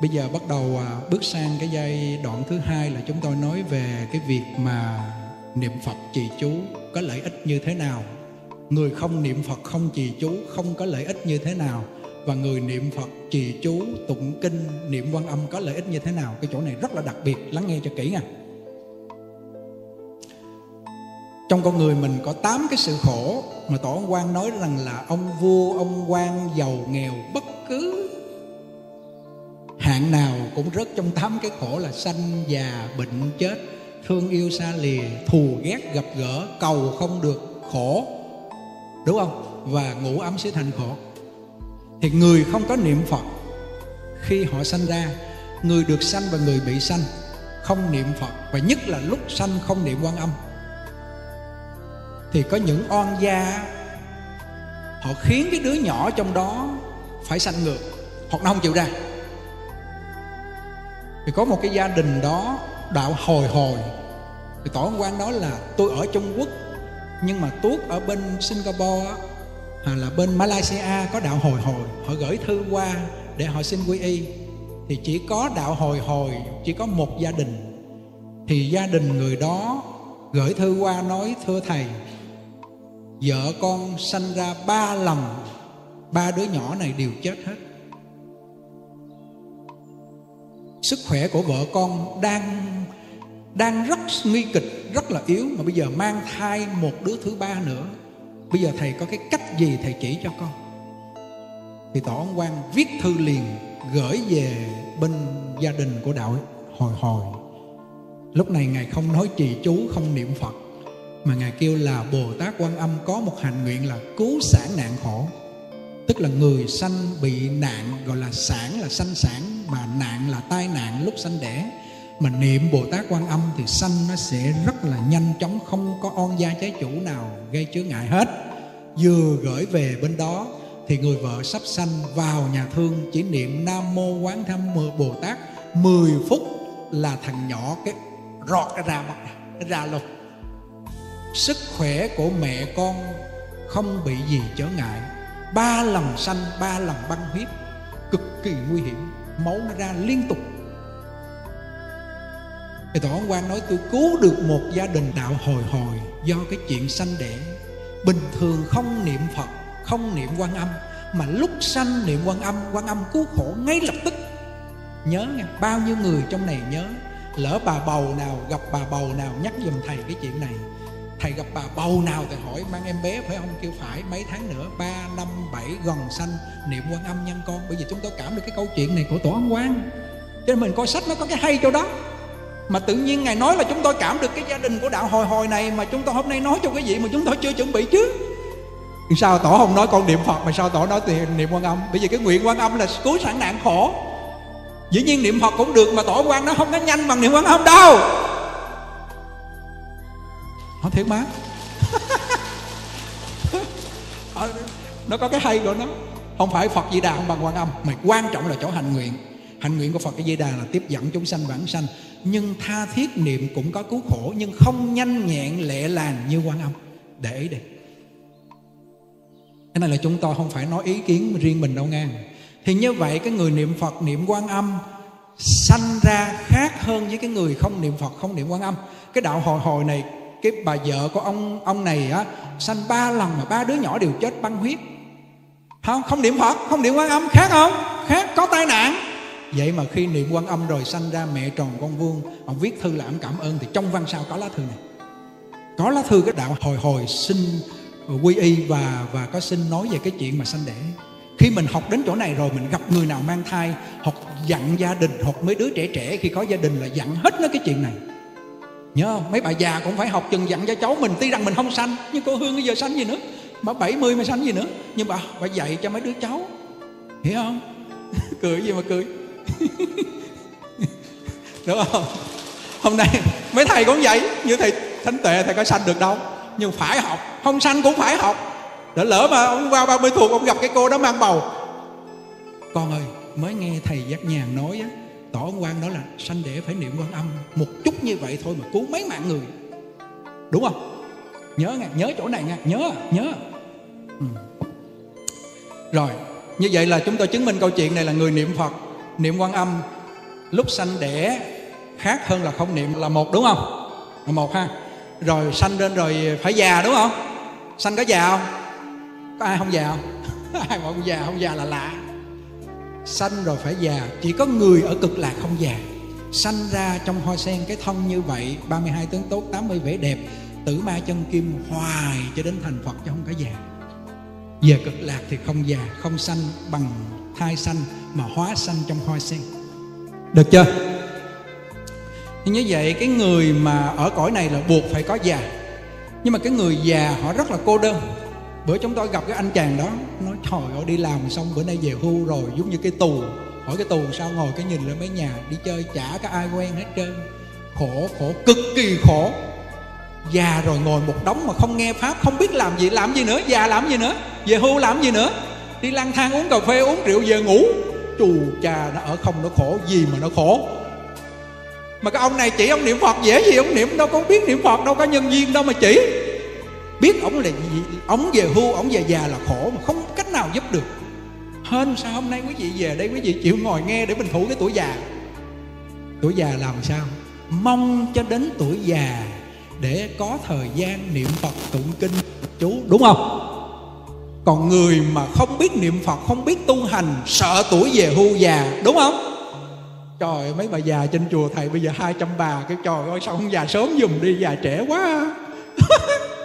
bây giờ bắt đầu à, bước sang cái giai đoạn thứ hai là chúng tôi nói về cái việc mà niệm phật trì chú có lợi ích như thế nào. Người không niệm phật không trì chú không có lợi ích như thế nào. Và người niệm phật trì chú, tụng kinh, niệm quan âm có lợi ích như thế nào? Cái chỗ này rất là đặc biệt, lắng nghe cho kỹ nha. Trong con người mình có tám cái sự khổ mà tổ ông quan nói rằng là ông vua, ông quan, giàu, nghèo, bất cứ hạng nào cũng rớt trong tám cái khổ là sanh già, bệnh chết, thương yêu xa lìa, thù ghét gặp gỡ, cầu không được khổ. Đúng không? Và ngủ ấm sẽ thành khổ. Thì người không có niệm phật, khi họ sanh ra, người được sanh và người bị sanh không niệm phật. Và nhất là lúc sanh không niệm quan âm, thì có những oan gia, họ khiến cái đứa nhỏ trong đó phải sanh ngược. Hoặc nó không chịu ra thì có một cái gia đình đó đạo hồi hồi. Thì tổ quan nói là, tôi ở trung quốc, nhưng mà tuốt ở bên singapore hoặc à, là bên malaysia có đạo hồi hồi. Họ gửi thư qua để họ xin quy y. Thì chỉ có đạo hồi hồi, chỉ có một gia đình. Thì gia đình người đó gửi thư qua nói, thưa thầy, vợ con sanh ra ba lần, ba đứa nhỏ này đều chết hết. Sức khỏe của vợ con đang đang rất nguy kịch, rất là yếu. Mà bây giờ mang thai một đứa thứ ba nữa. Bây giờ thầy có cái cách gì thầy chỉ cho con? Thì tổ ông quan viết thư liền gửi về bên gia đình của đạo hồi hồi. Lúc này ngài không nói trì chú, không niệm phật, mà ngài kêu là bồ tát quan âm có một hành nguyện là cứu sản nạn khổ. Tức là người sanh bị nạn, gọi là sản là sanh sản mà nạn là tai nạn lúc sanh đẻ. Mà niệm bồ tát quan âm thì sanh nó sẽ rất là nhanh chóng, không có on gia trái chủ nào gây chướng ngại hết. Vừa gửi về bên đó thì người vợ sắp sanh vào nhà thương chỉ niệm nam mô quán thâm bồ tát. 10 phút là thằng nhỏ cái rọt ra mặt ra luôn. Sức khỏe của mẹ con không bị gì trở ngại. Ba lần sanh, ba lần băng huyết, cực kỳ nguy hiểm máu nó ra liên tục. Thì tổ quan nói, tôi cứu được một gia đình đạo hồi hồi do cái chuyện sanh đẻ. Bình thường không niệm phật, không niệm quan âm, mà lúc sanh niệm quan âm quan âm cứu khổ ngay lập tức. Nhớ nha, bao nhiêu người trong này nhớ, lỡ bà bầu nào gặp bà bầu nào nhắc giùm thầy cái chuyện này thầy gặp bà bầu nào thầy hỏi, mang em bé phải không? Kêu, phải. Mấy tháng nữa, ba, năm, bảy, gần sanh, niệm quan âm nhân con. Bởi vì chúng tôi cảm được cái câu chuyện này của tổ ông quan cho nên mình coi sách nó có cái hay chỗ đó. Mà tự nhiên ngài nói là chúng tôi cảm được cái gia đình của đạo hồi hồi này mà chúng tôi hôm nay nói cho cái gì mà chúng tôi chưa chuẩn bị chứ. Sao tổ không nói con niệm phật mà sao tổ nói tiền niệm quan âm? Bởi vì cái nguyện quan âm là cứu sản nạn khổ. Dĩ nhiên niệm phật cũng được mà tổ quan nó không có nhanh bằng niệm quan âm đâu nó thiệt má Nó có cái hay của nó. Không phải Phật Di Đà, không bằng quan âm, Mà quan trọng là chỗ hành nguyện. Hành nguyện của Phật Di Đà là tiếp dẫn chúng sanh vãng sanh. Nhưng tha thiết niệm cũng có cứu khổ, Nhưng không nhanh nhẹn lệ làng như quan âm. Để ý đi. Cái này là chúng tôi không phải nói ý kiến riêng mình đâu ngang Thì như vậy, cái người niệm Phật, niệm quan âm, Sanh ra khác hơn với cái người không niệm Phật, không niệm quan âm. Cái đạo hồi hồi này cái bà vợ của ông ông này á, sanh ba lần mà ba đứa nhỏ đều chết băng huyết. Không không niệm phật, không niệm quan âm, khác không? Khác, có tai nạn. Vậy mà khi niệm quan âm rồi sanh ra mẹ tròn con vuông, ông viết thư là ông cảm ơn, thì trong văn sao có lá thư này. Có lá thư cái đạo hồi hồi xin ờ, quy y và và có xin nói về cái chuyện mà sanh đẻ. Khi mình học đến chỗ này rồi, mình gặp người nào mang thai, hoặc dặn gia đình, hoặc mấy đứa trẻ trẻ, khi có gia đình là dặn hết nó cái chuyện này nhớ không? Mấy bà già cũng phải học chừng dặn cho cháu mình. Tuy rằng mình không sanh, nhưng cô hương bây giờ sanh gì nữa? Bà 70 mà sanh gì nữa? Nhưng bà bà dạy cho mấy đứa cháu. Hiểu không? Cười gì mà cười? Đúng không? Hôm nay mấy thầy cũng vậy. Như thầy thánh tuệ, thầy có sanh được đâu. Nhưng phải học. Không sanh cũng phải học. Để lỡ mà ông qua 30 thuộc, ông gặp cái cô đó mang bầu. Con ơi, mới nghe thầy giác nhàn nói á tỏ quan đó là sanh đẻ phải niệm quan âm. Một chút như vậy thôi mà cứu mấy mạng người. Đúng không? Nhớ nghe nhớ chỗ này nha, nhớ nhớ. Ừ. rồi, như vậy là chúng tôi chứng minh câu chuyện này là người niệm phật, niệm quan âm. Lúc sanh đẻ, khác hơn là không niệm là một, đúng không? Là một ha. Rồi sanh lên rồi phải già, đúng không? Sanh có già không? Có ai không già không? Ai mà không già không già là lạ sanh rồi phải già, chỉ có người ở cực lạc không già. Sanh ra trong hoa sen cái thân như vậy 32 tướng tốt 80 vẻ đẹp, tử ma chân kim hoài cho đến thành Phật chứ không có già. Về cực lạc thì không già, không sanh bằng thai sanh, mà hóa sanh trong hoa sen. Được chưa? Thì như vậy cái người mà ở cõi này là buộc phải có già. Nhưng mà cái người già họ rất là cô đơn bữa chúng tôi gặp cái anh chàng đó, nói, trời ơi, đi làm xong bữa nay về hưu rồi, giống như cái tù. Hỏi cái tù sao ngồi cái nhìn lên mấy nhà, đi chơi chả có ai quen hết trơn. Khổ khổ, cực kỳ khổ. Già rồi ngồi một đống mà không nghe pháp, không biết làm gì làm gì nữa, già làm gì nữa, về hưu làm gì nữa. Đi lang thang uống cà phê, uống rượu, về ngủ. Chù cha, nó ở không, nó khổ, gì mà nó khổ. Mà cái ông này chỉ ông niệm phật, dễ gì ông niệm, đâu có biết niệm phật, đâu có nhân viên đâu mà chỉ biết ông là gì ông về hưu ông về già là khổ mà không cách nào giúp được. Hên sao hôm nay quý vị về đây, quý vị chịu ngồi nghe để mình thủ cái tuổi già? Tuổi già làm sao? Mong cho đến tuổi già để có thời gian niệm phật tụng kinh chú, đúng không? Còn người mà không biết niệm phật, không biết tu hành, sợ tuổi về hưu già, đúng không? Trời ơi, mấy bà già trên chùa thầy bây giờ hai trăm bà cái trời ơi, sao không già sớm dùm đi, già trẻ quá.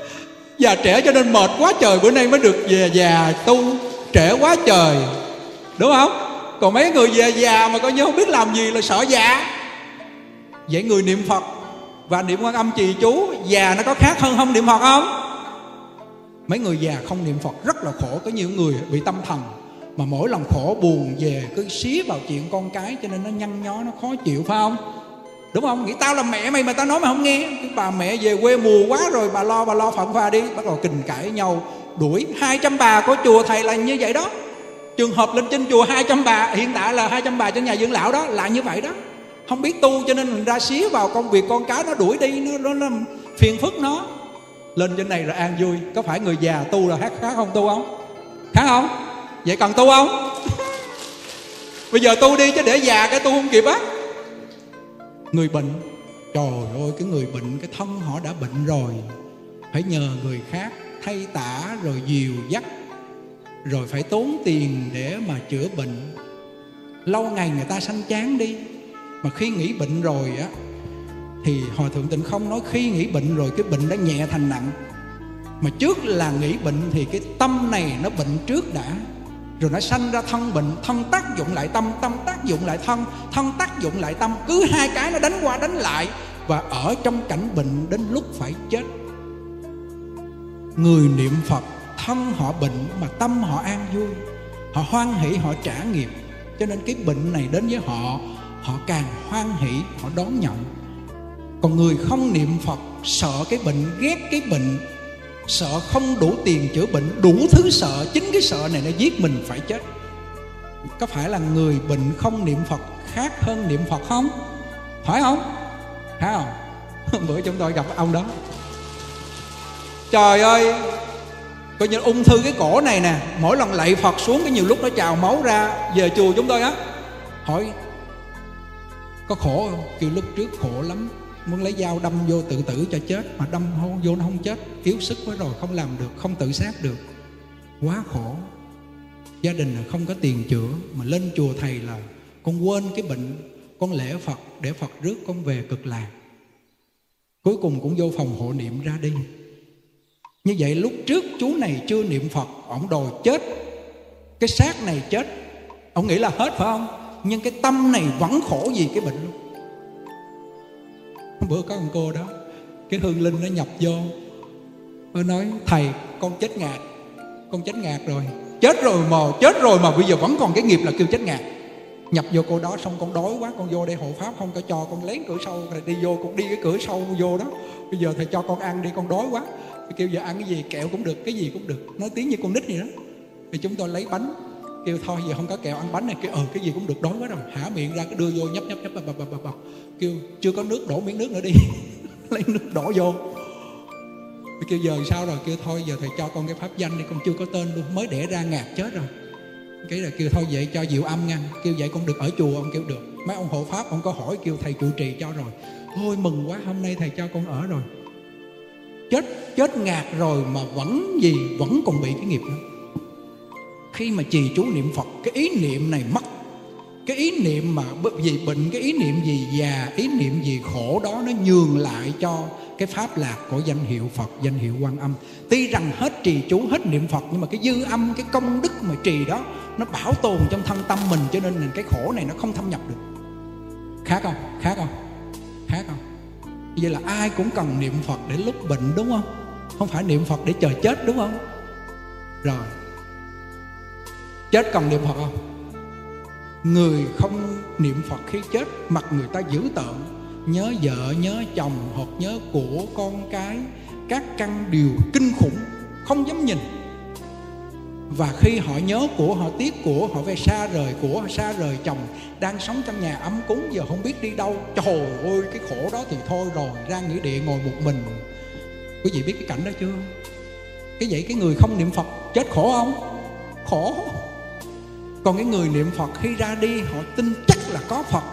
già trẻ cho nên mệt quá trời, bữa nay mới được về già tu. Trẻ quá trời. Đúng không? Còn mấy người về già mà coi như không biết làm gì là sợ già. Vậy người niệm phật và niệm quan âm trì chú, già nó có khác hơn không niệm phật không? Mấy người già không niệm phật, rất là khổ. Có nhiều người bị tâm thần, mà mỗi lần khổ buồn về cứ xí vào chuyện con cái cho nên nó nhăn nhó, nó khó chịu, phải không? Đúng không? Nghĩ tao là mẹ mày mà tao nói mày không nghe. Cái bà mẹ về quê mù quá rồi bà lo bà lo phạm pha đi. Bắt đầu kình cãi nhau. Đuổi 200 bà có chùa thầy là như vậy đó. Trường hợp lên trên chùa 200 bà hiện tại là 200 bà trên nhà dưỡng lão đó là như vậy đó. Không biết tu cho nên mình ra xía vào công việc con cái nó đuổi đi nó nó, nó phiền phức nó. Lên trên này rồi an vui. Có phải người già tu là khác khác không tu không? Khác không? Vậy cần tu không? Bây giờ tu đi chứ để già cái tu không kịp á người bệnh. Trời ơi, cái người bệnh, cái thân họ đã bệnh rồi. Phải nhờ người khác thay tả rồi dìu dắt, rồi phải tốn tiền để mà chữa bệnh. Lâu ngày người ta sanh chán đi, mà khi nghỉ bệnh rồi á, thì hòa thượng tịnh không nói khi nghỉ bệnh rồi cái bệnh đã nhẹ thành nặng. Mà trước là nghỉ bệnh thì cái tâm này nó bệnh trước đã rồi nó sanh ra thân bệnh, thân tác dụng lại tâm tâm tác dụng lại thân thân tác dụng lại tâm. Cứ hai cái nó đánh qua, đánh lại. Và ở trong cảnh bệnh đến lúc phải chết. Người niệm phật, thân họ bệnh mà tâm họ an vui. Họ hoan hỷ, họ trả nghiệp. Cho nên cái bệnh này đến với họ họ càng hoan hỷ, họ đón nhận. Còn người không niệm phật, sợ cái bệnh, ghét cái bệnh sợ không đủ tiền chữa bệnh, đủ thứ sợ, chính cái sợ này nó giết mình phải chết. Có phải là người bệnh không niệm phật khác hơn niệm phật không? Phải không? Phải không? Bữa chúng tôi gặp ông đó. Trời ơi, coi như ung thư cái cổ này nè, mỗi lần lạy phật xuống cái nhiều lúc nó trào máu ra, về chùa chúng tôi á, hỏi, có khổ không? Kêu, lúc trước khổ lắm muốn lấy dao đâm vô tự tử cho chết, mà đâm vô nó không chết. Yếu sức quá rồi, không làm được, không tự sát được. Quá khổ. Gia đình là không có tiền chữa, mà lên chùa thầy là con quên cái bệnh, con lễ phật, để phật rước con về cực lạc. Cuối cùng cũng vô phòng hộ niệm ra đi. Như vậy lúc trước chú này chưa niệm phật ổng đòi chết. Cái xác này chết. Ông nghĩ là hết phải không? Nhưng cái tâm này vẫn khổ vì cái bệnh luôn. bữa có một cô đó, cái hương linh nó nhập vô. Nó nói, thầy, con chết ngạt, con chết ngạt rồi, chết rồi mà, chết rồi mà bây giờ vẫn còn cái nghiệp là kêu chết ngạt. Nhập vô cô đó xong con đói quá, con vô đây hộ pháp, không có cho, con lén cửa sau, rồi đi vô, con đi cái cửa sau vô đó. Bây giờ thầy cho con ăn đi, con đói quá. Kêu, giờ ăn cái gì, kẹo cũng được, cái gì cũng được. Nói tiếng như con nít vậy đó. Thì chúng tôi lấy bánh kêu thôi, giờ không có kẹo ăn bánh này, kêu ờ cái gì cũng được, đói quá rồi, hả? Miệng ra cái đưa vô, nhấp nhấp nhấp, bập bập bập bập kêu, chưa có nước, đổ miếng nước nữa đi. Lấy nước đổ vô. Kêu, giờ sao rồi? Kêu, thôi, giờ thầy cho con cái pháp danh đi, con chưa có tên luôn, mới đẻ ra ngạt chết rồi. Cái là kêu, thôi, vậy cho diệu âm nha. Kêu, vậy con được ở chùa, ông kêu, được. Mấy ông hộ pháp, ông có hỏi, kêu, thầy trụ trì cho rồi. Thôi mừng quá, hôm nay thầy cho con ở rồi. Chết chết ngạt rồi mà vẫn gì, vẫn còn bị cái nghiệp đó khi mà trì chú niệm phật, cái ý niệm này mất. Cái ý niệm mà vì bệnh, cái ý niệm gì già, ý niệm gì khổ đó, nó nhường lại cho cái pháp lạc của danh hiệu Phật, danh hiệu quan âm. Tuy rằng hết trì chú, hết niệm Phật, nhưng mà cái dư âm, cái công đức mà trì đó, nó bảo tồn trong thân tâm mình, cho nên cái khổ này nó không thâm nhập được. Khác không? Khác không? Khác không? Vậy là ai cũng cần niệm Phật để lúc bệnh, đúng không? Không phải niệm Phật để chờ chết, đúng không? Rồi chết cần niệm Phật không? Người không niệm Phật khi chết, mặt người ta dữ tợn. Nhớ vợ, nhớ chồng, hoặc nhớ của con cái, các căn điều kinh khủng, không dám nhìn. Và khi họ nhớ của họ, tiếc của họ, về xa rời của họ, xa rời chồng, đang sống trong nhà ấm cúng, giờ không biết đi đâu, trời ơi, cái khổ đó thì thôi rồi, ra nghĩa địa ngồi một mình. Quý vị biết cái cảnh đó chưa? Cái vậy cái người không niệm phật, chết khổ không? Khổ còn cái người niệm phật khi ra đi, họ tin chắc là có phật,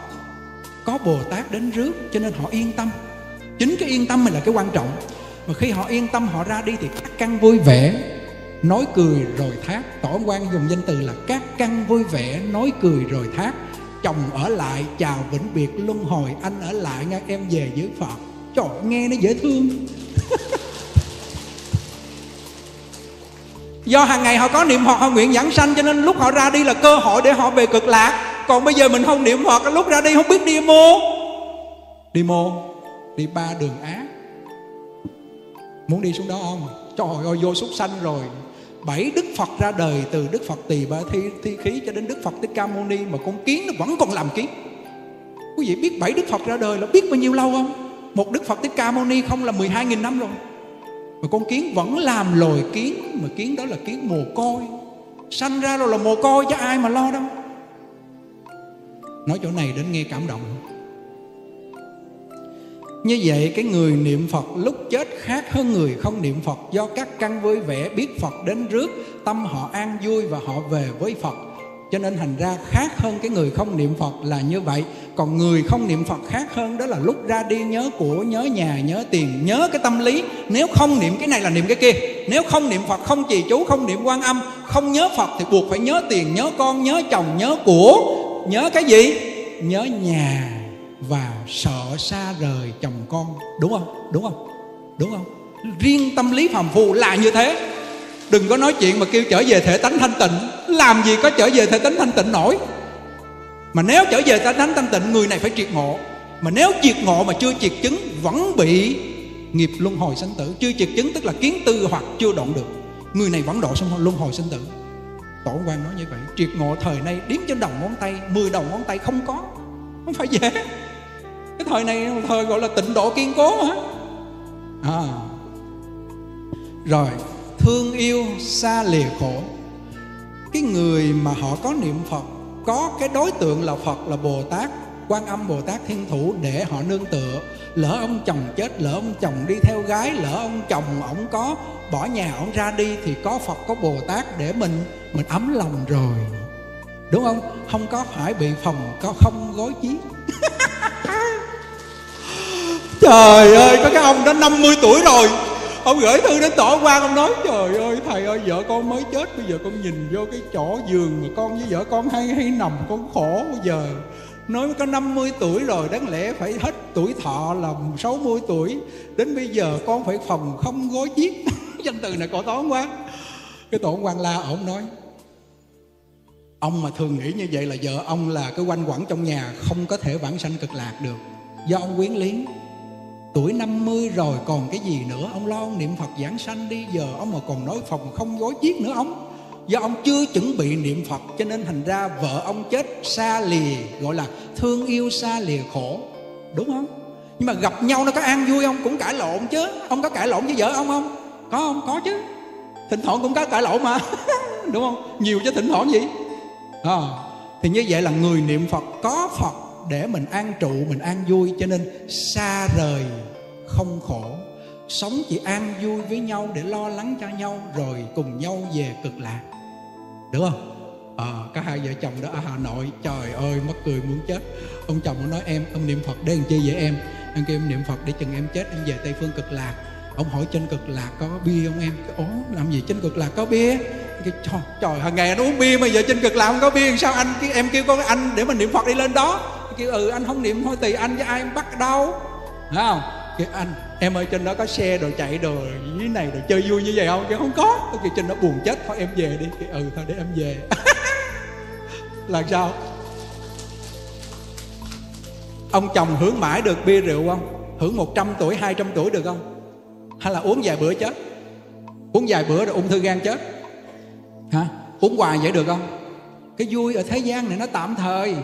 có bồ tát đến rước, cho nên họ yên tâm. Chính cái yên tâm mình là cái quan trọng. Mà khi họ yên tâm, họ ra đi thì các căn vui vẻ, nói cười rồi thác. Tổ quan dùng danh từ là các căn vui vẻ, nói cười rồi thác. Chồng ở lại, chào vĩnh biệt, luân hồi, anh ở lại, nghe em về với phật. Trời nghe nó dễ thương. do hàng ngày họ có niệm phật họ nguyện giảng sanh, cho nên lúc họ ra đi là cơ hội để họ về cực lạc. Còn bây giờ mình không niệm phật lúc ra đi không biết đi mô. Đi mô, đi ba đường ác muốn đi xuống đó không? Trời ơi, vô súc sanh rồi. Bảy đức phật ra đời, từ đức phật tỳ ba thi thi khí cho đến đức phật thích ca mâu ni mà con kiến nó vẫn còn làm kiến quý vị biết bảy đức phật ra đời là biết bao nhiêu lâu không? Một đức phật thích ca mâu ni không là 12.000 năm rồi mà con kiến vẫn làm lồi kiến, mà kiến đó là kiến mồ côi. Sanh ra rồi là mồ côi chứ ai mà lo đâu. Nói chỗ này đến nghe cảm động. Như vậy cái người niệm Phật lúc chết khác hơn người không niệm Phật do các căn vui vẻ biết Phật đến rước, tâm họ an vui và họ về với Phật cho nên thành ra khác hơn cái người không niệm Phật là như vậy. Còn người không niệm Phật khác hơn đó là lúc ra đi nhớ của, nhớ nhà, nhớ tiền, nhớ cái tâm lý. Nếu không niệm cái này là niệm cái kia. Nếu không niệm Phật, không trì chú, không niệm quan âm, không nhớ Phật thì buộc phải nhớ tiền, nhớ con, nhớ chồng, nhớ của, nhớ cái gì? Nhớ nhà và sợ xa rời chồng con. Đúng không? Đúng không? Đúng không? Riêng tâm lý phàm phu là như thế đừng có nói chuyện mà kêu trở về thể tánh thanh tịnh. Làm gì có trở về thể tánh thanh tịnh nổi? Mà nếu trở về thể tánh thanh tịnh, người này phải triệt ngộ. Mà nếu triệt ngộ mà chưa triệt chứng, vẫn bị nghiệp luân hồi sinh tử. Chưa triệt chứng tức là kiến tư hoặc chưa đoạn được. Người này vẫn độ xong luân hồi sinh tử. Tổ quan nói như vậy. Triệt ngộ thời nay đếm trên đầu ngón tay, mười đầu ngón tay không có. Không phải dễ. Cái thời này thời gọi là tịnh độ kiên cố hả? À. rồi thương yêu xa lìa khổ. Cái người mà họ có niệm phật, có cái đối tượng là phật là bồ tát, quan âm bồ tát thiên thủ để họ nương tựa. Lỡ ông chồng chết, lỡ ông chồng đi theo gái, lỡ ông chồng ổng có bỏ nhà ổng ra đi thì có phật, có bồ tát để mình mình ấm lòng rồi. Đúng không? Không có phải bị phòng, có không gối chiếc trời ơi, có cái ông đó 50 tuổi rồi ông gửi thư đến tổ quan, ông nói, trời ơi, thầy ơi, vợ con mới chết, bây giờ con nhìn vô cái chỗ giường mà con với vợ con hay hay nằm, con khổ bây giờ. Nói có 50 tuổi rồi, đáng lẽ phải hết tuổi thọ là 60 tuổi. Đến bây giờ con phải phòng không gối chiếc. Danh từ này cổ toán quá. Cái tổ quan la ông nói, ông mà thường nghĩ như vậy là vợ ông là cái quanh quẩn trong nhà, không có thể vãng sanh cực lạc được. Do ông quyến lý Tuổi 50 rồi còn cái gì nữa Ông lo ông niệm Phật giảng sanh đi Giờ ông mà còn nói phòng không gối chiếc nữa ông Do ông chưa chuẩn bị niệm Phật Cho nên thành ra vợ ông chết xa lìa Gọi là thương yêu xa lìa khổ Đúng không? Nhưng mà gặp nhau nó có an vui không? Cũng cãi lộn chứ Ông có cãi lộn với vợ ông không? Có không? Có chứ Thỉnh thoảng cũng có cãi lộn mà Đúng không? Nhiều chứ thỉnh thoảng gì à, Thì như vậy là người niệm Phật có Phật để mình an trụ mình an vui cho nên xa rời không khổ. Sống chỉ an vui với nhau để lo lắng cho nhau rồi cùng nhau về cực lạc. Được không? Ờ, à, cả hai vợ chồng đó ở hà nội. Trời ơi mất cười muốn chết. Ông chồng ông nói em ông niệm phật để làm chi vậy em? Em kêu em niệm phật để chừng em chết em về tây phương cực lạc. Ông hỏi trên cực lạc có bia không em? Ố làm gì trên cực lạc có bia? Cái trời, trời hàng ngày anh uống bia mà giờ trên cực lạc không có bia sao anh em kêu con anh để mình niệm phật đi lên đó? Kêu ừ anh không niệm thôi, tùy anh với ai bắt đâu. Thấy không? Kêu, anh, em ơi, trên đó có xe đồ chạy đồ dưới này đồ chơi vui như vậy không? Kêu, không có. Kêu trên đó buồn chết, thôi em về đi. Kêu ừ thôi để em về. Là sao? Ông chồng hưởng mãi được bia rượu không? Hưởng 100 tuổi 200 tuổi được không? Hay là uống vài bữa chết? Uống vài bữa rồi ung thư gan chết? Hả? Uống hoài vậy được không? Cái vui ở thế gian này nó tạm thời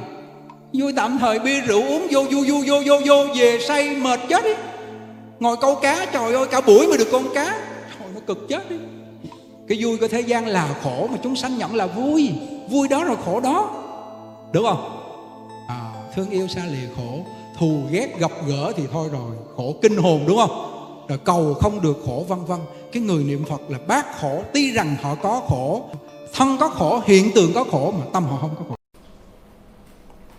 vui tạm thời bia rượu uống vô vô vô vô vô vô về say mệt chết đi. Ngồi câu cá trời ơi cả buổi mới được con cá. Trời nó cực chết đi. Cái vui của thế gian là khổ mà chúng sanh nhận là vui. Vui đó rồi khổ đó. Đúng không? À, thương yêu xa lìa khổ. Thù ghét gặp gỡ thì thôi rồi. Khổ kinh hồn đúng không? Rồi cầu không được khổ vân vân. Cái người niệm phật là bác khổ tuy rằng họ có khổ thân có khổ hiện tượng có khổ mà tâm họ không có khổ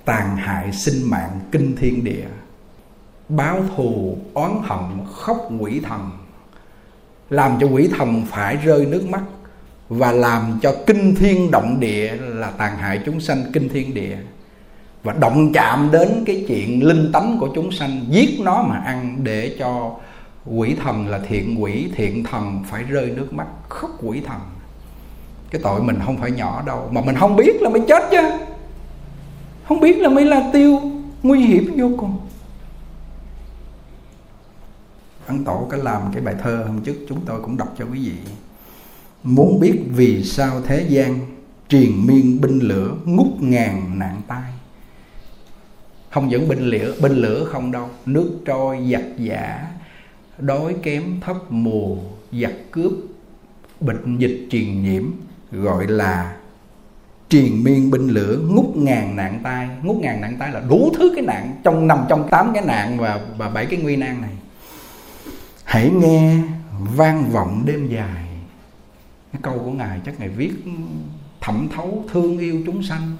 tàn hại sinh mạng kinh thiên địa. Báo thù, oán hận, khóc quỷ thần. Làm cho quỷ thần phải rơi nước mắt và làm cho kinh thiên động địa là tàn hại chúng sanh kinh thiên địa. Và động chạm đến cái chuyện linh tánh của chúng sanh, giết nó mà ăn để cho quỷ thần là thiện quỷ, thiện thần phải rơi nước mắt, khóc quỷ thần. Cái tội mình không phải nhỏ đâu, mà mình không biết là mới chết chứ không biết là mới là tiêu nguy hiểm vô cùng. Ấn tổ có làm cái bài thơ hôm trước, chúng tôi cũng đọc cho quý vị. Muốn biết vì sao thế gian triền miên binh lửa ngút ngàn nạn tai. Không những binh lửa binh lửa không đâu, nước trôi giặc giả, đói kém thấp mùa, giặc cướp, bệnh dịch truyền nhiễm, gọi là triền miên binh lửa, ngút ngàn nạn tai. Ngút ngàn nạn tai là đủ thứ cái nạn trong, nằm trong tám cái nạn và và bảy cái nguy nan này. Hãy nghe vang vọng đêm dài. Cái câu của ngài chắc ngài viết thẩm thấu thương yêu chúng sanh.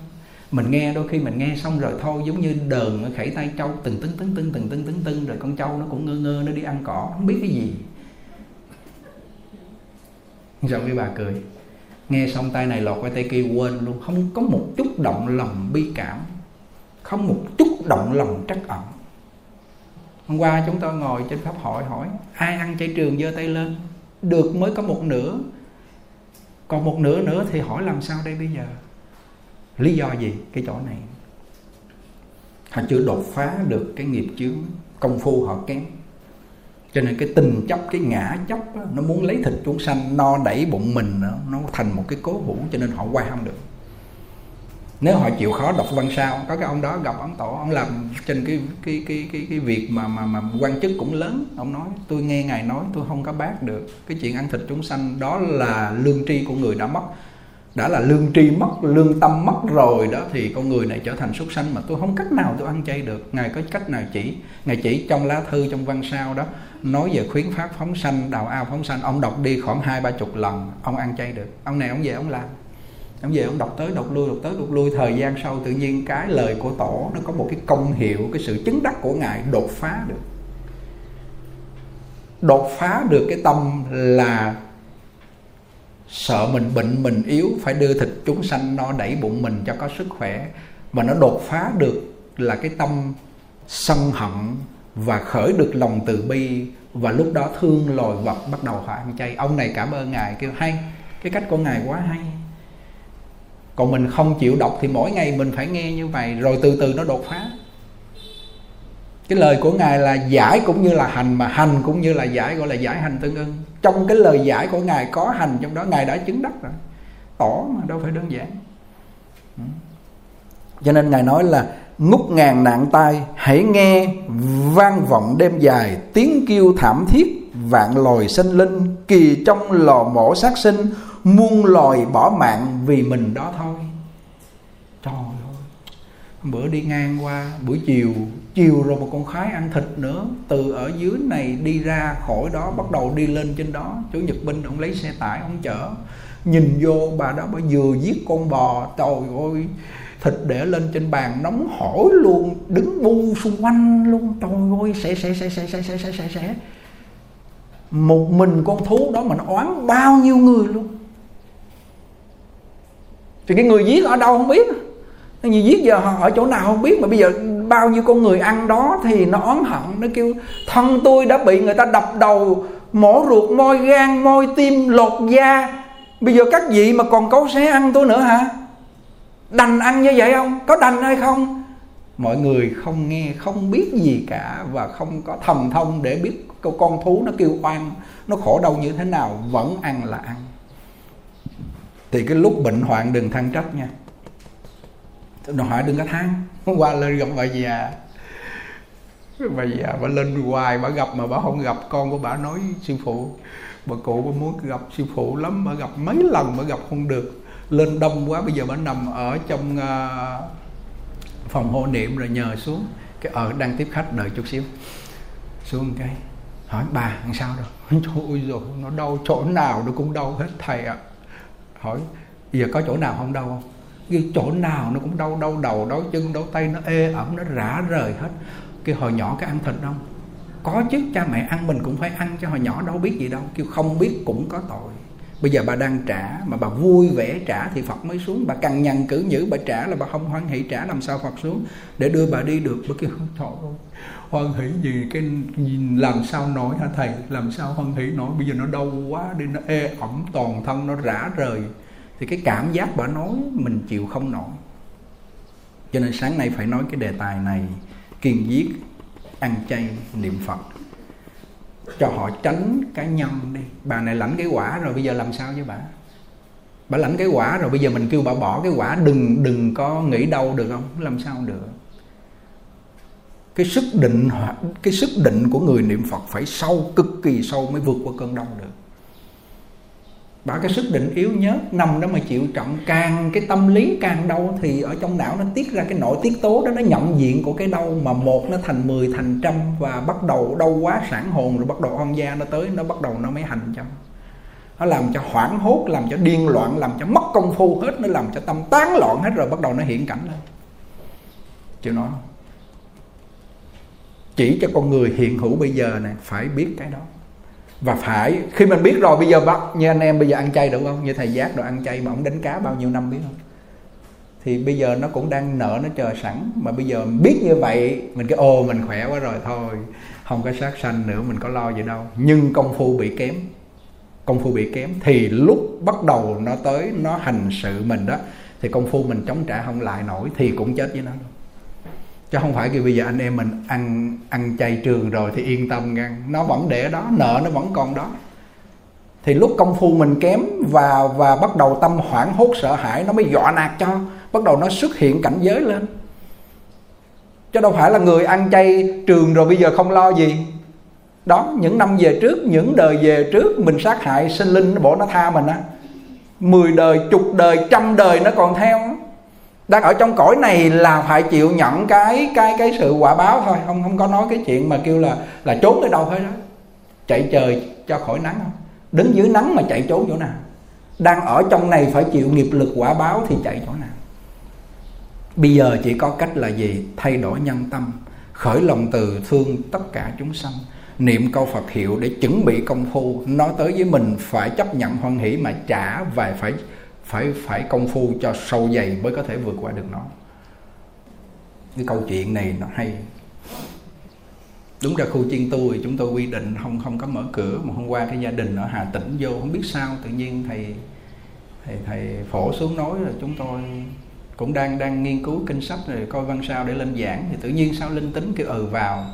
Mình nghe, đôi khi mình nghe xong rồi thôi, giống như đờn ở khẩy tay trâu từng tưng tưng tưng từng tưng tưng tưng rồi con trâu nó cũng ngơ ngơ nó đi ăn cỏ, không biết cái gì. Sao mấy bà cười nghe xong tay này lọt qua tay kia quên luôn. Không có một chút động lòng bi cảm. Không một chút động lòng trắc ẩn. Hôm qua chúng tôi ngồi trên pháp hội hỏi, ai ăn chay trường giơ tay lên? Được, mới có một nửa. Còn một nửa nữa thì hỏi làm sao đây bây giờ? Lý do gì? Cái chỗ này. Họ chưa đột phá được cái nghiệp chướng. Công phu họ kém cho nên cái tình chấp cái ngã chấp đó, nó muốn lấy thịt chúng sanh no đẩy bụng mình đó, nó thành một cái cố hữu cho nên họ qua không được. Nếu họ chịu khó đọc văn sao có cái ông đó gặp ông tổ ông làm trên cái cái cái cái cái việc mà mà mà quan chức cũng lớn ông nói tôi nghe ngài nói tôi không có bác được cái chuyện ăn thịt chúng sanh đó là lương tri của người đã mất đã là lương tri mất, lương tâm mất rồi đó, thì con người này trở thành súc sanh mà tôi không cách nào tôi ăn chay được. Ngài có cách nào chỉ? Ngài chỉ trong lá thư trong văn sao đó, nói về khuyến pháp phóng sanh đào ao phóng sanh. Ông đọc đi khoảng hai, ba chục lần, ông ăn chay được. Ông này ông về ông làm. Ông về ông đọc tới, đọc lui, đọc tới, đọc lui. Thời gian sau tự nhiên cái lời của tổ, nó có một cái công hiệu, cái sự chứng đắc của ngài đột phá được. Đột phá được cái tâm là sợ mình bệnh, mình yếu, phải đưa thịt chúng sanh no đẩy bụng mình cho có sức khỏe. Mà nó đột phá được là cái tâm sân hận và khởi được lòng từ bi. Và lúc đó thương loài vật bắt đầu họ ăn chay. Ông này cảm ơn ngài, kêu, hay, cái cách của ngài quá hay. Còn mình không chịu đọc thì mỗi ngày mình phải nghe như vậy. Rồi từ từ nó đột phá cái lời của ngài là giải cũng như là hành mà hành cũng như là giải, gọi là giải hành tương ưng. Trong cái lời giải của ngài có hành trong đó, ngài đã chứng đắc rồi. Tỏ mà, đâu phải đơn giản. Ừ. Cho nên ngài nói là, ngút ngàn nạn tai, hãy nghe vang vọng đêm dài, tiếng kêu thảm thiết, vạn loài sinh linh kỳ trong lò mổ sát sinh, muôn loài bỏ mạng vì mình đó thôi bữa đi ngang qua, buổi chiều chiều rồi một con khái ăn thịt nữa. Từ ở dưới này đi ra khỏi đó, bắt đầu đi lên trên đó. Chủ nhật binh ông lấy xe tải, ông chở. Nhìn vô, bà đó bà vừa giết con bò. Trời ơi, thịt để lên trên bàn nóng hổi luôn, đứng bu xung quanh luôn. Trời ơi sẽ sẽ sẽ sẽ sẽ sẽ sẽ sẽ sẽ một mình con thú đó mà nó oán bao nhiêu người luôn. Thì cái người giết ở đâu không biết nhiều giết giờ họ ở chỗ nào không biết, mà bây giờ bao nhiêu con người ăn đó thì nó oán hận, nó kêu, thân tôi đã bị người ta đập đầu, mổ ruột môi gan môi tim, lột da. Bây giờ các vị mà còn cấu xé ăn tôi nữa hả? Đành ăn như vậy không? Có đành hay không? Mọi người không nghe, không biết gì cả và không có thần thông để biết con thú nó kêu oan, nó khổ đau như thế nào, vẫn ăn là ăn. Thì cái lúc bệnh hoạn đừng than trách nha nó hỏi đừng có than hôm qua lên gặp bà già. Bà già bà lên hoài bà gặp mà bà không gặp con của bà nói sư phụ bà cụ bà muốn gặp sư phụ lắm bà gặp mấy lần bà gặp không được. Lên đông quá bây giờ bà nằm ở trong uh, phòng hộ niệm rồi nhờ xuống. Cái ở đang tiếp khách đợi chút xíu. Xuống cái hỏi bà làm sao rồi? Ôi rồi nó đau chỗ nào nó cũng đau hết thầy ạ. À. hỏi giờ có chỗ nào không đau không? Cái chỗ nào nó cũng đau đau đầu, đau chân, đau tay, nó ê ẩm, nó rã rời hết. Cái hồi nhỏ cái ăn thịt không có chứ, cha mẹ ăn, mình cũng phải ăn cho hồi nhỏ đâu biết gì đâu. Kêu không biết cũng có tội. Bây giờ bà đang trả, mà bà vui vẻ trả thì phật mới xuống. Bà cằn nhằn cử nhữ, bà trả là bà không hoan hỷ trả, làm sao phật xuống? Để đưa bà đi được, bà kêu trời ơi hoan hỷ gì cái làm sao nổi hả thầy? Làm sao hoan hỷ nổi bây giờ nó đau quá đi, nó ê ẩm toàn thân, nó rã rời thì cái cảm giác bà nói mình chịu không nổi. Cho nên sáng nay phải nói cái đề tài này, kiên giết, ăn chay, niệm phật. Cho họ tránh cái nhân đi. Bà này lãnh cái quả rồi, bây giờ làm sao với bà? Bà lãnh cái quả rồi, bây giờ mình kêu bà bỏ cái quả, đừng đừng có nghĩ đâu được không? Làm sao được? Cái sức định cái sức định của người niệm phật phải sâu, cực kỳ sâu mới vượt qua cơn đau được bà cái sức định yếu nhớt nằm đó mà chịu trọng càng cái tâm lý càng đau thì ở trong não nó tiết ra cái nội tiết tố đó, nó nhận diện của cái đau mà một nó thành mười, thành trăm và bắt đầu đau quá sản hồn rồi bắt đầu on da nó tới, nó bắt đầu nó mới hành trong nó làm cho hoảng hốt, làm cho điên loạn, làm cho mất công phu hết, nó làm cho tâm tán loạn hết rồi bắt đầu nó hiện cảnh lên. Chịu nói chỉ cho con người hiện hữu bây giờ này phải biết cái đó và phải, khi mình biết rồi, bây giờ bắt như anh em bây giờ ăn chay được không? Như thầy giác rồi ăn chay mà ông đánh cá bao nhiêu năm biết không? Thì bây giờ nó cũng đang nợ nó chờ sẵn. Mà bây giờ biết như vậy, mình cái ô mình khỏe quá rồi, thôi, không có sát sanh nữa, mình có lo gì đâu. Nhưng công phu bị kém, công phu bị kém. Thì lúc bắt đầu nó tới, nó hành sự mình đó, thì công phu mình chống trả không lại nổi, thì cũng chết với nó luôn chứ không phải kêu bây giờ anh em mình ăn ăn chay trường rồi thì yên tâm nha. Nó vẫn để đó, nợ nó vẫn còn đó. Thì lúc công phu mình kém và và bắt đầu tâm hoảng hốt sợ hãi, nó mới dọa nạt cho. Bắt đầu nó xuất hiện cảnh giới lên. Chứ đâu phải là người ăn chay trường rồi bây giờ không lo gì. Đó, những năm về trước, những đời về trước, mình sát hại sinh linh bộ nó tha mình á. Mười đời, chục đời, trăm đời nó còn theo đang ở trong cõi này là phải chịu nhận cái cái cái sự quả báo thôi. Không không có nói cái chuyện mà kêu là là trốn ở đâu hết đó chạy trời cho khỏi nắng không? Đứng dưới nắng mà chạy trốn chỗ nào? Đang ở trong này phải chịu nghiệp lực quả báo thì chạy chỗ nào? Bây giờ chỉ có cách là gì? Thay đổi nhân tâm, khởi lòng từ thương tất cả chúng sanh, niệm câu Phật hiệu để chuẩn bị công phu. Nói tới với mình phải chấp nhận hoan hỷ mà trả và phải phải phải công phu cho sâu dày mới có thể vượt qua được nó. Cái câu chuyện này nó hay. Đúng ra khu chiên tu thì chúng tôi quy định không không có mở cửa, mà hôm qua cái gia đình ở Hà Tĩnh vô, không biết sao tự nhiên thầy thầy thầy phổ xuống nói là chúng tôi cũng đang đang nghiên cứu kinh sách rồi coi văn sao để lên giảng. Thì tự nhiên sao linh tính kêu ừ vào.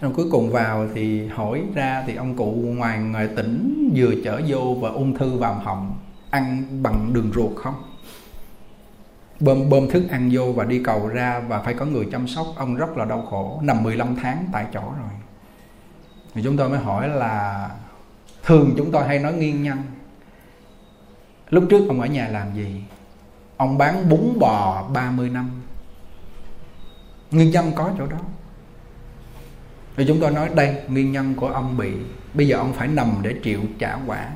Rồi cuối cùng vào thì hỏi ra thì ông cụ ngoài ngoài tỉnh vừa chở vô và ung thư vào họng ăn bằng đường ruột không? Bơm bơm thức ăn vô và đi cầu ra và phải có người chăm sóc. Ông rất là đau khổ, nằm 15 tháng tại chỗ rồi. Thì chúng tôi mới hỏi là, thường chúng tôi hay nói nguyên nhân lúc trước ông ở nhà làm gì? Ông bán bún bò 30 năm. Nguyên nhân có chỗ đó. Thì chúng tôi nói, đây nguyên nhân của ông bị, bây giờ ông phải nằm để chịu trả quả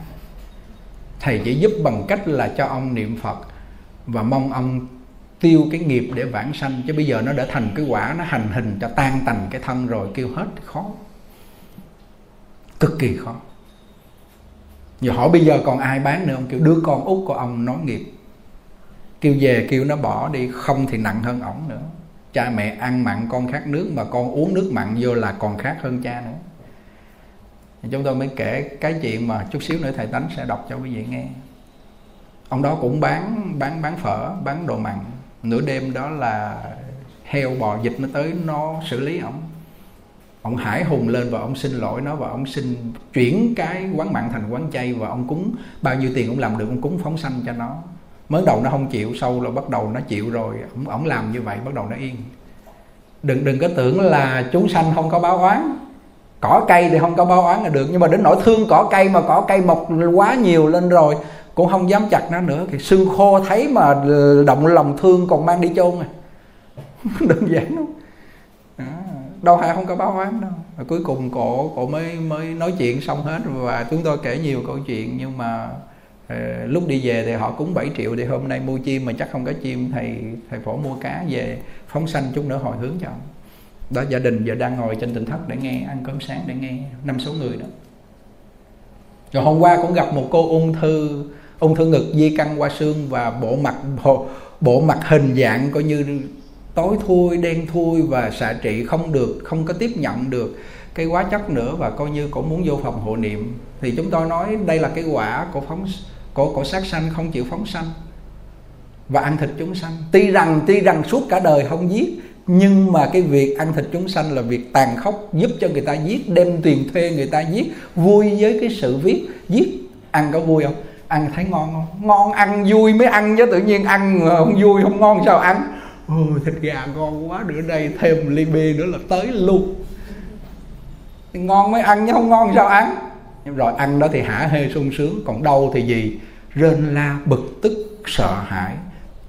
thầy chỉ giúp bằng cách là cho ông niệm phật và mong ông tiêu cái nghiệp để vãng sanh. Chứ bây giờ nó đã thành cái quả, nó hành hình cho tan tành cái thân rồi, kêu hết khó. Cực kỳ khó. Giờ hỏi bây giờ còn ai bán nữa ông kêu, đứa con út của ông nói nghiệp. Kêu, về, kêu, nó bỏ đi, không thì nặng hơn ổng nữa. Cha mẹ ăn mặn, con khát nước, mà con uống nước mặn vô là còn khác hơn cha nữa chúng tôi mới kể cái chuyện mà chút xíu nữa thầy tánh sẽ đọc cho quý vị nghe. Ông đó cũng bán bán bán phở bán đồ mặn. Nửa đêm đó là heo bò dịch nó tới nó xử lý ổng. Ông hải hùng lên và ông xin lỗi nó và ông xin chuyển cái quán mặn thành quán chay và ông cúng. Bao nhiêu tiền cũng làm được ông cúng phóng sanh cho nó. Mới đầu nó không chịu sau là bắt đầu nó chịu rồi. Ông, ông làm như vậy bắt đầu nó yên. Đừng đừng có tưởng là chúng sanh không có báo oán cỏ cây thì không có báo oán là được. Nhưng mà đến nỗi thương cỏ cây mà cỏ cây mọc quá nhiều lên rồi, cũng không dám chặt nó nữa. Thì xương khô thấy mà động lòng thương còn mang đi chôn à. Đơn giản không đâu phải không có báo oán đâu. Và cuối cùng cổ cổ mới mới nói chuyện xong hết và chúng tôi kể nhiều câu chuyện, nhưng mà ờ, lúc đi về thì họ cúng 7 triệu, thì hôm nay mua chim mà chắc không có chim, thầy thầy phổ mua cá về, phóng sanh chút nữa hồi hướng cho ông đó gia đình giờ đang ngồi trên tỉnh thất để nghe ăn cơm sáng để nghe năm số người đó. Rồi hôm qua cũng gặp một cô ung thư ung thư ngực di căn qua xương và bộ mặt bộ, bộ mặt hình dạng coi như tối thui đen thui và xạ trị không được không có tiếp nhận được cái quá chất nữa và coi như cũng muốn vô phòng hộ niệm. Thì chúng tôi nói đây là cái quả của phóng của của sát sanh không chịu phóng sanh và ăn thịt chúng sanh. Tuy rằng tuy rằng suốt cả đời không giết nhưng mà cái việc ăn thịt chúng sanh là việc tàn khốc giúp cho người ta giết, đem tiền thuê người ta giết, vui với cái sự viết, giết. Ăn có vui không? Ăn thấy ngon không? Ngon ăn vui mới ăn chứ, tự nhiên ăn không vui, không ngon sao ăn? Ôi, thịt gà ngon quá nữa đây thêm ly bia nữa là tới luôn. Ngon mới ăn chứ không ngon sao ăn? Rồi ăn đó thì hả hê sung sướng, còn đâu thì gì? Rên la, bực tức, sợ hãi.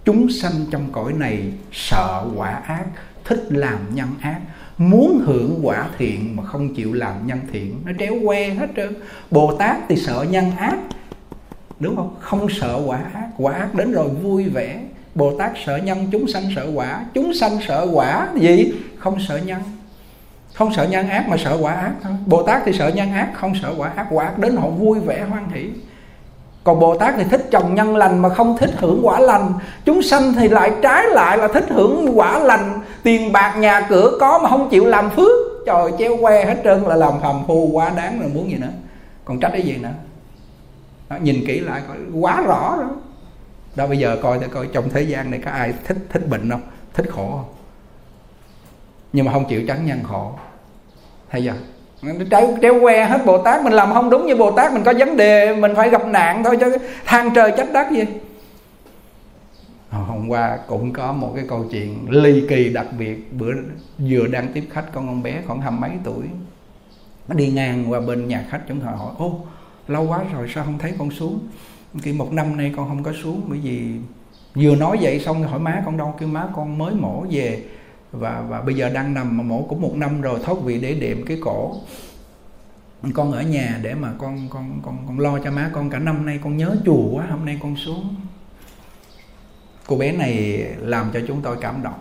Chúng sanh trong cõi này sợ quả ác thích làm nhân ác, muốn hưởng quả thiện mà không chịu làm nhân thiện. Nó tréo que hết trơn. Bồ tát thì sợ nhân ác, đúng không? Không sợ quả ác. Quả ác đến rồi vui vẻ. Bồ tát sợ nhân, chúng sanh sợ quả. Chúng sanh sợ quả gì? Không sợ nhân. Không sợ nhân ác mà sợ quả ác thôi. Bồ tát thì sợ nhân ác, không sợ quả ác. Quả ác đến họ vui vẻ, hoan hỷ còn bồ tát thì thích trồng nhân lành mà không thích hưởng quả lành. Chúng sanh thì lại trái lại là thích hưởng quả lành. Tiền bạc nhà cửa có mà không chịu làm phước. Trời treo que hết trơn là làm phàm phu quá đáng rồi muốn gì nữa? Còn trách cái gì nữa? Đó, nhìn kỹ lại coi quá rõ đó đó bây giờ coi coi trong thế gian này có ai thích thích bệnh không? Thích khổ không? Nhưng mà không chịu trắng nhân khổ. Thấy chưa? Treo, treo que hết bồ tát mình làm không đúng như bồ tát mình có vấn đề mình phải gặp nạn thôi chứ than trời trách đất gì. Hôm qua cũng có một cái câu chuyện ly kỳ đặc biệt. Bữa vừa đang tiếp khách con con bé khoảng hai mấy tuổi. Nó đi ngang qua bên nhà khách chúng tôi hỏi ô lâu quá rồi sao không thấy con xuống? Khi một năm nay con không có xuống bởi vì vừa nói vậy xong hỏi má con đâu. Kêu má con mới mổ về và và bây giờ đang nằm mà mổ cũng một năm rồi, thoát vị để đệm cái cổ. Con ở nhà để mà con con con con lo cho má con. Cả năm nay con nhớ chùa quá, hôm nay con xuống. Cô bé này làm cho chúng tôi cảm động.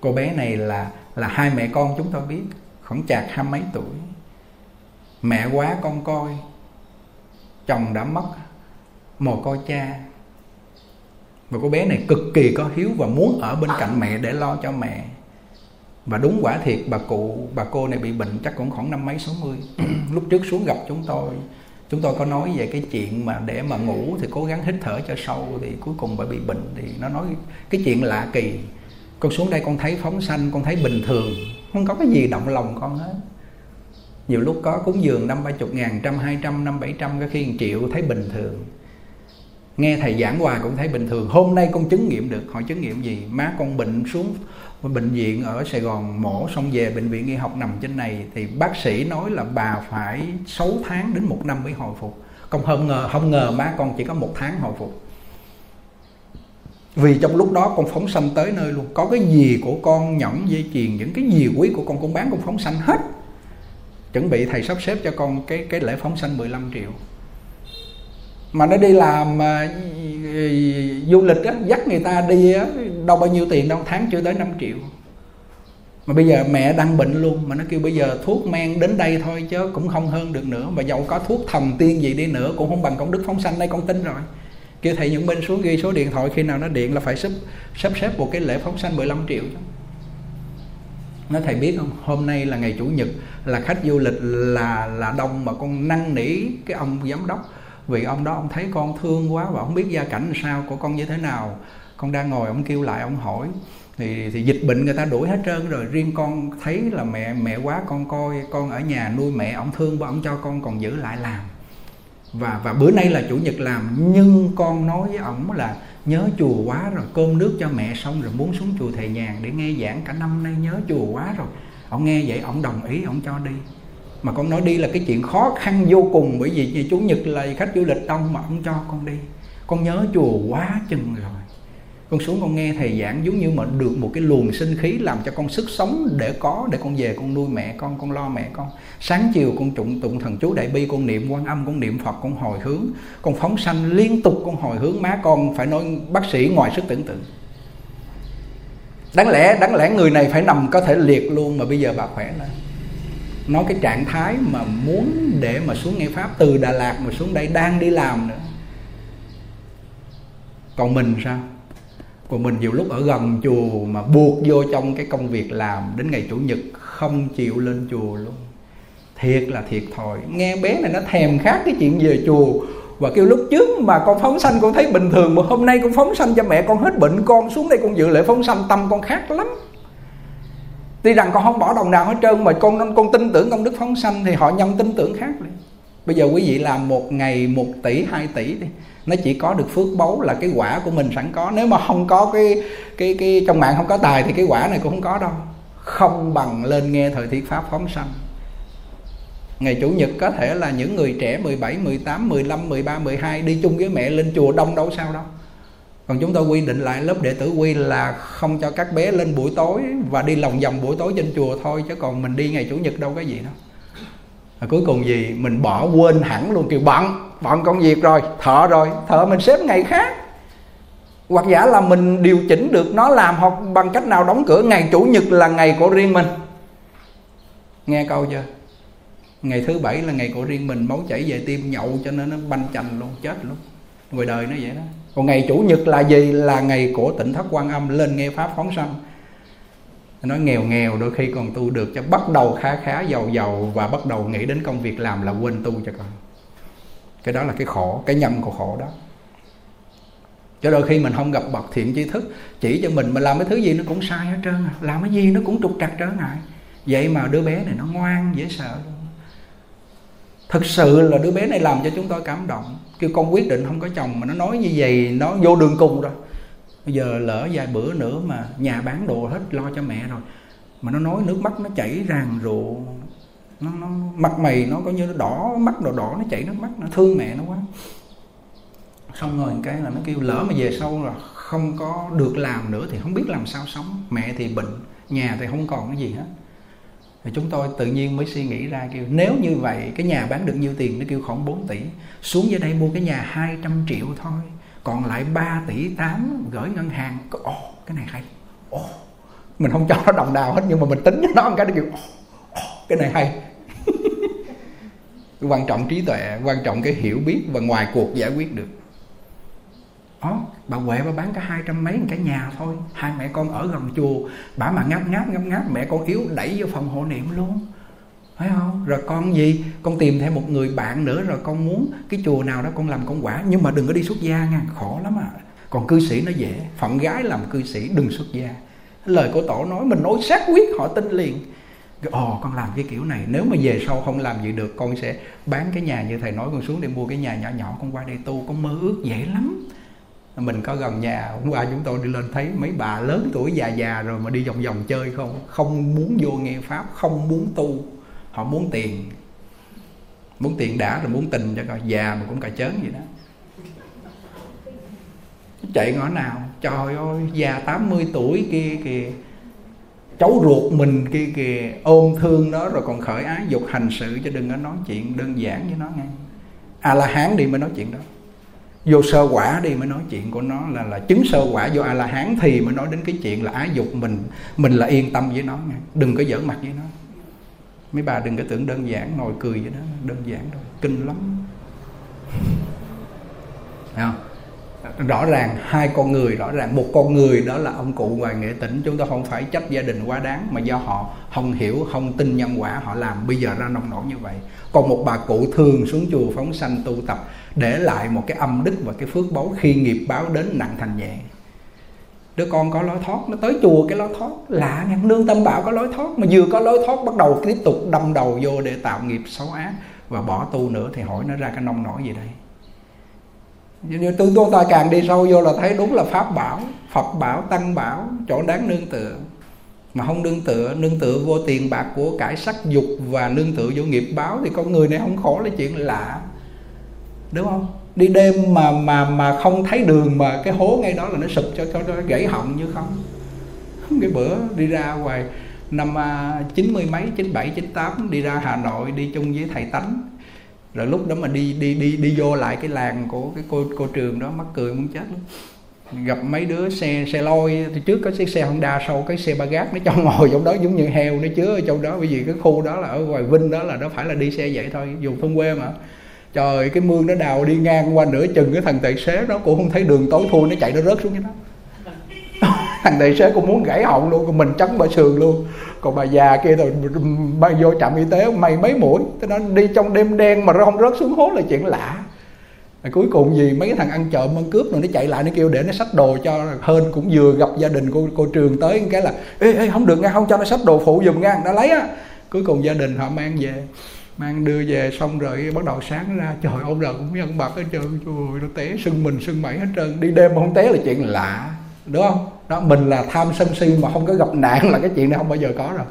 Cô bé này là là hai mẹ con chúng tôi biết, khoảng chạc hai mấy tuổi. Mẹ quá con coi, chồng đã mất mồ côi cha và cô bé này cực kỳ có hiếu và muốn ở bên cạnh mẹ để lo cho mẹ. Và đúng quả thiệt, bà cụ, bà cô này bị bệnh chắc cũng khoảng năm mấy sáu mươi. Lúc trước xuống gặp chúng tôi chúng tôi có nói về cái chuyện mà để mà ngủ thì cố gắng hít thở cho sâu, thì cuối cùng bà bị bệnh thì nó nói cái chuyện lạ kỳ. Con xuống đây con thấy phóng sanh, con thấy bình thường, không có cái gì động lòng con hết. Nhiều lúc có cúng dường năm ba chục ngàn, trăm, hai trăm, năm bảy trăm, có khi một triệu, thấy bình thường nghe thầy giảng hoài cũng thấy bình thường. Hôm nay con chứng nghiệm được. Họ chứng nghiệm gì? Má con bệnh xuống, bệnh viện ở Sài Gòn, mổ xong về bệnh viện y học nằm trên này. Thì bác sĩ nói là bà phải 6 tháng đến một năm mới hồi phục. Con không ngờ không ngờ má con chỉ có một tháng hồi phục. Vì trong lúc đó con phóng sanh tới nơi luôn. Có cái gì của con nhẫn dây chuyền, những cái gì quý của con con bán, con phóng sanh hết. Chuẩn bị thầy sắp xếp cho con cái cái lễ phóng sanh 15 triệu mà nó đi làm mà du lịch á, dắt người ta đi á, đâu bao nhiêu tiền đâu, tháng chưa tới 5 triệu. Mà bây giờ mẹ đang bệnh luôn, mà nó kêu bây giờ thuốc men đến đây thôi chứ cũng không hơn được nữa. Mà dầu có thuốc thần tiên gì đi nữa, cũng không bằng công đức phóng sanh đây, con tin rồi. Kêu thầy những bên xuống ghi số điện thoại, khi nào nó điện là phải sắp sắp xếp một cái lễ phóng sanh 15 triệu nó thầy biết không, hôm nay là ngày chủ nhật, là khách du lịch là là đông mà con năn nỉ cái ông giám đốc vì ông đó, ông thấy con thương quá và ông biết gia cảnh sao, của con như thế nào. Con đang ngồi, ông kêu lại, ông hỏi. Thì thì dịch bệnh người ta đuổi hết trơn rồi. Riêng con thấy là mẹ mẹ quá, con coi, con ở nhà nuôi mẹ, ông thương và ông cho con còn giữ lại làm. Và và bữa nay là chủ nhật làm, nhưng con nói với ổng là nhớ chùa quá rồi, cơm nước cho mẹ xong rồi muốn xuống chùa thầy nhàn để nghe giảng cả năm nay nhớ chùa quá rồi. Ông nghe vậy ông đồng ý ông cho đi mà con nói đi là cái chuyện khó khăn vô cùng, bởi vì chủ nhật là khách du lịch đông mà ông cho con đi. Con nhớ chùa quá chừng rồi. Con xuống con nghe thầy giảng giống như mà được một cái luồng sinh khí làm cho con sức sống để có để con về con nuôi mẹ con con lo mẹ con. Sáng chiều con tụng tụng thần chú đại bi, con niệm quan âm, con niệm phật, con hồi hướng. Con phóng sanh liên tục, con hồi hướng má con, phải nói bác sĩ ngoài sức tưởng tượng. Đáng lẽ đáng lẽ người này phải nằm có thể liệt luôn mà bây giờ bà khỏe lên nói cái trạng thái mà muốn để mà xuống nghe pháp, từ đà lạt mà xuống đây đang đi làm nữa. Còn mình sao? Còn mình nhiều lúc ở gần chùa mà buộc vô trong cái công việc làm, đến ngày chủ nhật không chịu lên chùa luôn. Thiệt là thiệt thòi. Nghe bé này nó thèm khát cái chuyện về chùa, và kêu lúc trước mà con phóng sanh con thấy bình thường, mà hôm nay con phóng sanh cho mẹ con hết bệnh, con xuống đây con dự lễ phóng sanh, tâm con khác lắm tuy rằng con không bỏ đồng nào hết trơn mà con con tin tưởng công đức phóng sanh thì họ nhân tin tưởng khác đi. Bây giờ quý vị làm một ngày một tỷ hai tỷ đi nó chỉ có được phước báu là cái quả của mình sẵn có. Nếu mà không có cái cái cái trong mạng không có tài thì cái quả này cũng không có đâu. Không bằng lên nghe thời thiết pháp phóng sanh. Ngày Chủ nhật có thể là những người trẻ 17, 18, 15, 13, 12 đi chung với mẹ lên chùa đông đâu sao đâu còn chúng tôi quy định lại lớp đệ tử quy là không cho các bé lên buổi tối và đi lòng vòng buổi tối trên chùa thôi, chứ còn mình đi ngày chủ nhật đâu có gì đâu. Và cuối cùng gì? Mình bỏ quên hẳn luôn kiểu bận bận công việc rồi, thợ rồi, thợ mình xếp ngày khác. Hoặc giả là mình điều chỉnh được nó làm hoặc bằng cách nào đóng cửa, ngày chủ nhật là ngày của riêng mình. Nghe câu chưa? Ngày thứ bảy là ngày của riêng mình, máu chảy về tim, nhậu cho nên nó banh chành luôn, chết luôn. Người đời nó vậy đó còn ngày chủ nhật là gì? Là ngày của tỉnh thất quan âm lên nghe pháp phóng sanh. Nói nghèo nghèo, đôi khi còn tu được cho bắt đầu khá khá giàu giàu và bắt đầu nghĩ đến công việc làm là quên tu cho con. Cái đó là cái khổ, cái nhầm của khổ đó. Cho đôi khi mình không gặp bậc thiện tri thức, chỉ cho mình mà làm cái thứ gì nó cũng sai hết trơn à. làm cái gì nó cũng trục trặc trở ngại. Vậy mà đứa bé này nó ngoan, dễ sợ thực sự là đứa bé này làm cho chúng tôi cảm động. Kêu con quyết định không có chồng mà nó nói như vậy nó vô đường cùng rồi. Bây giờ lỡ vài bữa nữa mà nhà bán đồ hết lo cho mẹ rồi mà nó nói nước mắt nó chảy ràng rụa. Nó, nó mặt mày nó có như nó đỏ mắt đỏ đỏ nó chảy nước mắt nó thương mẹ nó quá. Xong rồi cái là nó kêu lỡ mà về sau là không có được làm nữa thì không biết làm sao sống. Mẹ thì bệnh nhà thì không còn cái gì hết thì chúng tôi tự nhiên mới suy nghĩ ra kêu nếu như vậy cái nhà bán được nhiêu tiền? Nó kêu khoảng 4 tỷ. Xuống dưới đây mua cái nhà 200 triệu thôi còn lại 3 tỷ 8 gửi ngân hàng. Ồ cái này hay. Ồ mình không cho nó đồng nào hết nhưng mà mình tính cho nó một cái nó kêu ồ, cái này hay. Quan trọng trí tuệ quan trọng cái hiểu biết và ngoài cuộc giải quyết được đó bà huệ bà bán cả hai trăm mấy cái nhà thôi. Hai mẹ con ở gần chùa. Bà mà ngáp ngáp ngáp ngáp, mẹ con yếu đẩy vô phòng hộ niệm luôn. Phải không? Rồi con gì? Con tìm thêm một người bạn nữa, rồi con muốn cái chùa nào đó con làm con quả. Nhưng mà đừng có đi xuất gia nha, khổ lắm à. Còn cư sĩ nó dễ. Phận gái làm cư sĩ, đừng xuất gia. Lời của tổ nói mình nói xác quyết, họ tin liền. Ồ, con làm cái kiểu này. Nếu mà về sau không làm gì được, con sẽ bán cái nhà như thầy nói, con xuống để mua cái nhà nhỏ nhỏ, con qua đây tu, con mơ ước dễ lắm mình có gần nhà, hôm qua chúng tôi đi lên thấy mấy bà lớn tuổi già già rồi mà đi vòng vòng chơi không? Không muốn vô nghe pháp, không muốn tu. Họ muốn tiền. Muốn tiền đã rồi muốn tình cho coi, già mà cũng cà chớn vậy đó. Chạy ngõ nào? Trời ơi, già 80 tuổi kia kìa. Cháu ruột mình kia kìa. Ôm thương nó rồi còn khởi ái dục hành sự cho đừng có nói chuyện đơn giản với nó nghe. À là hán đi mới nói chuyện đó vô sơ quả đi mới nói chuyện của nó là là chứng sơ quả vô a la hán thì mới nói đến cái chuyện là ái dục mình mình là yên tâm với nó nha. Đừng có giỡn mặt với nó. Mấy bà đừng có tưởng đơn giản, ngồi cười với nó, đơn giản thôi kinh lắm. Không? Rõ ràng hai con người, rõ ràng một con người đó là ông cụ ngoài nghệ tỉnh chúng ta không phải trách gia đình quá đáng, mà do họ không hiểu, không tin nhân quả họ làm. Bây giờ ra nông nổi như vậy. Còn một bà cụ thường xuống chùa phóng sanh tu tập để lại một cái âm đức và cái phước báu khi nghiệp báo đến nặng thành nhẹ. Đứa con có lối thoát, nó tới chùa cái lối thoát. Lạ ngàn nương tâm bảo có lối thoát, mà vừa có lối thoát bắt đầu tiếp tục đâm đầu vô để tạo nghiệp xấu ác và bỏ tu nữa thì hỏi nó ra cái nông nổi gì đây? Như tôi tôi ta càng đi sâu vô là thấy đúng là pháp bảo, phật bảo, tăng bảo, chỗ đáng nương tựa. Mà không nương tựa nương tựa vô tiền bạc của cải sắc dục và nương tựa vô nghiệp báo thì con người này không khổ, là chuyện lạ đúng không? Đi đêm mà mà mà không thấy đường mà cái hố ngay đó là nó sụp cho cho nó gãy họng như không? Cái bữa đi ra ngoài năm à, chín mươi mấy chín bảy chín tám đi ra Hà Nội đi chung với thầy tánh. Rồi lúc đó mà đi đi đi đi vô lại cái làng của cái cô cô trường đó mắc cười muốn chết lắm. Gặp mấy đứa xe xe lôi thì trước có chiếc xe Honda sau cái xe ba gác nó cho ngồi trong đó giống như heo nó chứa ở trong đó. Bởi vì cái khu đó là ở ngoài Vinh đó là nó phải là đi xe vậy thôi dùng thôn quê mà trời cái mương nó đào đi ngang qua nửa chừng cái thằng tài xế nó cũng không thấy đường tối thui nó chạy nó rớt xuống cái đó. Thằng tài xế cũng muốn gãy họng luôn còn mình chấn bả sườn luôn. Còn bà già kia rồi bay vô trạm y tế mày mấy mũi? Nó đi trong đêm đen mà nó không rớt xuống hố là chuyện lạ. Rồi cuối cùng gì mấy cái thằng ăn trộm ăn cướp rồi nó chạy lại nó kêu để nó xách đồ cho hơn cũng vừa gặp gia đình cô cô trường tới cái là ê, ê không được nghe không cho nó xách đồ phụ giùm ngang nó lấy á. Cuối cùng gia đình họ mang về mang đưa về xong rồi bắt đầu sáng ra trời ông là cũng nhân bạc hết trơn trời nó té sưng mình sưng mẩy hết trơn. Đi đêm mà không té là chuyện lạ đúng không? Đó mình là tham sân si mà không có gặp nạn là cái chuyện này không bao giờ có rồi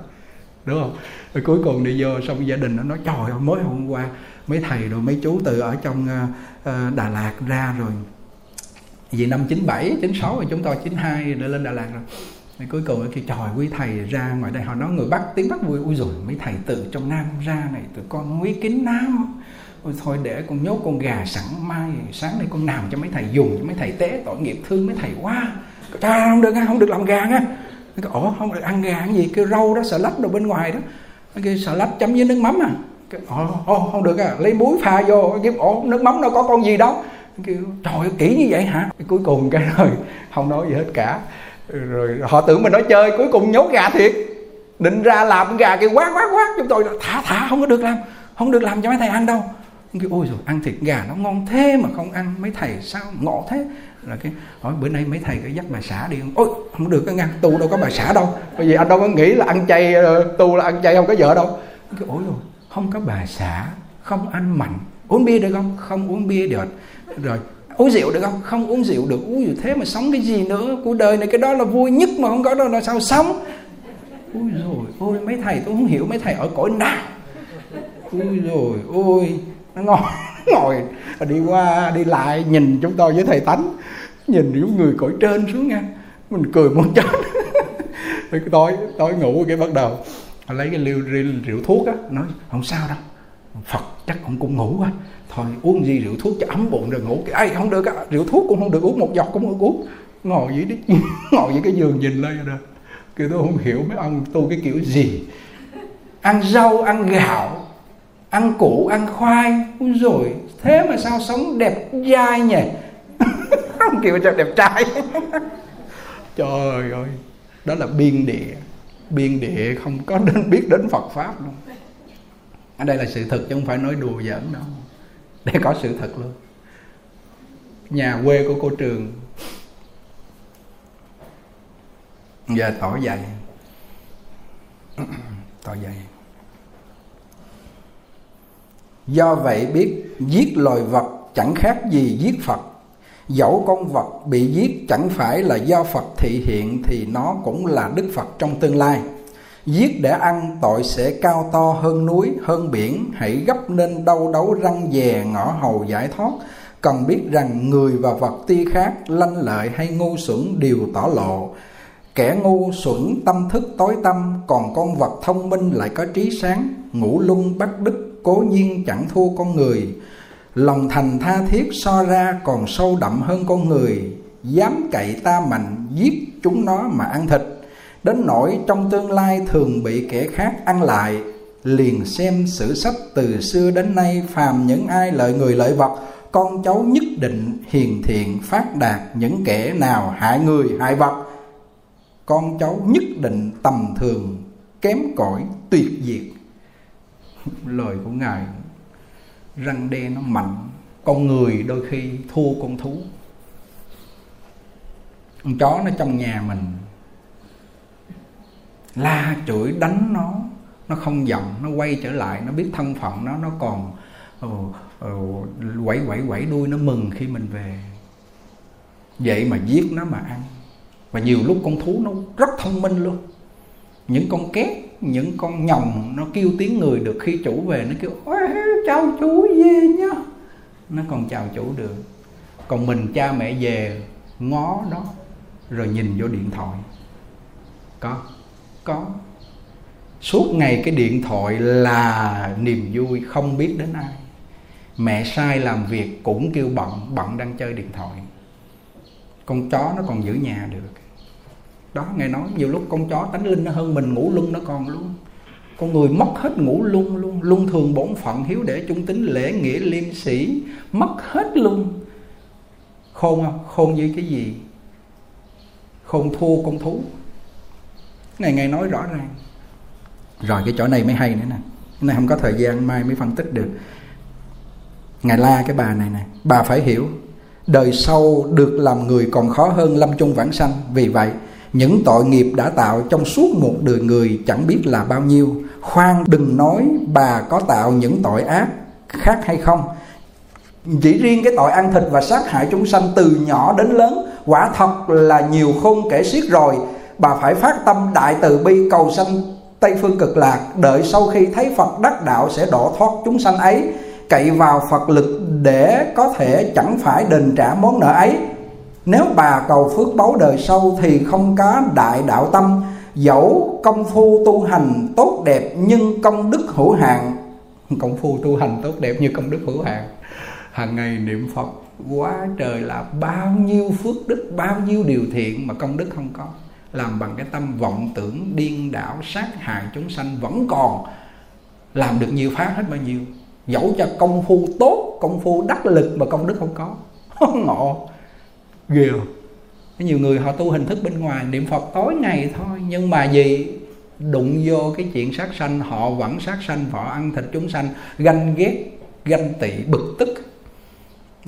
đúng không? Rồi cuối cùng đi vô xong gia đình nó nói trời ơi mới hôm qua mấy thầy rồi mấy chú từ ở trong uh, Đà Lạt ra rồi. Vì năm 97, 96 rồi chúng tôi 92 đã lên Đà Lạt rồi mấy cuối cùng thì trời quý thầy ra ngoài đây. Họ nói người bắt tiếng bắt vui ui rồi mấy thầy từ trong nam ra này tụi con quý kính nam ôi thôi để con nhốt con gà sẵn mai sáng nay con làm cho mấy thầy dùng cho mấy thầy té tội nghiệp thương mấy thầy quá. Trời không được không được làm gà nha. Cái ổ không được ăn gà cái gì? Cái rau đó sợ lách đồ bên ngoài đó. Cái sợ lách chấm với nước mắm à. Cái ồ, ồ không được à lấy muối pha vô. Cái ồ nước mắm nó có con gì đâu. Kêu trời kỹ như vậy hả? Cái cuối cùng cái rồi không nói gì hết cả rồi họ tưởng mình nói chơi, cuối cùng nhốt gà thiệt. Định ra làm gà cái quát quát quát. Chúng tôi thả thả, không có được làm, không được làm cho mấy thầy ăn đâu. Cái ôi rồi ăn thịt gà nó ngon thế mà không ăn, mấy thầy sao ngộ thế? Là cái hỏi bữa nay mấy thầy có dắt bà xã đi không? Ôi, không được cái ngăn tu đâu có bà xã đâu. Bởi vì anh đâu có nghĩ là ăn chay ờ, tu là ăn chay không có vợ đâu. Cái ôi rồi không có bà xã, không ăn mặn. Uống bia được không? Không uống bia được. Rồi uống rượu được không? Không uống rượu được. Uống rượu thế mà sống cái gì nữa? Cuộc đời này cái đó là vui nhất mà không có đó là sao sống? Ôi rồi ôi, mấy thầy tôi không hiểu, mấy thầy ở cõi nào? Ôi rồi ôi, nó ngồi ngồi. Đi qua, đi lại, nhìn chúng tôi với thầy tánh. Nhìn những người cõi trên xuống nha. Mình cười muốn chết tối tối ngủ cái bắt đầu. Lấy cái liều rượu thuốc á, nói, không sao đâu. Phật chắc cũng cũng ngủ quá thôi, uống gì rượu thuốc cho ấm bụng rồi ngủ. Ai, không được á, rượu thuốc cũng không được uống, một giọt cũng không được uống. Ngồi dưới đi ngồi dưới cái giường nhìn lên rồi kêu tôi không hiểu mấy ông tu cái kiểu gì. Ăn rau, ăn gạo, ăn củ, ăn khoai. Rồi thế mà sao sống đẹp dai nhỉ? Không kiểu cho đẹp trai. Trời ơi, đó là biên địa. Biên địa không có đến biết đến phật pháp luôn. Ở đây là sự thật chứ không phải nói đùa giỡn đâu để có sự thật luôn. Nhà quê của cô trường. Giờ tỏ dày. Tỏ dày. Do vậy biết giết loài vật chẳng khác gì giết phật. Dẫu con vật bị giết chẳng phải là do phật thị hiện thì nó cũng là đức phật trong tương lai giết để ăn, tội sẽ cao to hơn núi, hơn biển. Hãy gấp nên đau đấu răng dè ngõ hầu giải thoát. Cần biết rằng người và vật ti khác, lanh lợi hay ngu xuẩn đều tỏ lộ. Kẻ ngu xuẩn tâm thức tối tâm còn con vật thông minh lại có trí sáng. Ngũ lung bắt đức, cố nhiên chẳng thua con người. Lòng thành tha thiết so ra còn sâu đậm hơn con người. Dám cậy ta mạnh, giết chúng nó mà ăn thịt đến nỗi trong tương lai thường bị kẻ khác ăn lại, liền xem sử sách từ xưa đến nay phàm những ai lợi người lợi vật, con cháu nhất định hiền thiện phát đạt những kẻ nào hại người hại vật. Con cháu nhất định tầm thường, kém cỏi, tuyệt diệt. Lời của ngài răng đe nó mạnh, con người đôi khi thua con thú. Con chó nó trong nhà mình la chửi đánh nó. Nó không giận nó quay trở lại nó biết thân phận nó nó còn uh, uh, quẩy quẩy quẩy đuôi nó mừng khi mình về. Vậy mà giết nó mà ăn. Và nhiều lúc con thú nó rất thông minh luôn. Những con két những con nhồng nó kêu tiếng người được khi chủ về nó kêu chào chú về nhá. Nó còn chào chủ được. Còn mình cha mẹ về ngó đó rồi nhìn vô điện thoại. Có có. Suốt ngày cái điện thoại là niềm vui, không biết đến ai. Mẹ sai làm việc cũng kêu bận bận đang chơi điện thoại. Con chó nó còn giữ nhà được. Đó ngài nói nhiều lúc con chó tánh linh nó hơn mình ngủ lung nó còn luôn. Con người mất hết ngủ lung luôn. Luân thường bổn phận hiếu để trung tính lễ nghĩa liêm sĩ mất hết luôn. Khôn không? Khôn với cái gì? Khôn thua con thú ngày ngày nói rõ ràng. Rồi cái chỗ này mới hay nữa nè. Nay không có thời gian, mai mới phân tích được. Ngài la cái bà này nè, bà phải hiểu, đời sau được làm người còn khó hơn lâm chung vãng sanh. Vì vậy, những tội nghiệp đã tạo trong suốt một đời người chẳng biết là bao nhiêu. Khoan đừng nói bà có tạo những tội ác khác hay không. Chỉ riêng cái tội ăn thịt và sát hại chúng sanh từ nhỏ đến lớn, quả thật là nhiều khôn kể xiết rồi bà phải phát tâm đại từ bi cầu sanh tây phương cực lạc, đợi sau khi thấy phật đắc đạo sẽ đổ thoát chúng sanh ấy. Cậy vào phật lực để có thể chẳng phải đền trả món nợ ấy. Nếu bà cầu phước báu đời sau thì không có đại đạo tâm. Dẫu công phu tu hành tốt đẹp nhưng công đức hữu hạn. Công phu tu hành tốt đẹp như công đức hữu hạn. Hàng ngày niệm phật, quá trời là bao nhiêu phước đức, bao nhiêu điều thiện mà công đức không có làm bằng cái tâm vọng tưởng, điên đảo, sát hại chúng sanh vẫn còn. Làm được nhiều pháp hết bao nhiêu? Dẫu cho công phu tốt, công phu đắc lực mà công đức không có. Ngộ. Ghê nhiều người họ tu hình thức bên ngoài, niệm phật tối ngày thôi. Nhưng mà gì? Đụng vô cái chuyện sát sanh, họ vẫn sát sanh, họ ăn thịt chúng sanh, ganh ghét, ganh tị, bực tức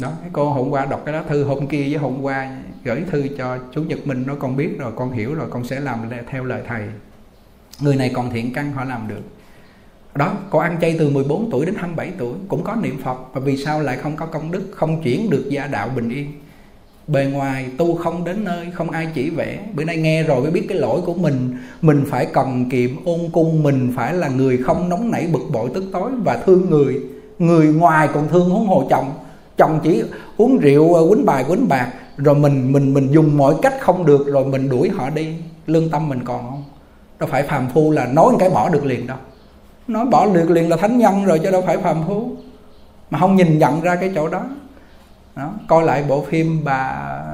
đó, cái cô hôm qua đọc cái đó, thư hôm kia với hôm qua gửi thư cho chú Nhật Minh nó con biết rồi, con hiểu rồi, con sẽ làm theo lời thầy. Người này còn thiện căn, họ làm được. Đó, cô ăn chay từ 14 tuổi đến 27 tuổi, cũng có niệm Phật, và vì sao lại không có công đức, không chuyển được gia đạo bình yên? Bề ngoài, tu không đến nơi, không ai chỉ vẽ. Bữa nay nghe rồi mới biết cái lỗi của mình. Mình phải cần kiệm, ôn cung, mình phải là người không nóng nảy, bực bội, tức tối và thương người. Người ngoài còn thương huống hồ chồng chồng chỉ uống rượu ờ, quýnh bài, quýnh bạc, rồi mình mình mình dùng mọi cách không được, rồi mình đuổi họ đi. Lương tâm mình còn không? Đâu phải phàm phu là nói một cái bỏ được liền đâu. Nói bỏ được liền là thánh nhân rồi chứ đâu phải phàm phu. Mà không nhìn nhận ra cái chỗ đó. Đó. coi lại bộ phim bà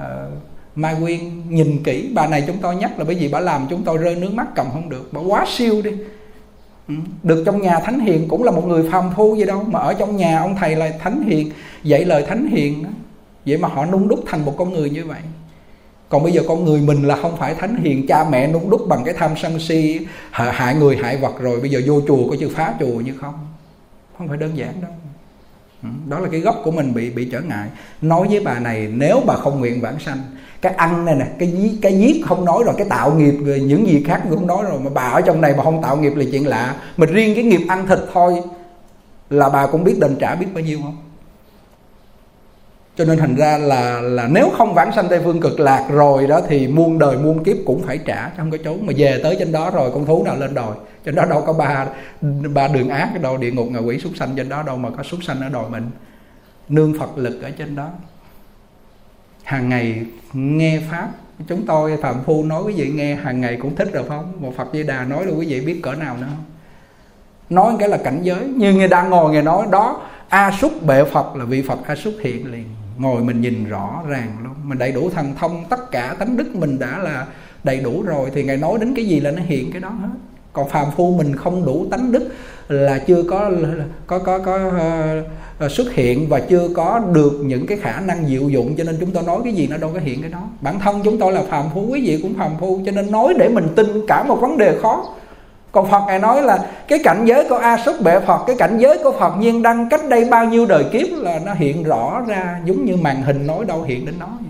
ờ, Mai Quyên, nhìn kỹ, bà này chúng tôi nhắc là bởi vì bà làm chúng tôi rơi nước mắt cầm không được. Bà quá siêu đi được trong nhà thánh hiền cũng là một người phàm phu gì đâu. Mà ở trong nhà ông thầy là thánh hiền, dạy lời thánh hiền đó. vậy mà họ nung đúc thành một con người như vậy. Còn bây giờ con người mình là không phải thánh hiền. Cha mẹ nung đúc bằng cái tham sân si hại người, hại vật rồi, bây giờ vô chùa có chữ phá chùa như không. Không phải đơn giản đâu. Ừ, đó là cái gốc của mình bị bị trở ngại. Nói với bà này, nếu bà không nguyện vãng sanh cái ăn này nè, cái giết cái giết không nói rồi, cái tạo nghiệp rồi những gì khác cũng không nói rồi. Mà bà ở trong này mà không tạo nghiệp là chuyện lạ. Mình riêng cái nghiệp ăn thịt thôi là bà cũng biết đền trả biết bao nhiêu không? Cho nên thành ra là là nếu không vãng sanh tây phương cực lạc rồi đó thì muôn đời muôn kiếp cũng phải trả, chứ không có trốn. Mà về tới trên đó rồi, con thú nào lên đòi trên đó đâu có ba ba đường ác đâu, địa ngục ngạ quỷ súc sanh trên đó đâu mà có súc sanh ở đòi mình. Nương phật lực ở trên đó hàng ngày nghe pháp chúng tôi phạm phu nói quý vị nghe hàng ngày cũng thích rồi không? Một phật di đà nói rồi quý vị biết cỡ nào nữa. Không nói cái là cảnh giới như người đang ngồi người nói đó a súc bệ phật là vị phật a súc hiện liền. Ngồi mình nhìn rõ ràng luôn mình đầy đủ thần thông tất cả tánh đức mình đã là đầy đủ rồi thì ngài nói đến cái gì là nó hiện cái đó hết. Còn phàm phu mình không đủ tánh đức là chưa có có có có uh, À, xuất hiện và chưa có được những cái khả năng diệu dụng, cho nên chúng tôi nói cái gì nó đâu có hiện cái đó. Bản thân chúng tôi là phàm phu quý vị cũng phàm phu, cho nên nói để mình tin cả một vấn đề khó. Còn Phật ngài nói là cái cảnh giới của A Súc Bệ Phật, cái cảnh giới của Phật nhiên đăng cách đây bao nhiêu đời kiếp là nó hiện rõ ra, giống như màn hình nói đâu hiện đến nó vậy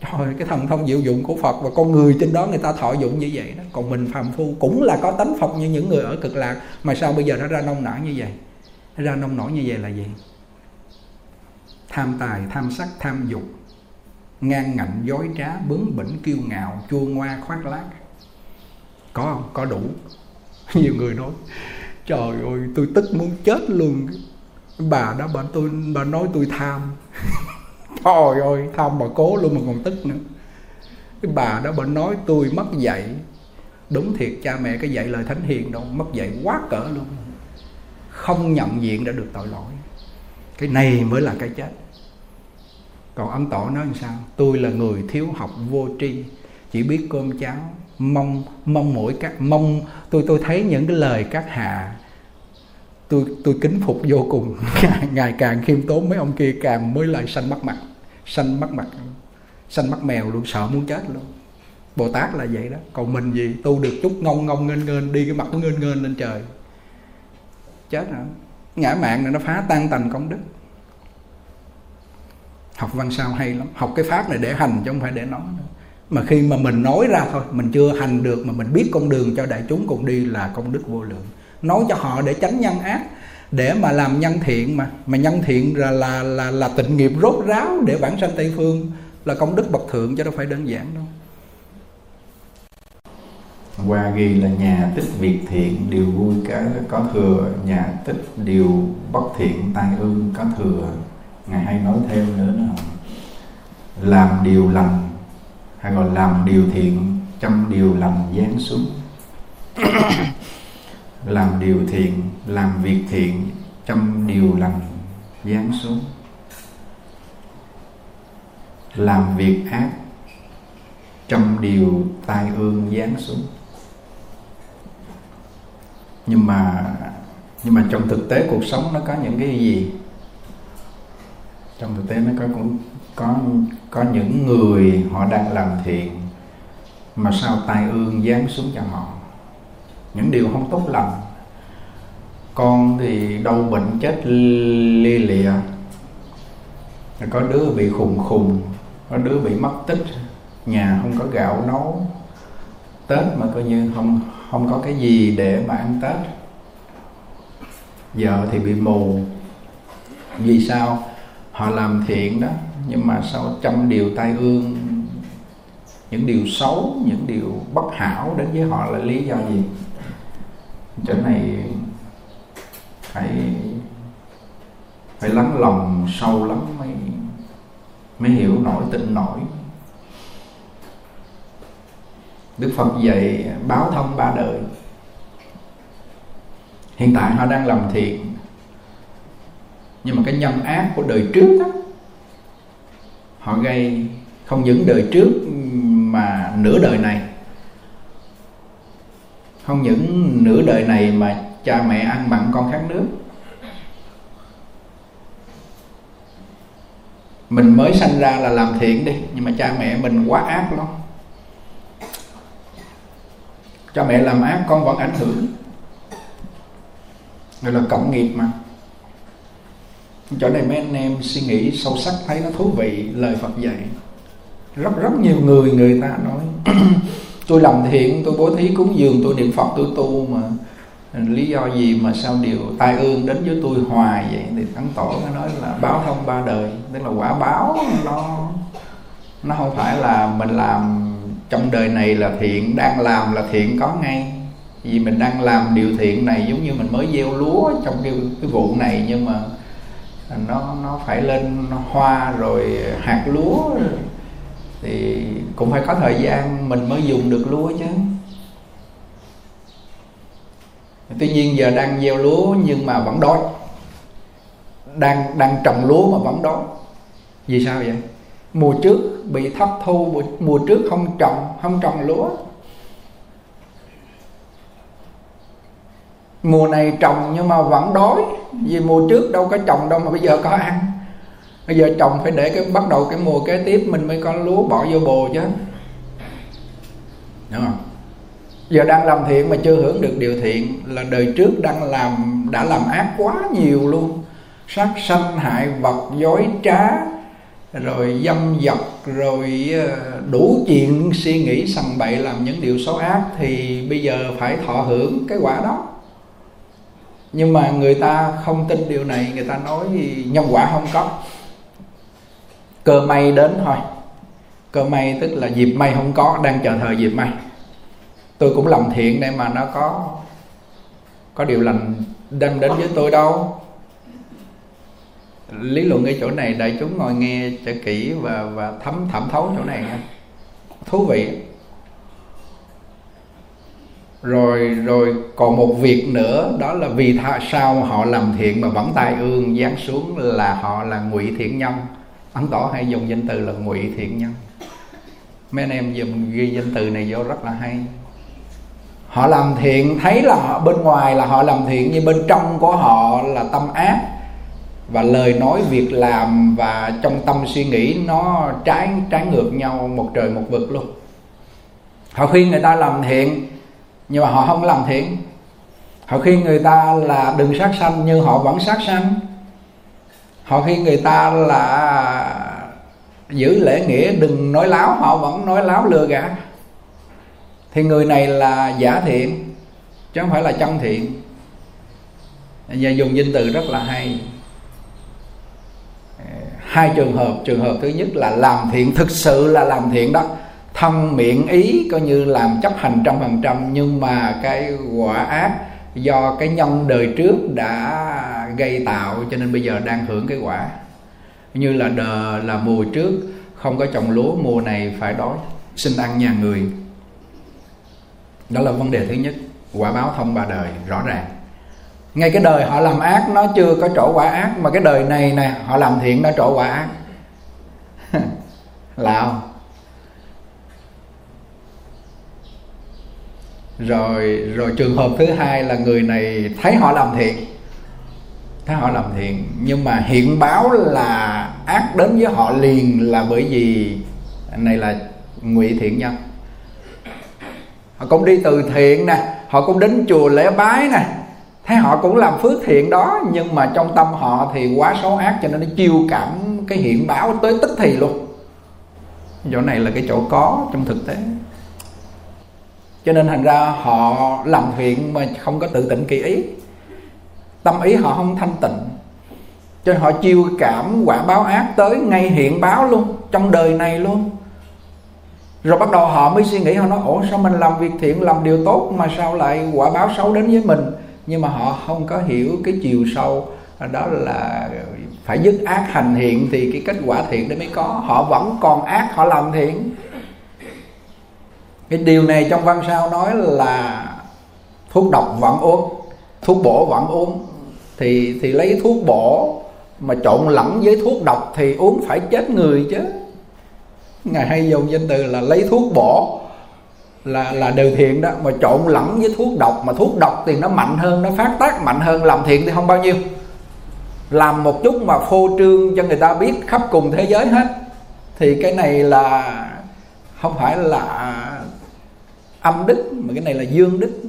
Trời, cái thần thông diệu dụng của Phật và con người trên đó người ta thọ dụng như vậy đó. Còn mình phàm phu cũng là có tánh Phật như những người ở cực lạc, Mà sao bây giờ nó ra nông nã như vậy? Ra nông nổi như vậy là gì? Tham tài, tham sắc, tham dục Ngang ngạnh, dối trá, bướng bỉnh, kiêu ngạo Chua ngoa, khoác lác. Có không? Có đủ. Nhiều người nói Trời ơi tôi tức muốn chết luôn. Bà đó bà tôi bà nói tôi tham. Trời ơi tham bà cố luôn mà còn tức nữa. Cái bà đó bà nói tôi mất dạy. Đúng thiệt cha mẹ cái dạy lời thánh hiền đâu Mất dạy quá cỡ luôn. Không nhận diện đã được tội lỗi. Cái này mới là cái chết. Còn ông Tổ nói làm sao? Tôi là người thiếu học vô tri, Chỉ biết cơm cháo, Mong mong mỗi các, mong, tôi tôi thấy những cái lời các hạ, tôi tôi kính phục vô cùng. Ngày càng khiêm tốn, mấy ông kia càng mới lại xanh mắt mặt xanh mắt mặt xanh mắt mèo luôn, sợ muốn chết luôn. Bồ tát là vậy đó. Còn mình gì? Tu được chút ngông ngông nghênh nghênh, đi cái mặt nó nghênh nghênh lên trời chết rồi ngã mạng này nó phá tan tành công đức. Học văn sao hay lắm. Học cái pháp này để hành chứ không phải để nói nữa. Mà khi mà mình nói ra thôi mình chưa hành được mà mình biết con đường cho đại chúng cùng đi là công đức vô lượng. Nói cho họ để tránh nhân ác để mà làm nhân thiện mà. Mà nhân thiện là là là, là tịnh nghiệp rốt ráo để bản sanh tây phương là công đức bậc thượng chứ đâu phải đơn giản đâu qua ghi là nhà tích việc thiện, điều vui cả có thừa. Nhà tích, điều bất thiện, tai ương có thừa. Ngài hay nói thêm nữa là làm điều lành, hay gọi làm điều thiện trăm điều lành giáng xuống. Làm điều thiện, làm việc thiện trăm điều lành giáng xuống. Làm việc ác trăm điều tai ương giáng xuống nhưng mà nhưng mà trong thực tế cuộc sống nó có những cái gì? Trong thực tế nó có cũng có có những người họ đang làm thiện mà sao tai ương giáng xuống cho họ. Những điều không tốt lành. Con thì đau bệnh chết li lịa. Có đứa bị khùng khùng, có đứa bị mất tích. Nhà không có gạo nấu. Tết mà coi như không không có cái gì để mà ăn tết. Giờ thì bị mù. Vì sao? Họ làm thiện đó, nhưng mà sau trăm điều tai ương, những điều xấu, những điều bất hảo đến với họ là lý do gì? Chỗ này phải phải lắng lòng sâu lắm mới mới hiểu nổi tin nổi. Đức Phật dạy báo thông ba đời. Hiện tại họ đang làm thiện. Nhưng mà cái nhân ác của đời trước đó, Họ gây không những đời trước mà nửa đời này. Không những nửa đời này mà cha mẹ ăn mặn con khát nước. Mình mới sanh ra là làm thiện đi nhưng mà cha mẹ mình quá ác lắm cha mẹ làm ác, con vẫn ảnh hưởng. Gọi là cộng nghiệp mà. Chỗ này mấy anh em suy nghĩ sâu sắc, thấy nó thú vị, lời Phật dạy. Rất rất nhiều người người ta nói, tôi làm thiện, tôi bố thí cúng dường, tôi niệm phật, tôi tu mà. Lý do gì mà sao điều tai ương đến với tôi hoài vậy? Thì thắng tổ nó nói là báo thông ba đời, tức là quả báo nó nó không phải là mình làm trong đời này là thiện đang làm là thiện có ngay. Vì mình đang làm điều thiện này giống như mình mới gieo lúa trong cái, cái vụ này nhưng mà nó nó phải lên hoa rồi hạt lúa. Thì cũng phải có thời gian mình mới dùng được lúa chứ. Tuy nhiên giờ đang gieo lúa nhưng mà vẫn đói. Đang đang trồng lúa mà vẫn đói. Vì sao vậy? Mùa trước bị thất thu mùa, mùa trước không trồng không trồng lúa. Mùa này trồng nhưng mà vẫn đói vì mùa trước đâu có trồng đâu mà bây giờ có ăn. Bây giờ trồng phải để cái bắt đầu cái mùa kế tiếp mình mới có lúa bỏ vô bồ chứ. Đúng không? Giờ đang làm thiện mà chưa hưởng được điều thiện là đời trước đang làm đã làm ác quá nhiều luôn. Sát sanh hại vật dối trá rồi dâm dật rồi ờ, đủ chuyện suy nghĩ sằng bậy làm những điều xấu ác thì bây giờ phải thọ hưởng cái quả đó. Nhưng mà người ta không tin điều này, người ta nói nhân quả không có. Cơ may đến thôi. Cơ may tức là dịp may không có, đang chờ thời dịp may. Tôi cũng làm thiện để mà nó có có điều lành đem đến với tôi đâu lý luận ở chỗ này đại chúng ngồi nghe cho kỹ và và thấm, thẩm thấu chỗ này nha. Thú vị. Rồi rồi còn một việc nữa, đó là vì sao họ làm thiện mà vẫn tai ương, giáng xuống là họ là ngụy thiện nhân. Ấn tỏ hay dùng danh từ là ngụy thiện nhân. Mấy anh em dùng ghi danh từ này vô rất là hay. Họ làm thiện, thấy là họ, bên ngoài là họ làm thiện, nhưng bên trong của họ là tâm ác và lời nói việc làm và trong tâm suy nghĩ nó trái trái ngược nhau một trời một vực luôn. Họ khuyên người ta làm thiện, nhưng mà họ không làm thiện. Họ khuyên người ta là đừng sát sanh nhưng họ vẫn sát sanh. Họ khuyên người ta là giữ lễ nghĩa, đừng nói láo, họ vẫn nói láo lừa gạt. Thì người này là giả thiện, chứ không phải là chân thiện. Và dùng danh từ rất là hay hai trường hợp. Trường hợp thứ nhất là làm thiện, thực sự là làm thiện đó. Thân miệng ý, coi như làm chấp hành trăm phần trăm, nhưng mà cái quả ác do cái nhân đời trước đã gây tạo, cho nên bây giờ đang hưởng cái quả. Như là đờ, là mùa trước, không có trồng lúa, mùa này phải đói, xin ăn nhà người. Đó là vấn đề thứ nhất. Quả báo thông ba đời, rõ ràng ngay cái đời họ làm ác, nó chưa có trổ quả ác, mà cái đời này nè, họ làm thiện đã trổ quả ác. Là không rồi rồi trường hợp thứ hai là người này thấy họ làm thiện. Thấy họ làm thiện, nhưng mà hiện báo là ác đến với họ liền là bởi vì này là ngụy thiện nhân. Họ cũng đi từ thiện nè, họ cũng đến chùa lễ bái nè thấy họ cũng làm phước thiện đó, nhưng mà trong tâm họ thì quá xấu ác cho nên nó chiêu cảm cái hiện báo tới tức thì luôn. Chỗ này là cái chỗ có trong thực tế. Cho nên thành ra họ làm thiện mà không có tự tịnh kỳ ý. Tâm ý họ không thanh tịnh. Cho nên họ chiêu cảm quả báo ác tới ngay hiện báo luôn, trong đời này luôn. Rồi bắt đầu họ mới suy nghĩ, họ nói, ủa, sao mình làm việc thiện, làm điều tốt mà sao lại quả báo xấu đến với mình? Nhưng mà họ không có hiểu cái chiều sâu, đó là phải dứt ác hành thiện thì cái kết quả thiện đó mới có. Họ vẫn còn ác, họ làm thiện. Cái điều này trong văn sao nói là thuốc độc vẫn uống, thuốc bổ vẫn uống. Thì thì lấy thuốc bổ mà trộn lẫn với thuốc độc thì uống phải chết người chứ. Ngài hay dùng danh từ là lấy thuốc bổ là là đều thiện đó. Mà trộn lẫn với thuốc độc, mà thuốc độc thì nó mạnh hơn, nó phát tác mạnh hơn, làm thiện thì không bao nhiêu. Làm một chút mà phô trương cho người ta biết khắp cùng thế giới hết, thì cái này là không phải là âm đức, mà cái này là dương đức.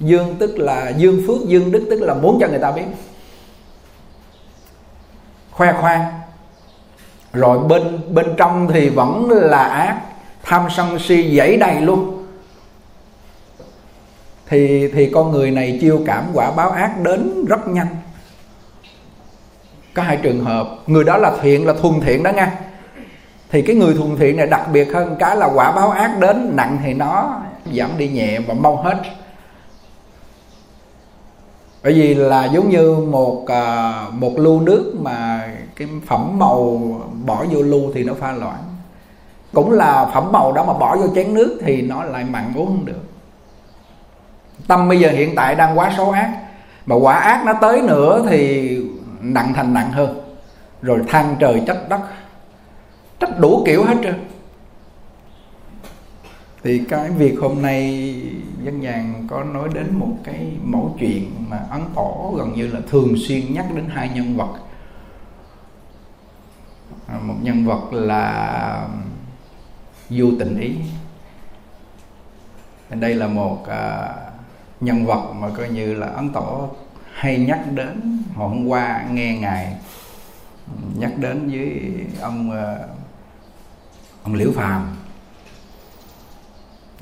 Dương tức là dương phước, dương đức tức là muốn cho người ta biết. Khoe khoang. Rồi bên bên trong thì vẫn là ác tham sân si dãy đầy luôn. Thì thì con người này chiêu cảm quả báo ác đến rất nhanh. Có hai trường hợp, người đó là thiện là thuần thiện đó nha. Thì cái người thuần thiện này đặc biệt hơn cái là quả báo ác đến, nặng thì nó giảm đi nhẹ và mau hết. Bởi vì là giống như một à, một lu nước mà cái phẩm màu bỏ vô lu thì nó pha loãng cũng là phẩm màu đó mà bỏ vô chén nước thì nó lại mặn uống không được. Tâm bây giờ hiện tại đang quá xấu ác. Mà quả ác nó tới nữa thì nặng thành nặng hơn. Rồi than trời trách đất. Trách đủ kiểu hết trơn. Thì cái việc hôm nay dân nhàn có nói đến một cái mẫu chuyện mà ấn tổ gần như là thường xuyên nhắc đến hai nhân vật. À, một nhân vật là vô tình ý. Đây là một à, nhân vật mà coi như là ấn tổ hay nhắc đến hồi hôm qua nghe ngài nhắc đến với ông à, ông liễu phàm.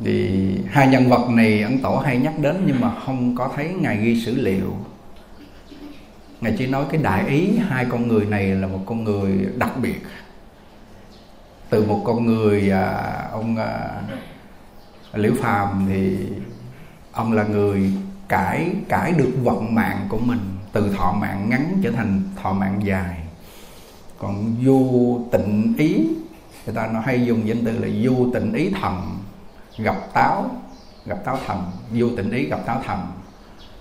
Thì hai nhân vật này ấn tổ hay nhắc đến nhưng mà không có thấy ngài ghi sử liệu. Ngài chỉ nói cái đại ý hai con người này là một con người đặc biệt từ một con người à, ông à, liễu phàm thì ông là người cải cải được vận mạng của mình từ thọ mạng ngắn trở thành thọ mạng dài. Còn du tịnh ý người ta nói hay dùng danh từ là du tịnh ý thần gặp táo gặp táo thần du tịnh ý gặp táo thần.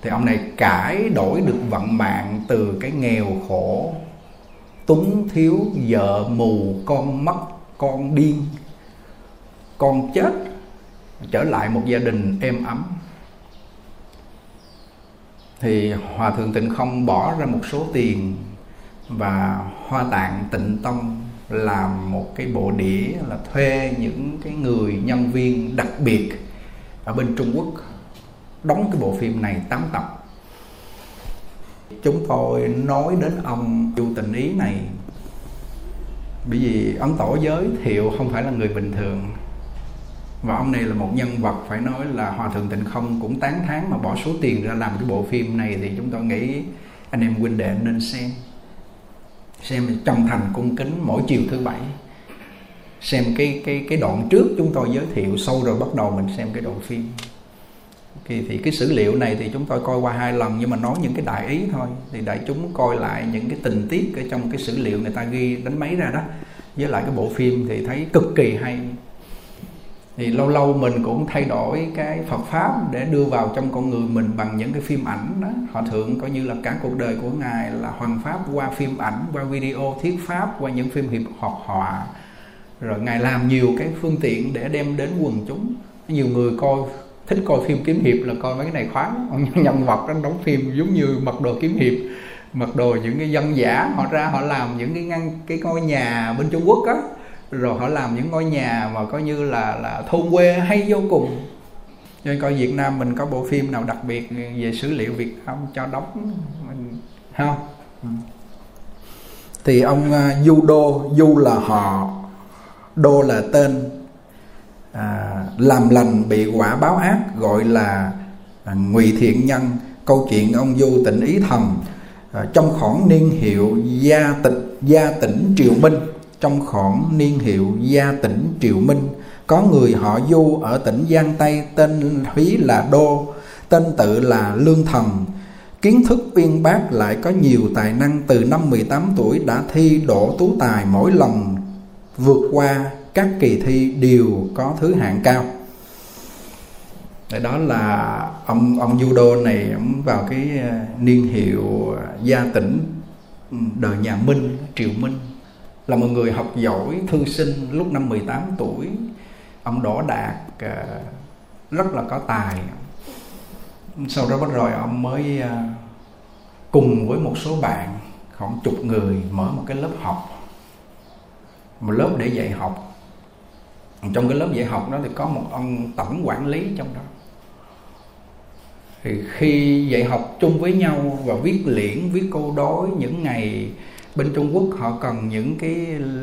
Thì ông này cải đổi được vận mạng từ cái nghèo khổ túng thiếu vợ mù con mất con điên con chết, trở lại một gia đình êm ấm. Thì hòa thượng tịnh không bỏ ra một số tiền và hoa tạng tịnh tông làm một cái bộ đĩa là thuê những cái người nhân viên đặc biệt ở bên Trung Quốc đóng cái bộ phim này 8 tập. Chúng tôi nói đến ông chu tình ý này bởi vì ấn tổ giới thiệu không phải là người bình thường. Và ông này là một nhân vật phải nói là hòa thượng tịnh không cũng tán thán mà bỏ số tiền ra làm cái bộ phim này thì chúng tôi nghĩ anh em huynh đệ nên xem. Xem trong thành cung kính mỗi chiều thứ bảy. Xem cái cái cái đoạn trước chúng tôi giới thiệu sâu rồi bắt đầu mình xem cái đoạn phim thì, thì cái sử liệu này thì chúng tôi coi qua hai lần nhưng mà nói những cái đại ý thôi. Thì đại chúng coi lại những cái tình tiết ở trong cái sử liệu người ta ghi đánh máy ra đó. Với lại cái bộ phim thì thấy cực kỳ hay. Thì lâu lâu mình cũng thay đổi cái Phật pháp để đưa vào trong con người mình bằng những cái phim ảnh đó. Họ thượng coi như là cả cuộc đời của ngài là hoàn pháp qua phim ảnh qua video thuyết pháp qua những phim hiệp hoạt họa. Rồi ngài làm nhiều cái phương tiện để đem đến quần chúng. Nhiều người coi thích coi phim kiếm hiệp là coi mấy cái này khoáng nhân vật đó đóng phim giống như mặc đồ kiếm hiệp mặc đồ những cái dân giả họ ra họ làm những cái ngăn cái ngôi nhà bên Trung Quốc á. Rồi họ làm những ngôi nhà mà coi như là là thôn quê hay vô cùng. Cho nên coi Việt Nam mình có bộ phim nào đặc biệt về sử liệu Việt Nam cho đóng mình không ừ. thì ông à, uh, Du Đô Du là họ Đô là tên à, làm lành bị quả báo ác gọi là à, ngụy thiện nhân. Câu chuyện ông Du tịnh ý thần à, trong khoảng niên hiệu gia tịch gia tỉnh Triều Minh. Trong khoảng niên hiệu gia tỉnh Triều Minh có người họ Du ở tỉnh Giang Tây tên Húy là Đô tên tự là Lương Thần. Kiến thức uyên bác lại có nhiều tài năng từ năm 18 tuổi đã thi đỗ tú tài mỗi lần vượt qua các kỳ thi đều có thứ hạng cao. Để đó là ông ông judo này, ông vào cái ờ, niên hiệu ờ, gia tỉnh ừ, đời nhà Minh, Triều Minh. Là một người học giỏi, thư sinh lúc năm 18 tuổi. Ông đỗ đạt ờ, rất là có tài. Sau đó bắt rồi ông mới cùng với một số bạn khoảng chục người mở một cái lớp học. Một lớp để dạy học trong cái lớp dạy học đó thì có một ông tổng quản lý trong đó. Thì khi dạy học chung với nhau và viết liễn, viết câu đối những ngày bên Trung Quốc, họ cần những cái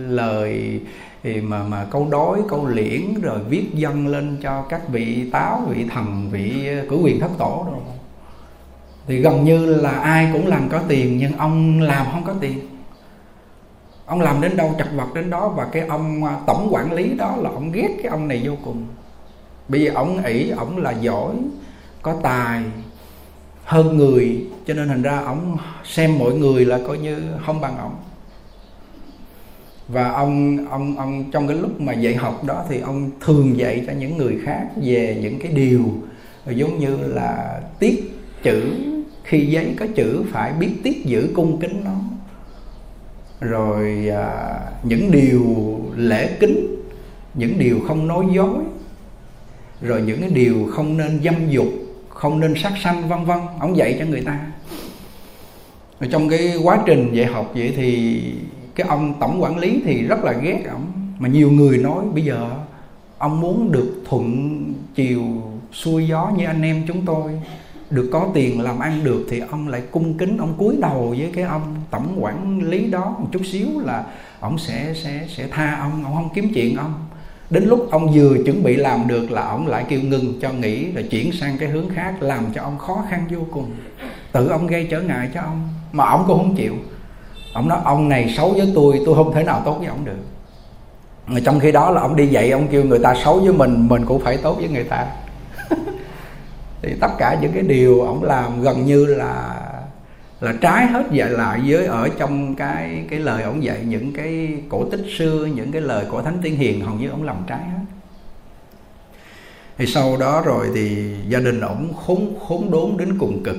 lời thì mà mà câu đối, câu liễn, rồi viết dâng lên cho các vị táo, vị thần, vị của quyền thất tổ rồi thì gần như là ai cũng làm có tiền, nhưng ông làm không có tiền ông làm đến đâu chặt vật đến đó, và cái ông à, tổng quản lý đó là ông ghét cái ông này vô cùng. Bây giờ ông ỷ, ông là giỏi, có tài, hơn người, cho nên thành ra ông xem mọi người là coi như không bằng ông. Và ông ông ông trong cái lúc mà dạy học đó thì ông thường dạy cho những người khác về những cái điều giống như là tiết chữ. Khi giấy có chữ phải biết tiết giữ cung kính nó rồi à, những điều lễ kính những điều không nói dối rồi những cái điều không nên dâm dục không nên sát sanh vân vân ông dạy cho người ta. Rồi trong cái quá trình dạy học vậy thì cái ông tổng quản lý thì rất là ghét ông mà nhiều người nói bây giờ ông muốn được thuận chiều xuôi gió như anh em chúng tôi được có tiền làm ăn được thì ông lại cung kính, ông cúi đầu với cái ông tổng quản lý đó một chút xíu là ông sẽ sẽ sẽ tha ông ông không kiếm chuyện ông. Đến lúc ông vừa chuẩn bị làm được là ông lại kêu ngừng cho nghỉ rồi chuyển sang cái hướng khác làm cho ông khó khăn vô cùng. Tự ông gây trở ngại cho ông mà ông cũng không chịu. Ông nói, ông này xấu với tôi tôi không thể nào tốt với ông được. Mà trong khi đó là ông đi dạy, ông kêu người ta xấu với mình mình cũng phải tốt với người ta thì tất cả những cái điều ông làm gần như là là trái hết dạy lại với ở trong cái cái lời ông dạy, những cái cổ tích xưa, những cái lời của thánh tiên hiền hầu như ông làm trái hết. Thì sau đó rồi thì gia đình ổng khốn khốn đốn đến cùng cực,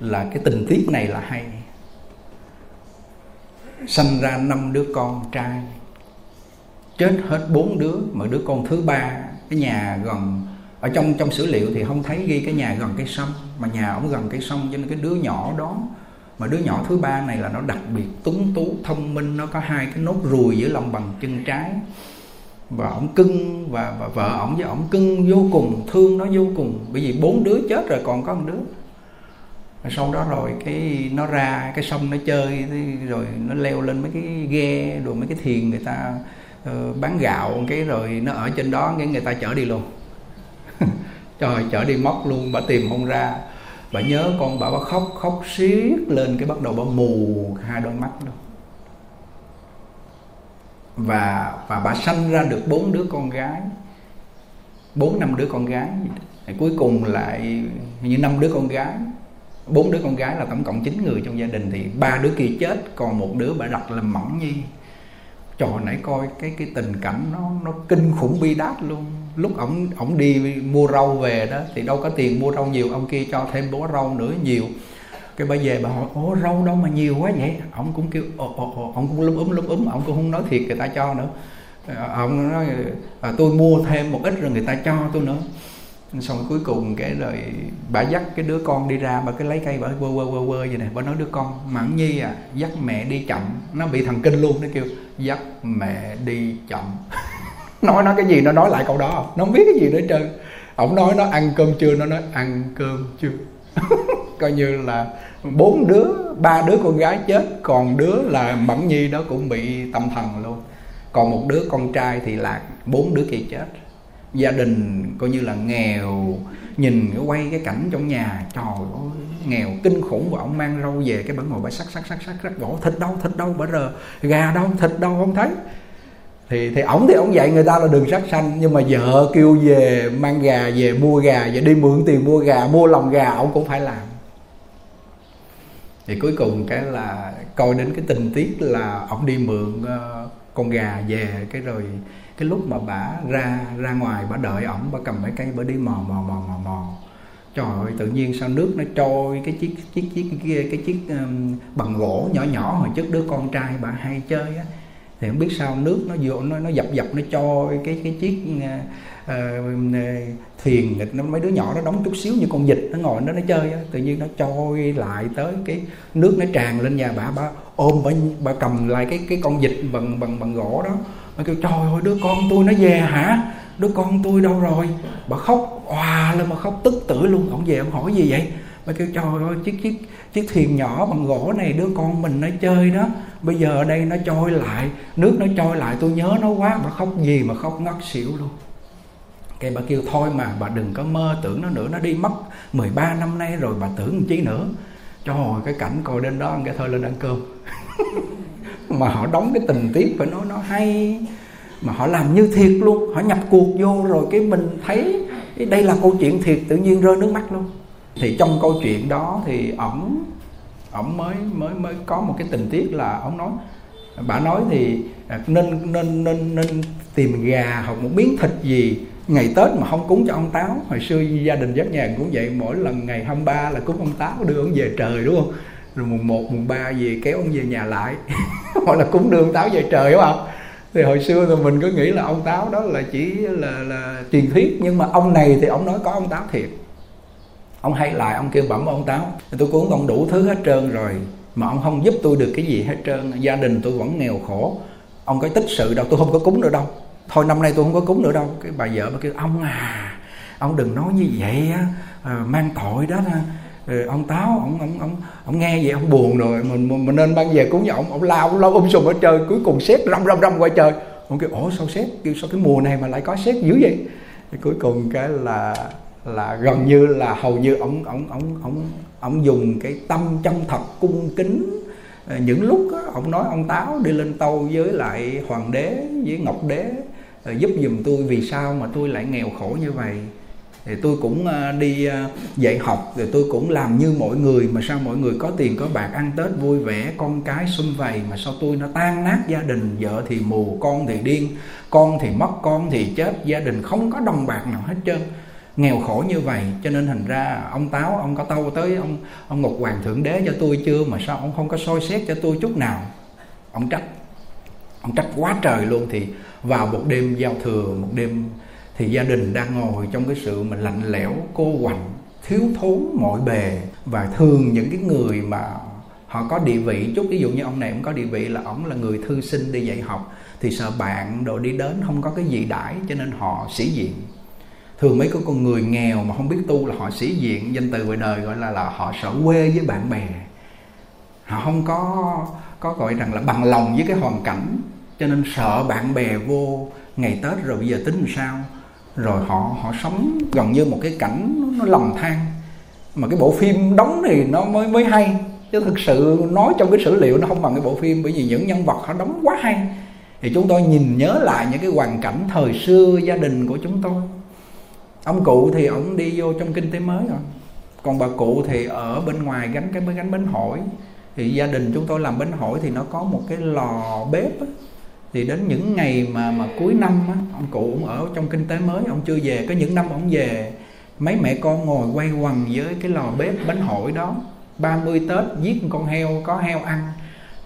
là cái tình tiết này là hay. Sanh ra năm đứa con trai, chết hết bốn đứa, mà đứa con thứ ba, cái nhà gần ở trong trong sử liệu thì không thấy ghi cái nhà gần cái sông mà nhà ổng gần cái sông cho nên cái đứa nhỏ đó mà đứa nhỏ thứ ba này là nó đặc biệt túng tú thông minh nó có hai cái nốt ruồi giữa lòng bằng chân trái. Và ổng cưng và, và vợ ổng với ổng cưng vô cùng thương nó vô cùng bởi vì bốn đứa chết rồi còn có một đứa. Sau đó rồi cái nó ra cái sông nó chơi rồi nó leo lên mấy cái ghe rồi mấy cái thuyền người ta uh, bán gạo cái rồi nó ở trên đó cái người ta chở đi luôn. trời, chở đi mất luôn, bà tìm không ra. Bà nhớ con bà bà khóc khóc xiết lên cái bắt đầu bà mù hai đôi mắt đó và và bà sanh ra được bốn đứa con gái. Bốn năm đứa con gái. Thì cuối cùng lại như năm đứa con gái. Bốn đứa con gái là tổng cộng chín người trong gia đình. Thì ba đứa kia chết, còn một đứa bà đặt làm mỏng nhi. Trò nãy coi cái cái tình cảnh nó nó kinh khủng bi đát luôn lúc ổng ổng đi mua rau về đó thì đâu có tiền mua rau nhiều ông kia cho thêm bó rau nữa nhiều. Cái bà về bà hỏi ủa rau đâu mà nhiều quá vậy? Ông cũng kêu ồ ồ ồ. Ông cũng lúm úm lúm úm ông cũng không nói thiệt người ta cho nữa. Ờ, ông nói à, tôi mua thêm một ít rồi người ta cho tôi nữa. Xong cuối cùng cái rồi bà dắt cái đứa con đi ra bà cái lấy cây bà quơ quơ quơ quơ vậy này bà nói đứa con mẫn nhi à dắt mẹ đi chậm. Nó bị thần kinh luôn nó kêu dắt mẹ đi chậm. nói nó cái gì, nó nói lại câu đó. Nó không biết cái gì nữa trơn. Ổng nói nó ăn cơm chưa nó nói ăn cơm chưa coi như là bốn đứa, ba đứa con gái chết, còn đứa là mẫn nhi đó cũng bị tâm thần luôn. Còn một đứa con trai thì lạc bốn đứa kia chết. Gia đình coi như là nghèo, nhìn quay cái cảnh trong nhà, trời ơi, nghèo kinh khủng và ông mang rau về cái bả ngồi bả sắc sắc sắc sắc sắc gỗ. Thịt đâu thịt đâu, bả rờ, gà đâu, thịt đâu không thấy thì thì ổng thì ổng dạy người ta là đừng sát sanh nhưng mà vợ kêu về mang gà về mua gà và đi mượn tiền mua gà mua lòng gà ổng cũng phải làm. Thì cuối cùng cái là coi đến cái tình tiết là ổng đi mượn uh, con gà về cái rồi cái lúc mà bà ra ra ngoài bà đợi ổng bà cầm mấy cây bà đi mò mò mò mò mò trời ơi tự nhiên sao nước nó trôi cái chiếc chiếc chiếc kia cái chiếc um, bằng gỗ nhỏ nhỏ hồi trước đứa con trai bà hay chơi á thì không biết sao nước nó vô nó nó dập dập nó cho cái cái chiếc uh, thuyền nó mấy đứa nhỏ nó đóng chút xíu như con vịt nó ngồi nó nó chơi tự nhiên nó trôi lại tới cái nước nó tràn lên nhà bà bà ôm bà, bà cầm lại cái cái con vịt bằng bằng bằng gỗ đó. Bà kêu trời ơi đứa con tôi nó về hả? Đứa con tôi đâu rồi? Bà khóc òa lên mà khóc tức tử luôn. Ông về ông hỏi gì vậy? Bà kêu trời ơi chiếc chiếc chiếc thuyền nhỏ bằng gỗ này đứa con mình nó chơi đó, bây giờ ở đây nó trôi lại, nước nó trôi lại, tôi nhớ nó quá, bà khóc gì mà khóc ngất xỉu luôn. Cái bà kêu, thôi mà, bà đừng có mơ tưởng nó nữa, nó đi mất 13 năm nay rồi, bà tưởng chi nữa. Cho hồi cái cảnh coi đến đó cái thôi lên ăn cơm. Mà họ đóng cái tình tiết phải nói nó hay, mà họ làm như thiệt luôn, họ nhập cuộc vô rồi cái mình thấy, đây là câu chuyện thiệt tự nhiên rơi nước mắt luôn thì trong câu chuyện đó thì ổng ổng mới mới mới có một cái tình tiết là ổng nói bà nói thì à, nên nên nên nên tìm gà hoặc một miếng thịt gì ngày tết mà không cúng cho ông táo. Hồi xưa gia đình giáp nhàn cũng vậy mỗi lần ngày 23 là cúng ông táo đưa ông về trời đúng không? Rồi mùng 1, mùng 3 về kéo ông về nhà lại. Hoặc là cúng đưa ông táo về trời đúng không? Thì hồi xưa thì mình cứ nghĩ là ông táo đó là chỉ là là truyền thuyết nhưng mà ông này thì ông nói có ông táo thiệt ông hay lại, ông kêu bẩm ông táo, tôi cúng ông đủ thứ hết trơn rồi, mà ông không giúp tôi được cái gì hết trơn. Gia đình tôi vẫn nghèo khổ. Ông có tích sự đâu, tôi không có cúng nữa đâu. Thôi, năm nay tôi không có cúng nữa đâu. Cái bà vợ bà kêu, ông à ông đừng nói như vậy á. Ờ, mang tội đó ra. Ờ, ông táo, ông ông ông ông nghe vậy ông buồn rồi. Mình mình nên ban về cúng nhà ông ông lao lao um sùm ở trời, cuối cùng xét rong rong rong qua trời. Ông kêu, ủa, sao xét kêu, sao cái mùa này mà lại có xét dữ vậy? Thì cuối cùng cái là là gần như là hầu như ông ông ông ông ông dùng cái tâm chân thật cung kính. Ờ, những lúc đó, ông nói ông táo đi lên tàu với lại hoàng đế với ngọc đế ờ, giúp giùm tôi vì sao mà tôi lại nghèo khổ như vậy. Thì tôi cũng ờ, đi dạy học rồi tôi cũng làm như mọi người mà sao mọi người có tiền có bạc ăn tết vui vẻ con cái xung vầy mà sao tôi nó tan nát gia đình vợ thì mù con thì điên con thì mất con thì chết gia đình không có đồng bạc nào hết trơn nghèo khổ như vậy, cho nên thành ra ông táo, ông có tâu tới, ông ông ngục hoàng thượng đế cho tôi chưa mà sao ông không có soi xét cho tôi chút nào. Ông trách ông trách quá trời luôn thì vào một đêm giao thừa, một đêm thì gia đình đang ngồi trong cái sự mà lạnh lẽo, cô quạnh, thiếu thốn mọi bề và thường những cái người mà họ có địa vị chút. Ví dụ như ông này cũng có địa vị là ông là người thư sinh đi dạy học, thì sợ bạn đồ đi đến không có cái gì đãi, cho nên họ sĩ diện thường mấy cái con người nghèo mà không biết tu là họ sĩ diện danh từ ngoài đời gọi là là họ sợ quê với bạn bè. Họ không có có gọi rằng là bằng lòng với cái hoàn cảnh cho nên sợ bạn bè vô ngày tết rồi bây giờ tính làm sao? Rồi họ họ sống gần như một cái cảnh nó, nó lầm than. Mà cái bộ phim đóng thì nó mới mới hay chứ thực sự nói trong cái sử liệu nó không bằng cái bộ phim bởi vì những nhân vật họ đóng quá hay. Thì chúng tôi nhìn nhớ lại những cái hoàn cảnh thời xưa gia đình của chúng tôi ông cụ thì ông đi vô trong kinh tế mới rồi. Còn bà cụ thì ở bên ngoài gánh cái gánh bánh hỏi thì gia đình chúng tôi làm bánh hỏi thì nó có một cái lò bếp á. thì đến những ngày mà mà cuối năm á, ông cụ cũng ở trong kinh tế mới. Ông chưa về có những năm ông về mấy mẹ con ngồi quay quần với cái lò bếp bánh hỏi đó. 30 Tết giết con heo có heo ăn.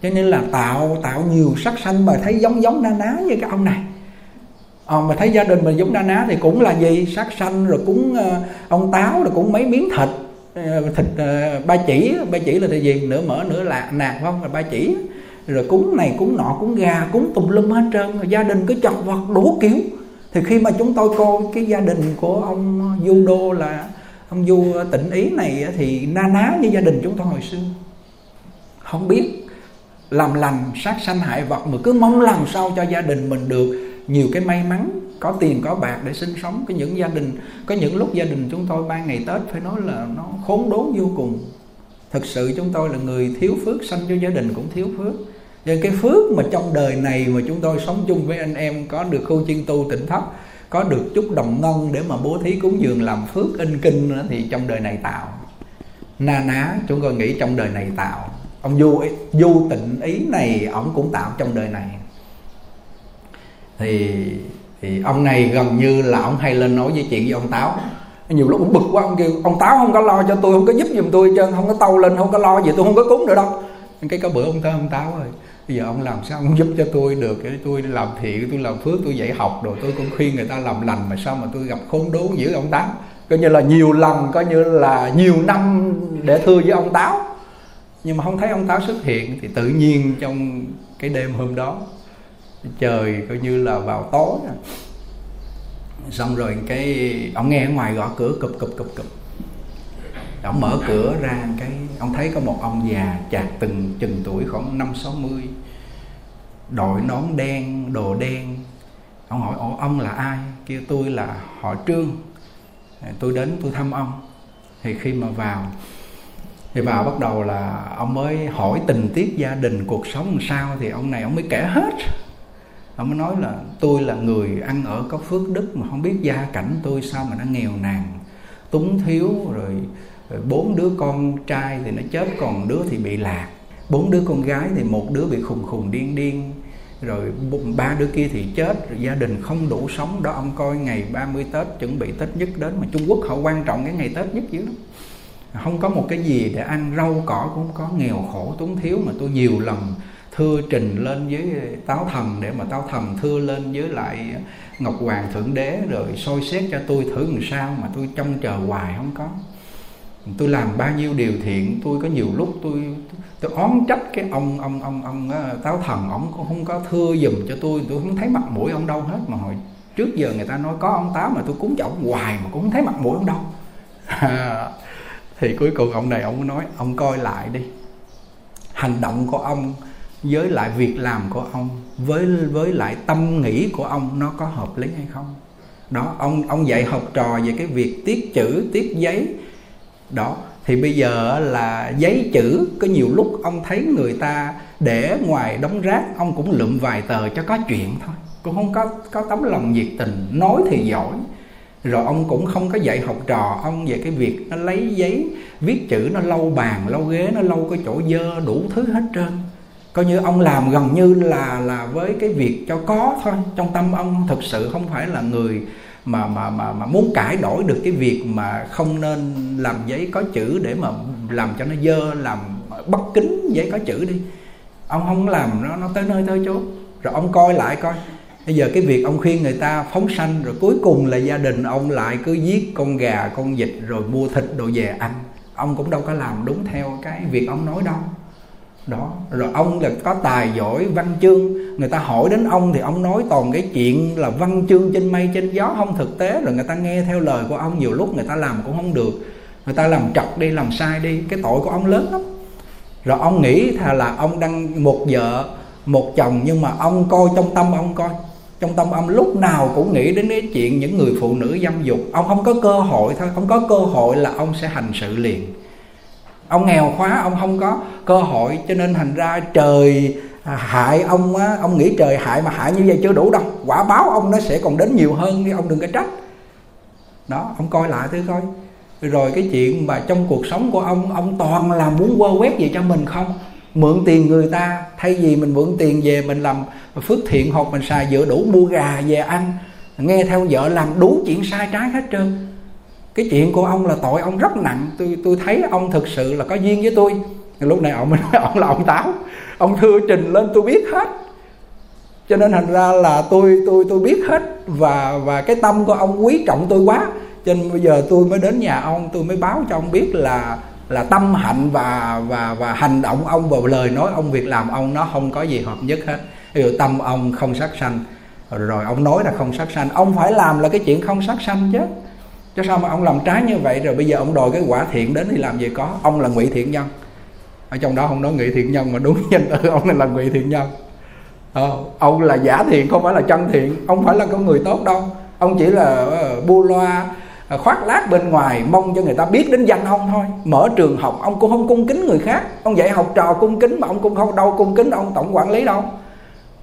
Cho nên là tạo tạo nhiều sắc xanh mà thấy giống giống na ná với cái ông này à, mà thấy gia đình mình giống na ná thì cũng là gì? Sát sanh rồi cúng uh, ông táo rồi cũng mấy miếng thịt. Uh, thịt uh, ba chỉ ba chỉ là gì? Nửa mỡ nửa lạc nạc không? Là ba chỉ. Rồi cúng này cúng nọ cúng gà cúng tùm lum hết trơn. Rồi gia đình cứ chọc vật đủ kiểu. Thì khi mà chúng tôi coi cái gia đình của ông du đô là ông du tỉnh ý này thì na ná như gia đình chúng tôi hồi xưa không biết làm lành sát sanh hại vật mà cứ mong làm sao cho gia đình mình được nhiều cái may mắn có tiền có bạc để sinh sống. Có những gia đình có những lúc gia đình chúng tôi ba ngày tết phải nói là nó khốn đốn vô cùng. Thực sự chúng tôi là người thiếu phước sanh cho gia đình cũng thiếu phước. Nên cái phước mà trong đời này mà chúng tôi sống chung với anh em có được khu chuyên tu tỉnh thất có được chút đồng ngân để mà bố thí cúng dường làm phước in kinh nữa, thì trong đời này tạo. Na ná chúng tôi nghĩ trong đời này tạo. Ông du du tịnh ý này ông cũng tạo trong đời này thì thì ông này gần như là ông hay lên nói với chuyện với ông táo. Nhiều lúc cũng bực quá, ông kêu, ông táo không có lo cho tôi, không có giúp giùm tôi chứ không có tâu lên, không có lo gì, tôi không có cúng nữa đâu. Cái có bữa ông tới ông táo rồi bây giờ ông làm sao ông giúp cho tôi được? Cái tôi làm thiện, tôi làm phước, tôi dạy học rồi tôi cũng khuyên người ta làm lành mà sao mà tôi gặp khốn đốn dữ ông táo? Coi như là nhiều lần, coi như là nhiều năm để thưa với ông táo. Nhưng mà không thấy ông táo xuất hiện thì tự nhiên trong cái đêm hôm đó trời coi như là vào tối à. xong rồi cái ông nghe ở ngoài gõ cửa cụp cụp cụp cụp. Ông mở cửa ra cái ông thấy có một ông già chạc từng chừng tuổi khoảng năm sáu mươi đội nón đen đồ đen. Ông hỏi Ồ, ông là ai? Kêu tôi là họ trương. Tôi đến tôi thăm ông. Thì khi mà vào thì vào bắt đầu là ông mới hỏi tình tiết gia đình cuộc sống làm sao thì ông này ông mới kể hết ông mới nói là tôi là người ăn ở có phước đức mà không biết gia cảnh tôi sao mà nó nghèo nàn túng thiếu rồi, rồi bốn đứa con trai thì nó chết còn đứa thì bị lạc. Bốn đứa con gái thì một đứa bị khùng khùng điên điên rồi ba đứa kia thì chết rồi gia đình không đủ sống. Đó ông coi ngày 30 Tết chuẩn bị Tết nhất đến mà Trung Quốc họ quan trọng cái ngày Tết nhất dữ lắm. Không có một cái gì để ăn rau cỏ cũng có nghèo khổ túng thiếu mà tôi nhiều lần thưa trình lên với táo thần để mà táo thần thưa lên với lại ngọc hoàng thượng đế, rồi soi xét cho tôi thử làm sao mà tôi trông chờ hoài không có. Tôi làm bao nhiêu điều thiện, tôi có nhiều lúc tôi tôi oán trách cái ông ông ông ông táo thần ông cũng không có thưa dùm cho tôi tôi không thấy mặt mũi ông đâu hết. Mà hồi trước giờ người ta nói có ông táo mà tôi cúng cho ông hoài mà cũng không thấy mặt mũi ông đâu. Thì cuối cùng ông này ông nói, ông coi lại đi, hành động của ông với lại việc làm của ông, với với lại tâm nghĩ của ông, nó có hợp lý hay không? Đó, ông ông dạy học trò về cái việc tiết chữ tiết giấy. Đó, thì bây giờ là giấy chữ, có nhiều lúc ông thấy người ta để ngoài đống rác, ông cũng lượm vài tờ cho có chuyện thôi. Cũng không có có tấm lòng nhiệt tình, nói thì giỏi. Rồi ông cũng không có dạy học trò ông về cái việc nó lấy giấy, viết chữ nó lâu bàn, lâu ghế, nó lâu cái chỗ dơ, đủ thứ hết trơn coi như ông làm gần như là là với cái việc cho có thôi. Trong tâm ông thực sự không phải là người mà mà mà mà muốn cải đổi được cái việc mà không nên làm giấy có chữ để mà làm cho nó dơ, làm bất kính giấy có chữ đi. Ông không làm nó nó tới nơi tới chốn. Rồi ông coi lại coi. Bây giờ cái việc ông khuyên người ta phóng sanh, rồi cuối cùng là gia đình ông lại cứ giết con gà, con vịt, rồi mua thịt, đồ về ăn. Ông cũng đâu có làm đúng theo cái việc ông nói đâu đó. Rồi ông là có tài giỏi văn chương. Người ta hỏi đến ông thì ông nói toàn cái chuyện là văn chương trên mây, trên gió. Không thực tế. Rồi người ta nghe theo lời của ông, nhiều lúc người ta làm cũng không được. Người ta làm trật đi, làm sai đi. Cái tội của ông lớn lắm. Rồi ông nghĩ thà là ông đang một vợ, một chồng, nhưng mà ông coi trong tâm ông coi. Trong tâm ông lúc nào cũng nghĩ đến cái chuyện những người phụ nữ dâm dục. Ông không có cơ hội thôi. Không có cơ hội là ông sẽ hành sự liền ông nghèo quá, ông không có cơ hội, cho nên thành ra trời à, hại ông á, ông nghĩ trời hại mà hại như vậy chưa đủ đâu. Quả báo ông nó sẽ còn đến nhiều hơn đi, ông đừng có trách. Đó, ông coi lại thứ coi. Rồi cái chuyện mà trong cuộc sống của ông ông toàn làm muốn quơ quét gì cho mình không? Mượn tiền người ta, thay vì mình mượn tiền về mình làm phước thiện hoặc mình xài dựa đủ mua gà về ăn. Nghe theo vợ làm đủ chuyện sai trái hết trơn cái chuyện của ông là tội ông rất nặng. Tôi tôi thấy ông thực sự là có duyên với tôi. Lúc này ông mới nói, ông là ông táo. Ông thưa trình lên tôi biết hết. Cho nên thành ra là tôi tôi tôi biết hết và và cái tâm của ông quý trọng tôi quá. Cho nên bây giờ tôi mới đến nhà ông, tôi mới báo cho ông biết là là tâm hạnh và và và hành động ông và lời nói ông, việc làm ông nó không có gì hợp nhất hết. Ví dụ tâm ông không sát sanh, rồi ông nói là không sát sanh. Ông phải làm là cái chuyện không sát sanh chứ chứ sao mà ông làm trái như vậy rồi bây giờ ông đòi cái quả thiện đến thì làm gì có? Ông là ngụy thiện nhân. Ở trong đó không nói ngụy thiện nhân mà đúng danh từ ông là ngụy thiện nhân. Ờ, ông là giả thiện không phải là chân thiện ông phải là con người tốt đâu. Ông chỉ là uh, bu loa ờ, khoác lác bên ngoài mong cho người ta biết đến danh ông thôi. Mở trường học ông cũng không cung kính người khác. Ông dạy học trò cung kính mà ông cũng không đâu cung kính ông tổng quản lý đâu.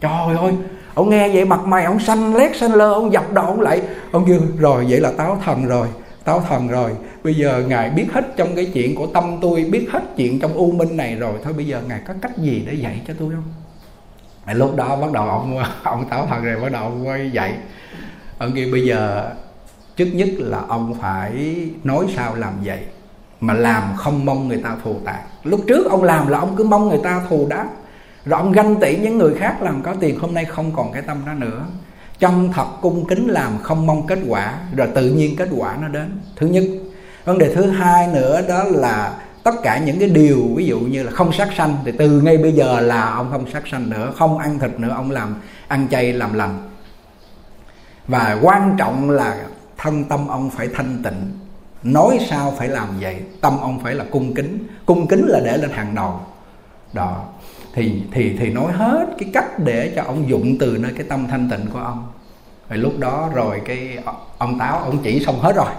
Trời ơi ông nghe vậy mặt mày ông xanh lét, xanh lơ, ông dập đầu ông lại. Ông kêu, rồi, vậy là táo thần rồi, táo thần rồi. Bây giờ ngài biết hết trong cái chuyện của tâm tôi, biết hết chuyện trong u minh này rồi. Thôi bây giờ ngài có cách gì để dạy cho tôi không? Lúc đó bắt đầu ông ông táo thần rồi bắt đầu ông quay dạy. Ông kêu, bây giờ trước nhất là ông phải nói sao làm vậy mà làm không mong người ta thù tạc lúc trước ông làm là ông cứ mong người ta thù đá rồi ông ganh tị những người khác làm có tiền, hôm nay không còn cái tâm đó nữa. Chân thật cung kính làm không mong kết quả, rồi tự nhiên kết quả nó đến. Thứ nhất, vấn đề thứ hai nữa đó là tất cả những cái điều, ví dụ như là không sát sanh, thì từ ngay bây giờ là ông không sát sanh nữa, không ăn thịt nữa, ông làm ăn chay làm lành. Và quan trọng là thân tâm ông phải thanh tịnh. Nói sao phải làm vậy? Tâm ông phải là cung kính. Cung kính là để lên hàng đầu. Đó thì thì thì nói hết cái cách để cho ông dụng từ nơi cái tâm thanh tịnh của ông. Rồi lúc đó rồi cái ông táo, ông chỉ xong hết rồi.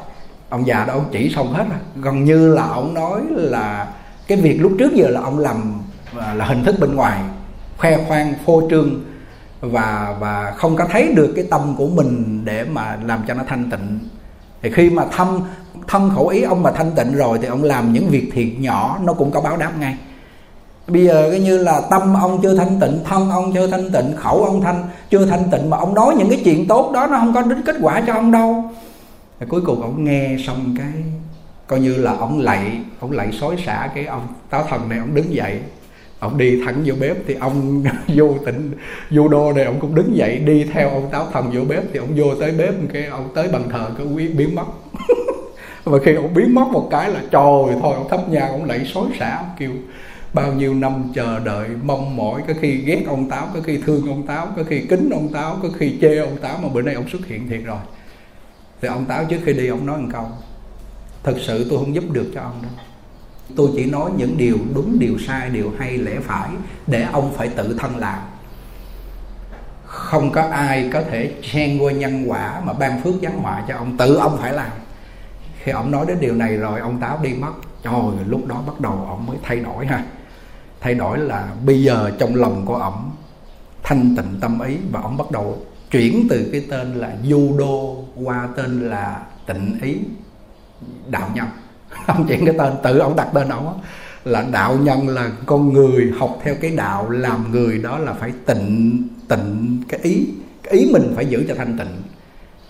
Ông già đó, ông chỉ xong hết rồi. Gần như là ông nói là cái việc lúc trước giờ là ông làm à, là hình thức bên ngoài, khoe khoang, phô trương, và và không có thấy được cái tâm của mình để mà làm cho nó thanh tịnh. Thì khi mà thâm thâm khẩu ý ông mà thanh tịnh rồi thì ông làm những việc thiệt nhỏ, nó cũng có báo đáp ngay bây giờ cái như là tâm ông chưa thanh tịnh, thân ông chưa thanh tịnh, khẩu ông thanh, chưa thanh tịnh mà ông nói những cái chuyện tốt đó, nó không có đến kết quả cho ông đâu. Rồi cuối cùng ông nghe xong cái, coi như là ông lạy ông lạy xối xả cái ông, táo thần này, ông đứng dậy. Ông đi thẳng vô bếp thì ông vô tịnh vô đô này ông cũng đứng dậy, đi theo ông táo thần vô bếp thì ông vô tới bếp cái, ông tới bàn thờ cái quý biến mất. Và khi ông biến mất một cái là trời thôi, ông thắp nhang, ông lạy xối xả, ông kêu bao nhiêu năm chờ đợi, mong mỏi, có khi ghét ông táo, có khi thương ông táo, có khi kính ông táo, có khi chê ông táo mà bữa nay ông xuất hiện thiệt rồi. Thì ông táo trước khi đi, ông nói một câu, thật sự tôi không giúp được cho ông đâu. Tôi chỉ nói những điều đúng, điều sai, điều hay, lẽ phải để ông phải tự thân làm. Không có ai có thể xen qua nhân quả mà ban phước giáng họa cho ông, tự ông phải làm. Khi ông nói đến điều này rồi, ông táo đi mất. Trời lúc đó bắt đầu ông mới thay đổi ha thay đổi là bây giờ trong lòng của ông thanh tịnh tâm ý và ông bắt đầu chuyển từ cái tên là du đô qua tên là tịnh ý, đạo nhân. Ông chuyển cái tên, tự ông đặt tên ông là đạo nhân là con người học theo cái đạo, làm người đó là phải tịnh tịnh cái ý. Cái ý mình phải giữ cho thanh tịnh.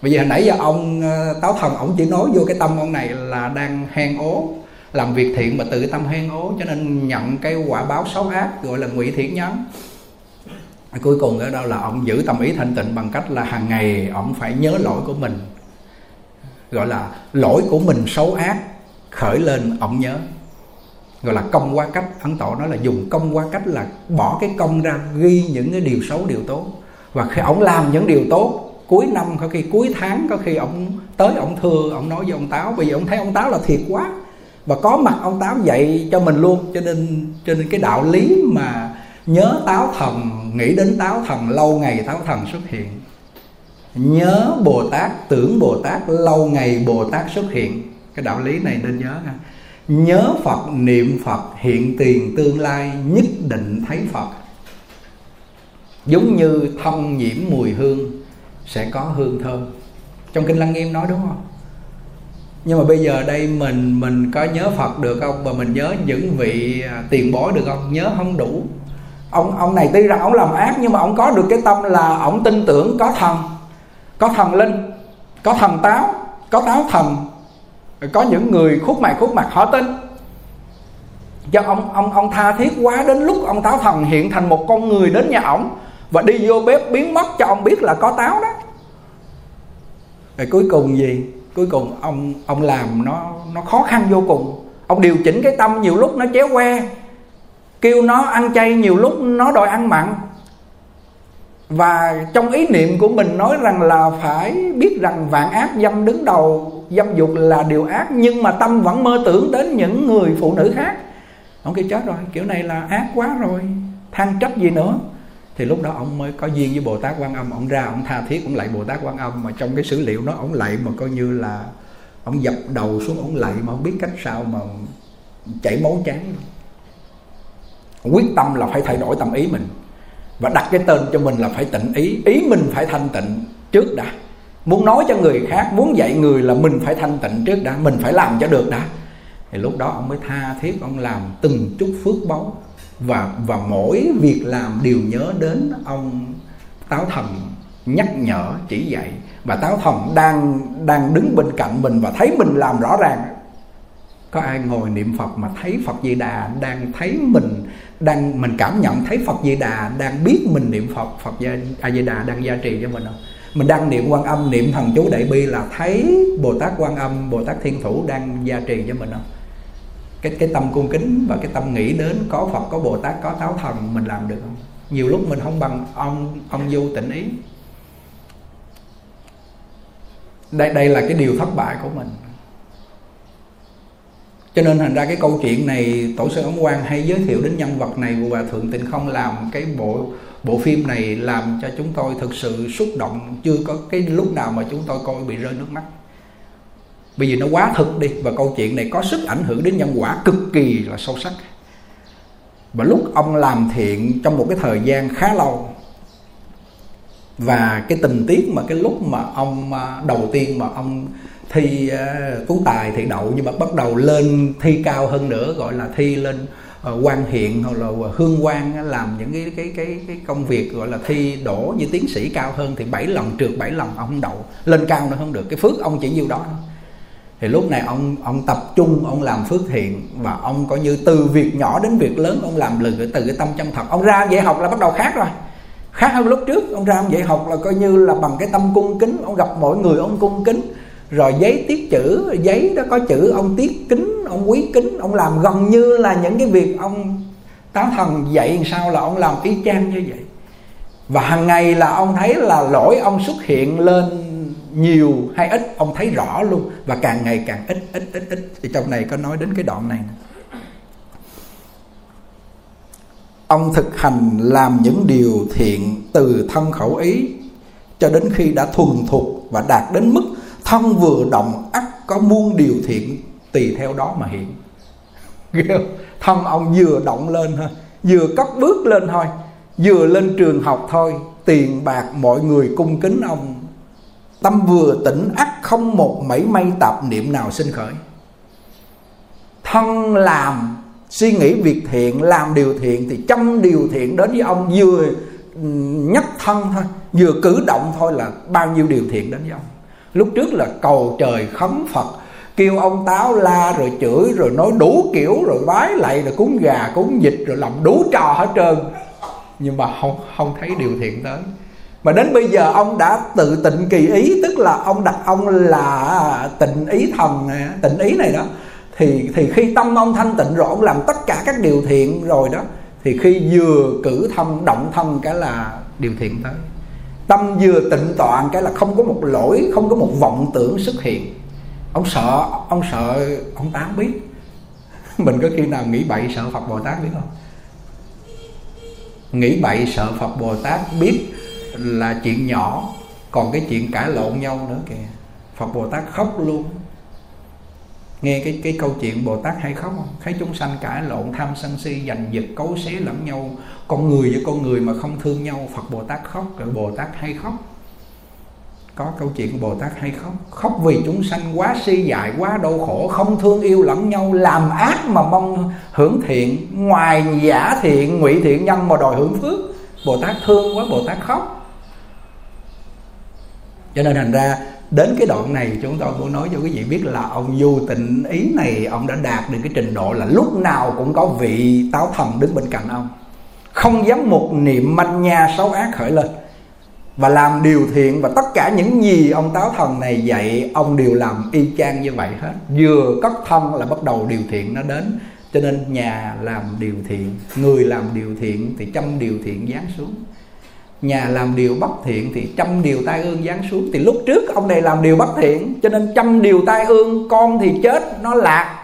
Bây giờ nãy giờ ông ờ, táo thần ông chỉ nói vô cái tâm ông này là đang hang ố làm việc thiện mà tự tâm hen ố cho nên nhận cái quả báo xấu ác, gọi là ngụy thiện nhân cuối cùng ở đâu là ông giữ tâm ý thanh tịnh bằng cách là hàng ngày ông phải nhớ lỗi của mình, gọi là lỗi của mình xấu ác khởi lên ông nhớ. Gọi là công qua cách, ấn tổ nói là dùng công qua cách là bỏ cái công ra, ghi những cái điều xấu, điều tốt. Và khi ông làm những điều tốt, cuối năm, có khi cuối tháng, có khi ông tới, ông thưa, ông nói với ông táo, bây giờ ông thấy ông táo là thiệt quá và có mặt ông táo dạy cho mình luôn. Cho nên cho nên cái đạo lý mà nhớ táo thần, nghĩ đến táo thần, lâu ngày táo thần xuất hiện. Nhớ bồ tát, tưởng bồ tát, lâu ngày bồ tát xuất hiện. Cái đạo lý này nên nhớ ha. Nhớ phật, niệm phật, hiện tiền tương lai, nhất định thấy phật. Giống như thông nhiễm mùi hương, sẽ có hương thơm. Trong kinh lăng nghiêm nói đúng không? Nhưng mà bây giờ đây mình mình có nhớ phật được không? Và mình nhớ những vị à, tiền bối được không? Nhớ không đủ. Ông ông này tuy rằng ông làm ác nhưng mà ông có được cái tâm là ông tin tưởng có thần. Có thần linh, có thần táo, có táo thần. Có những người khúc mày khúc mặt họ tin. Cho ông ông ông tha thiết quá đến lúc ông táo thần hiện thành một con người đến nhà ổng và đi vô bếp biến mất cho ông biết là có táo đó. Rồi cuối cùng gì? Cuối cùng ông ông làm nó nó khó khăn vô cùng. Ông điều chỉnh cái tâm nhiều lúc nó chéo que, kêu nó ăn chay nhiều lúc nó đòi ăn mặn. Và trong ý niệm của mình nói rằng là phải biết rằng vạn ác dâm đứng đầu, dâm dục là điều ác, nhưng mà tâm vẫn mơ tưởng đến những người phụ nữ khác. Ông kia chết rồi, kiểu này là ác quá rồi, than trách gì nữa thì lúc đó ông mới có duyên với bồ tát quan âm. Ông ra, ông tha thiết, ông lạy bồ tát quan âm. Mà trong cái sử liệu nó, ông lạy mà coi như là ông dập đầu xuống, ông lạy mà không biết cách sao mà chảy máu chán quyết tâm là phải thay đổi tâm ý mình. Và đặt cái tên cho mình là phải tịnh ý. Ý mình phải thanh tịnh trước đã. Muốn nói cho người khác, muốn dạy người là mình phải thanh tịnh trước đã. Mình phải làm cho được đã. Thì lúc đó ông mới tha thiết, ông làm từng chút phước báu và và mỗi việc làm đều nhớ đến ông táo thần nhắc nhở, chỉ dạy. Và táo thần đang đang đứng bên cạnh mình và thấy mình làm rõ ràng. Có ai ngồi niệm phật mà thấy phật di đà đang thấy mình, đang, mình cảm nhận thấy phật di đà đang biết mình niệm phật phật a di đà đang gia trì cho mình không? Mình đang niệm quan âm, niệm thần chú đại bi là thấy bồ tát quan âm, bồ tát thiên thủ đang gia trì cho mình không? Cái cái tâm cung kính và cái tâm nghĩ đến có phật, có bồ tát, có táo thần, mình làm được không? Nhiều lúc mình không bằng ông ông du tịnh ý. Đây đây là cái điều thất bại của mình. Cho nên thành ra cái câu chuyện này, tổ sư ống quang hay giới thiệu đến nhân vật này của hòa thượng tịnh không làm cái bộ bộ phim này làm cho chúng tôi thực sự xúc động. Chưa có cái lúc nào mà chúng tôi coi bị rơi nước mắt bởi vì nó quá thực đi và câu chuyện này có sức ảnh hưởng đến nhân quả cực kỳ là sâu sắc. Và lúc ông làm thiện trong một cái thời gian khá lâu và cái tình tiết mà cái lúc mà ông à, đầu tiên mà ông thi uh, tú tài thì đậu nhưng mà bắt đầu lên thi cao hơn nữa gọi là thi lên uh, quan hiện hoặc là hương quan làm những cái cái cái cái công việc gọi là thi đổ như tiến sĩ cao hơn thì bảy lần trượt bảy lần ông không đậu lên cao nữa không được. Cái phước ông chỉ nhiêu đó thì lúc này ông ông tập trung, ông làm phước thiện và ông coi như từ việc nhỏ đến việc lớn ông làm lực từ cái tâm chân thật. Ông ra dạy học là bắt đầu khác rồi. Khác hơn lúc trước. Ông ra ông dạy học là coi như là bằng cái tâm cung kính. Ông gặp mọi người ông cung kính. Rồi giấy tiết chữ, giấy đó có chữ ông tiết kính, ông quý kính. Ông làm gần như là những cái việc ông táo thần dạy làm sao là ông làm y chang như vậy. Và hàng ngày là ông thấy là lỗi ông xuất hiện lên nhiều hay ít, ông thấy rõ luôn. Và càng ngày càng ít ít ít ít. Thì trong này có nói đến cái đoạn này ông thực hành làm những điều thiện từ thân khẩu ý, cho đến khi đã thuần thục và đạt đến mức thân vừa động ắt có muôn điều thiện tùy theo đó mà hiện. Thân ông vừa động lên thôi, vừa cất bước lên thôi, vừa lên trường học thôi, tiền bạc mọi người cung kính ông tâm vừa tỉnh, ắt không một mảy may tạp niệm nào sinh khởi. Thân làm, suy nghĩ việc thiện, làm điều thiện thì trăm điều thiện đến với ông vừa nhắc thân thôi, vừa cử động thôi là bao nhiêu điều thiện đến với ông. Lúc trước là cầu trời khấn phật, kêu ông táo la rồi chửi rồi nói đủ kiểu rồi bái lạy rồi cúng gà, cúng vịt rồi làm đủ trò hết trơn. Nhưng mà không không thấy điều thiện tới mà đến bây giờ ông đã tự tịnh kỳ ý tức là ông đặt ông là tịnh ý thần này, tịnh ý này đó. Thì thì khi tâm ông thanh tịnh rồi ông làm tất cả các điều thiện rồi đó thì khi vừa cử thân động thân cái là điều thiện tới. Tâm vừa tịnh toàn cái là không có một lỗi không có một vọng tưởng xuất hiện. Ông sợ ông sợ ông tán biết. Mình có khi nào nghĩ bậy sợ phật bồ tát biết không? Nghĩ bậy sợ phật bồ tát biết là chuyện nhỏ, còn cái chuyện cãi lộn nhau nữa kìa. Phật bồ tát khóc luôn. Nghe cái cái câu chuyện bồ tát hay khóc không? Thấy chúng sanh cãi lộn, tham sân si, giành giật, cấu xé lẫn nhau. Con người với con người mà không thương nhau, phật bồ tát khóc, rồi bồ tát hay khóc. Có câu chuyện bồ tát hay khóc. Khóc vì chúng sanh quá si dại, quá đau khổ, không thương yêu lẫn nhau, làm ác mà mong hưởng thiện, ngoài giả thiện, ngụy thiện nhân mà đòi hưởng phước. Bồ tát thương quá, bồ tát khóc cho nên thành ra, đến cái đoạn này chúng tôi muốn nói cho quý vị biết là ông du tịnh ý này, ông đã đạt được cái trình độ là lúc nào cũng có vị táo thần đứng bên cạnh ông. Không dám một niệm manh nha xấu ác khởi lên. Và làm điều thiện và tất cả những gì ông táo thần này dạy, ông đều làm y chang như vậy hết. Vừa cất thân là bắt đầu điều thiện nó đến. Cho nên nhà làm điều thiện, người làm điều thiện thì trăm điều thiện giáng xuống nhà làm điều bất thiện thì trăm điều tai ương giáng xuống. Thì lúc trước ông này làm điều bất thiện, cho nên trăm điều tai ương con thì chết, nó lạc.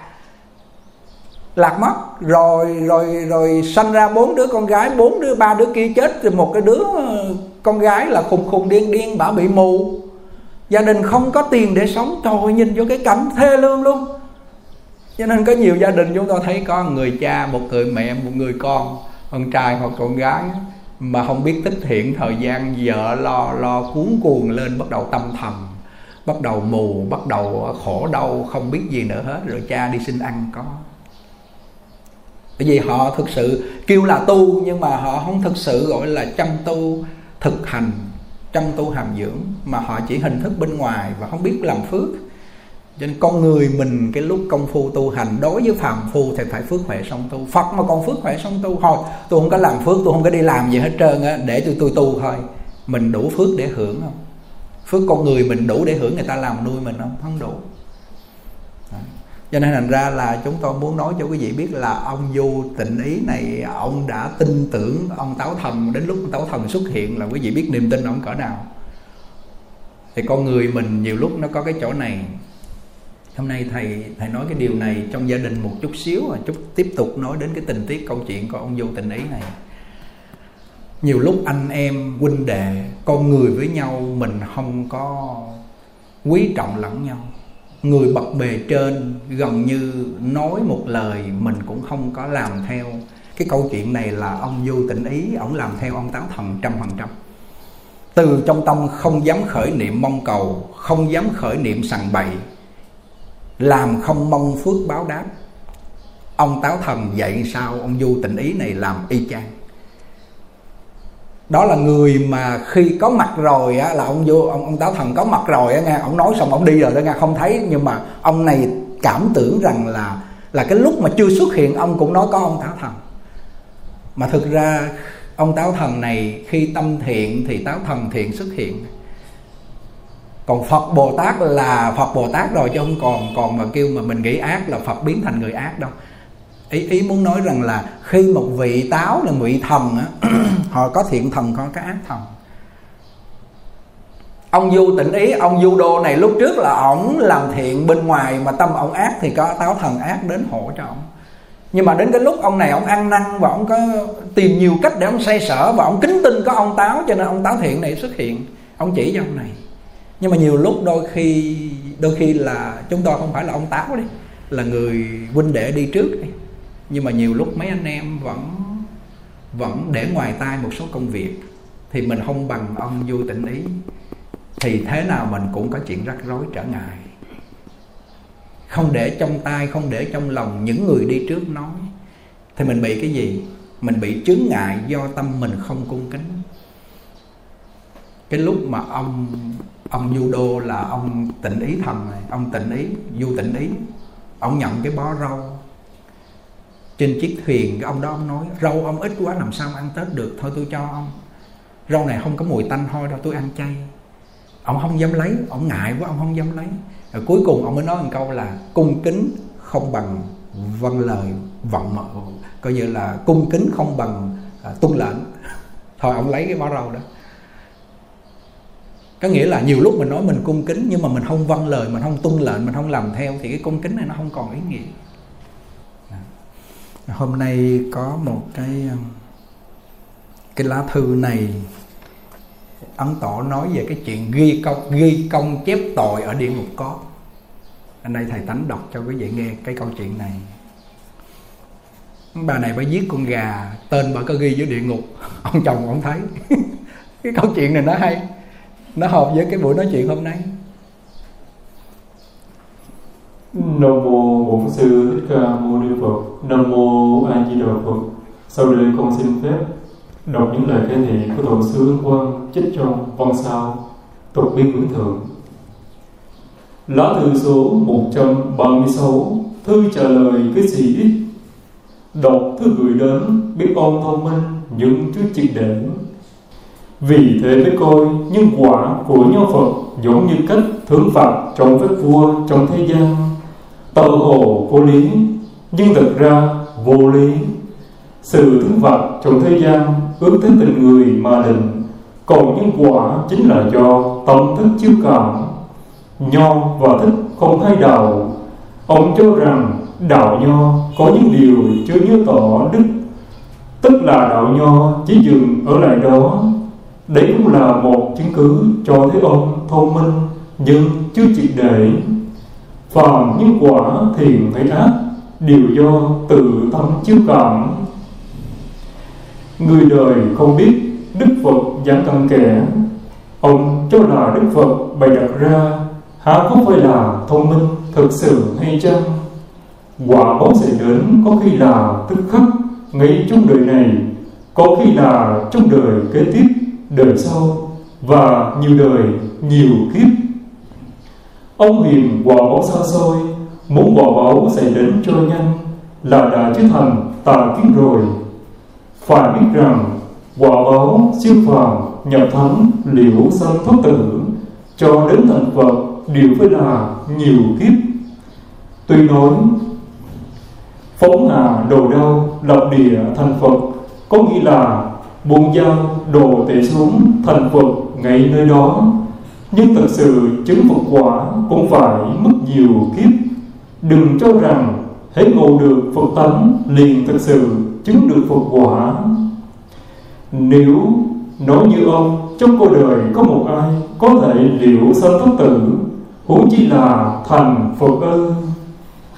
Lạc mất. Rồi rồi rồi sanh ra bốn đứa con gái, bốn đứa, ba đứa kia chết, thì một cái đứa ờ, con gái là khùng khùng điên điên, bả bị mù. Gia đình không có tiền để sống thôi nhìn vô cái cảnh thê lương luôn. Cho nên có nhiều gia đình chúng tôi thấy có người cha, một người mẹ, một người con con trai hoặc con gái mà không biết tích hiện thời gian vợ lo lo cuốn cuồng lên, bắt đầu tâm thầm, bắt đầu mù, bắt đầu khổ đau, không biết gì nữa hết. Rồi cha đi xin ăn có. Bởi vì họ thực sự kêu là tu, nhưng mà họ không thực sự gọi là chăm tu, thực hành, chăm tu hàm dưỡng. Mà họ chỉ hình thức bên ngoài và không biết làm phước cho nên con người mình, cái lúc công phu tu hành, đối với phàm phu thì phải phước huệ song tu. Phật mà còn phước huệ song tu, thôi, tôi không có làm phước, tôi không có đi làm gì hết trơn á, để tôi tôi tu thôi. Mình đủ phước để hưởng không? Phước con người mình đủ để hưởng, người ta làm nuôi mình không? Không đủ. Cho nên thành ra là chúng tôi muốn nói cho quý vị biết là ông du tịnh ý này, ông đã tin tưởng ông táo thần. Đến lúc táo thần xuất hiện là quý vị biết niềm tin ông cỡ nào. Thì con người mình nhiều lúc nó có cái chỗ này hôm nay thầy thầy nói cái điều này trong gia đình một chút xíu và chút tiếp tục nói đến cái tình tiết câu chuyện của ông vô tình ý này. Nhiều lúc anh em huynh đệ, con người với nhau mình không có quý trọng lẫn nhau. Người bậc bề trên gần như nói một lời mình cũng không có làm theo. Cái câu chuyện này là ông vô tịnh ý ông làm theo ông táo thần trăm phần trăm. Từ trong tâm không dám khởi niệm mong cầu, không dám khởi niệm sằng bậy làm không mong phước báo đáp. Ông táo thần dạy sao ông du tịnh ý này làm y chang. Đó là người mà khi có mặt rồi á, là ông vô ông ông táo thần có mặt rồi á nghe, ông nói xong ông đi rồi đó nghe, không thấy. Nhưng mà ông này cảm tưởng rằng là là cái lúc mà chưa xuất hiện, ông cũng nói có ông táo thần. Mà thực ra, ông táo thần này khi tâm thiện thì táo thần thiện xuất hiện còn phật bồ tát là phật bồ tát rồi chứ không còn còn mà kêu mà mình nghĩ ác là phật biến thành người ác đâu. Ý ý muốn nói rằng là khi một vị táo là vị thần á, họ có thiện thần, có cái ác thần. Ông du tịnh ý, ông du đô này lúc trước là ổng làm thiện bên ngoài mà tâm ổng ác thì có táo thần ác đến hỗ cho ổng. Nhưng mà đến cái lúc ông này ông ăn năn và ông có tìm nhiều cách để ông say sở và ông kính tin có ông táo cho nên ông táo thiện này xuất hiện. Ông chỉ cho ông này nhưng mà nhiều lúc đôi khi đôi khi là chúng tôi không phải là ông táo đi, là người huynh đệ đi trước đi. Nhưng mà nhiều lúc mấy anh em vẫn vẫn để ngoài tai một số công việc, thì mình không bằng ông vui tịnh ý. Thì thế nào mình cũng có chuyện rắc rối trở ngại. Không để trong tay không để trong lòng những người đi trước nói. Thì mình bị cái gì? Mình bị chướng ngại do tâm mình không cung kính cái lúc mà ông ông du đô là ông tịnh ý thần này ông tịnh ý du tịnh ý ông nhận cái bó rau trên chiếc thuyền cái ông đó ông nói rau ông ít quá làm sao ăn tết được thôi tôi cho ông. Rau này không có mùi tanh thôi đâu tôi ăn chay. Ông không dám lấy ông ngại quá ông không dám lấy. Rồi cuối cùng ông mới nói một câu là cung kính không bằng vâng lời vọng mợ coi như là cung kính không bằng à, tuân lệnh. Thôi ông lấy cái bó rau đó có nghĩa là nhiều lúc mình nói mình cung kính nhưng mà mình không vâng lời, mình không tuân lệnh, mình không làm theo thì cái cung kính này nó không còn ý nghĩa. Hôm nay có một cái um, cái lá thư này ấn tổ nói về cái chuyện ghi công ghi công chép tội ở địa ngục có. Anh đây thầy tánh đọc cho quý vị nghe cái câu chuyện này. Bà này bà giết con gà, tên bà có ghi dưới địa ngục, ông chồng ông thấy. Cái câu chuyện này nó hay nó hợp với cái buổi nói chuyện hôm nay Nam mô Bổn sư Thích Ca Mâu Ni Phật. Nam mô A Di Đà Phật. Sau đây con xin phép, đọc những lời khai thị của tổ sư Ấn Quang trích trong văn sao tục biên quyển thượng. Lá thư số 136 Thư trả lời cái gì Đọc thư gửi đến biết ơn thông minh những chưa triệt để vì thế với coi nhân quả của nho Phật giống như cách thưởng phạt trong phép vua trong thế gian. Tờ hồ vô lý, nhưng thực ra vô lý. Sự thưởng phạt trong thế gian ước tới tình người mà định, còn nhân quả chính là do tâm thức chiêu cảm. Nho và thích không hay đạo. Ông cho rằng đạo nho có những điều chưa nhớ tỏ đức, tức là đạo nho chỉ dừng ở lại đó đấy cũng là một chứng cứ cho thấy ông thông minh, nhưng chưa triệt để. Phàm những quả thiện hay ác đều do tự tâm chiếu cảm. Người đời không biết đức phật giảng cặn kẻ. Ông cho là đức phật bày đặt ra, há có phải là thông minh thực sự hay chăng? Quả báo sẽ đến có khi là tức khắc ngay trong đời này, có khi là trong đời kế tiếp đời sau và nhiều đời, nhiều kiếp. Ông hiền quả báo xa xôi, Muốn quả báo xảy đến cho nhanh Là đã trở thành tà kiến rồi. Phải biết rằng Quả báo siêu phàm, nhập thánh, liễu sanh thoát tử, Cho đến thành Phật đều phải là nhiều kiếp. Tuy nói, Phóng hà đồ đau lập địa thành Phật Có nghĩa là buông dao đồ tể xuống thành Phật ngay nơi đó. Nhưng thật sự chứng Phật quả cũng phải mất nhiều kiếp. Đừng cho rằng hãy ngộ được Phật tánh liền thật sự chứng được Phật quả. Nếu nói như ông, trong cuộc đời có một ai có thể liệu sanh thoát tử, huống chi là thành Phật ư?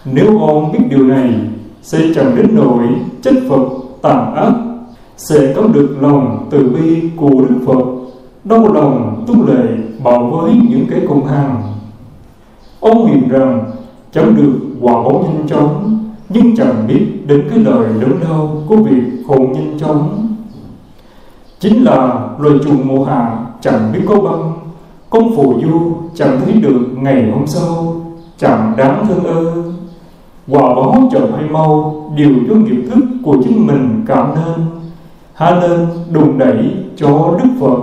Nếu ông biết điều này, sẽ chẳng đến nỗi chết Phật tàn ác sẽ có được lòng từ bi của Đức Phật đau lòng tu lệ bảo với những kẻ cùng hàng ông hiểu rằng, chẳng được quả báo nhanh chóng, nhưng chẳng biết đến cái lời lớn đau của việc khổ nhanh chóng. Chính là loài trùng mùa hạ chẳng biết có băng công phù du chẳng thấy được ngày hôm sau, chẳng đáng thương ơ quả báo chậm hay mau đều do nghiệp thức của chính mình cảm nên há nên đùng đẩy cho đức phật.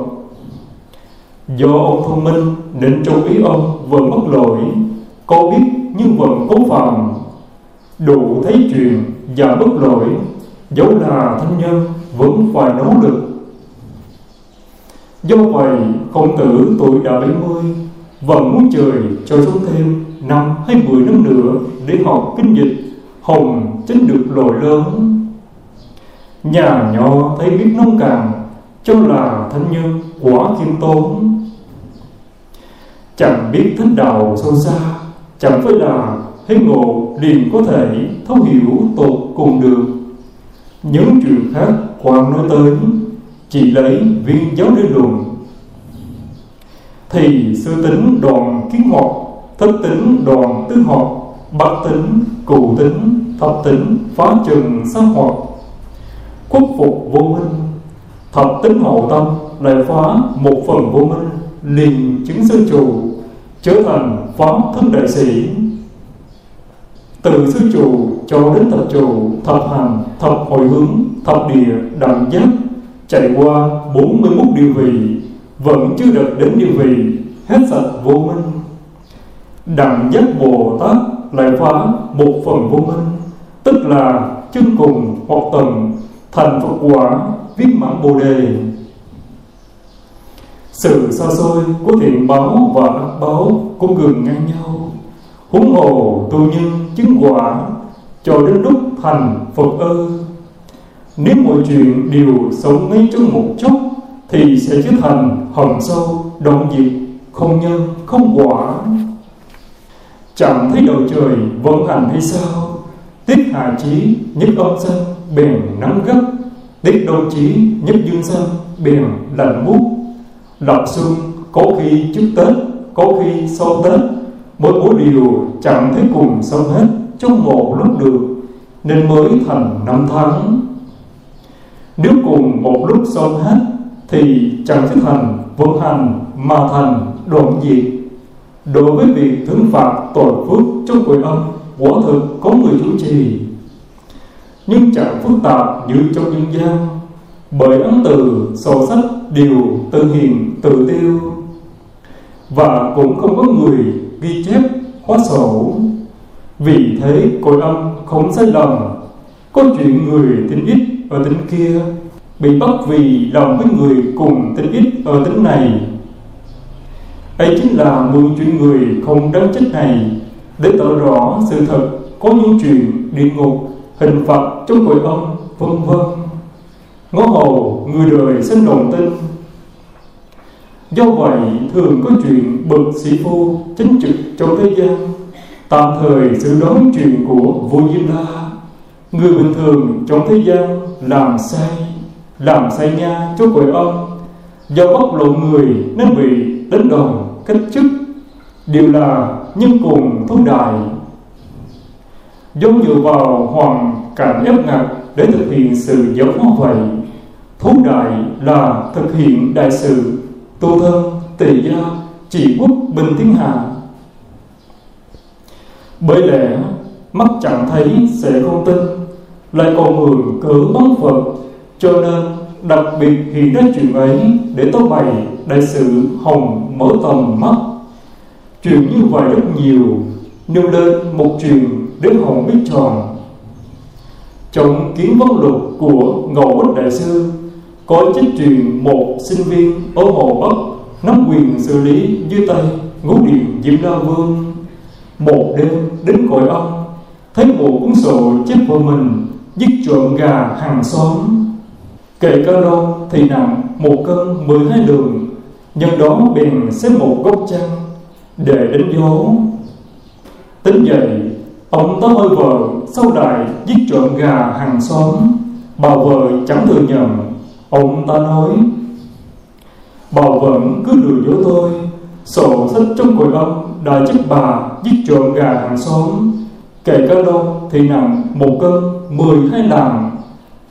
Do ông thông minh nên trong ý ông vẫn bất lỗi, có biết nhưng vẫn cố phạm đủ thấy chuyện và bất lỗi, dẫu là thanh nhân vẫn phải nỗ lực. Do vậy, khổng tử tuổi đã 70 vẫn muốn trời cho sống thêm năm hay mười năm nữa để học kinh dịch, hồng chính được lồi lớn nhà nhỏ thấy biết nông cạn, cho là thân nhân quá khiêm tốn. Chẳng biết thánh đạo sâu xa, chẳng phải là thấy ngộ liền có thể thấu hiểu tột cùng được. Những chuyện khác quan nói tới, chỉ lấy viên giáo lý luận. Thì sư tính đoàn kiến hoạt thất tính đoàn tứ hoạt bát tính cụ tính thập tính phá trừng sát hoạt quốc phục vô minh. Thập tính hậu tâm lại phá một phần vô minh, liền chứng sư trụ trở thành phán thân đại sĩ. Từ sư trụ cho đến thập trụ thập hành, thập hồi hướng, thập địa, đẳng giác, chạy qua 41 điều vị, vẫn chưa được đến điều vị, hết sạch vô minh. Đẳng giác bồ tát lại phá một phần vô minh, tức là chân cùng hoặc tầng thành phật quả viên mãn bồ đề. Sự xa xôi của thiện báo và ác báo cũng gần ngang nhau. Huống hồ tu nhân chứng quả cho đến lúc thành phật ơ. Nếu mọi chuyện đều sống ngay trong một chút thì sẽ trở thành hầm sâu động diệt, không nhân, không quả. Chẳng thấy đầu trời vận hành hay sao, tiết hạ chí nhất âm sinh bèn nắng gấp tiết đô chí nhất dương sơn bèn lạnh bút lập xuân có khi trước tết, có khi sau tết. Mỗi mỗi điều chẳng thấy cùng xong hết trong một lúc được, nên mới thành năm tháng. Nếu cùng một lúc xong hết, thì chẳng thể thành vận hành mà thành đoạn diệt. Đối với việc thưởng phạt tội phước trong quỷ âm, quả thực có người chủ trì nhưng chẳng phức tạp như trong nhân gian. Bởi ấn từ sổ sách đều tự hiện tự tiêu. Và cũng không có người ghi chép, hóa sổ. Vì thế cội âm không sai lầm. Có chuyện người tính ít ở tính kia, bị bắt vì lòng với người cùng tính ít ở tính này. Ấy chính là mượn chuyện người không đáng trách này, để tỏ rõ sự thật có những chuyện địa ngục hình phạt trong hội âm, vân vân. Ngó hồ người đời sinh đồng tin do vậy thường có chuyện bậc sĩ phu chính trực trong thế gian. Tạm thời sự đón chuyện của vua diêm la người bình thường trong thế gian làm sai làm sai nha cho cõi âm. Do bóc lộ người nên bị đánh đòn cách chức. Đều là nhân cùng thấu đại giống dựa vào hoàn cảnh ép ngặt để thực hiện sự giáo hóa vậy. Thấu đại là thực hiện đại sự. Tu thân tỳ gia trị quốc bình thiên hạ. Bởi lẽ, mắt chẳng thấy sẽ không tin, lại còn mượn cớ bóng phật, cho nên đặc biệt hiện ra chuyện ấy để tố bày đại sự hồng mở tầm mắt. Chuyện như vậy rất nhiều, nêu lên một chuyện đến hồn biết tròn. Trong kiến vấn luật của ngẫu bất đại sư, có trích truyền một sinh viên ở hồ bắc nắm quyền xử lý dưới tay ngũ điện diệm la vương. Một đêm đến cõi ông thấy một cuốn sổ chép vợ mình giết trộm gà hàng xóm. Kệ ca lon thì nặng một cân mười hai đường nhân đó bèn xếp một gốc chăn để đánh dấu tính dậy ông tóm hơi vợ, sau đại giết trộm gà hàng xóm. Bà vợ chẳng thừa nhận. Ông ta nói, bà vẫn cứ lừa dối tôi. Sổ sách trong cội ông đã giúp bà giết trộm gà hàng xóm. Kể cá lô thì nặng một cân mười hai lạng.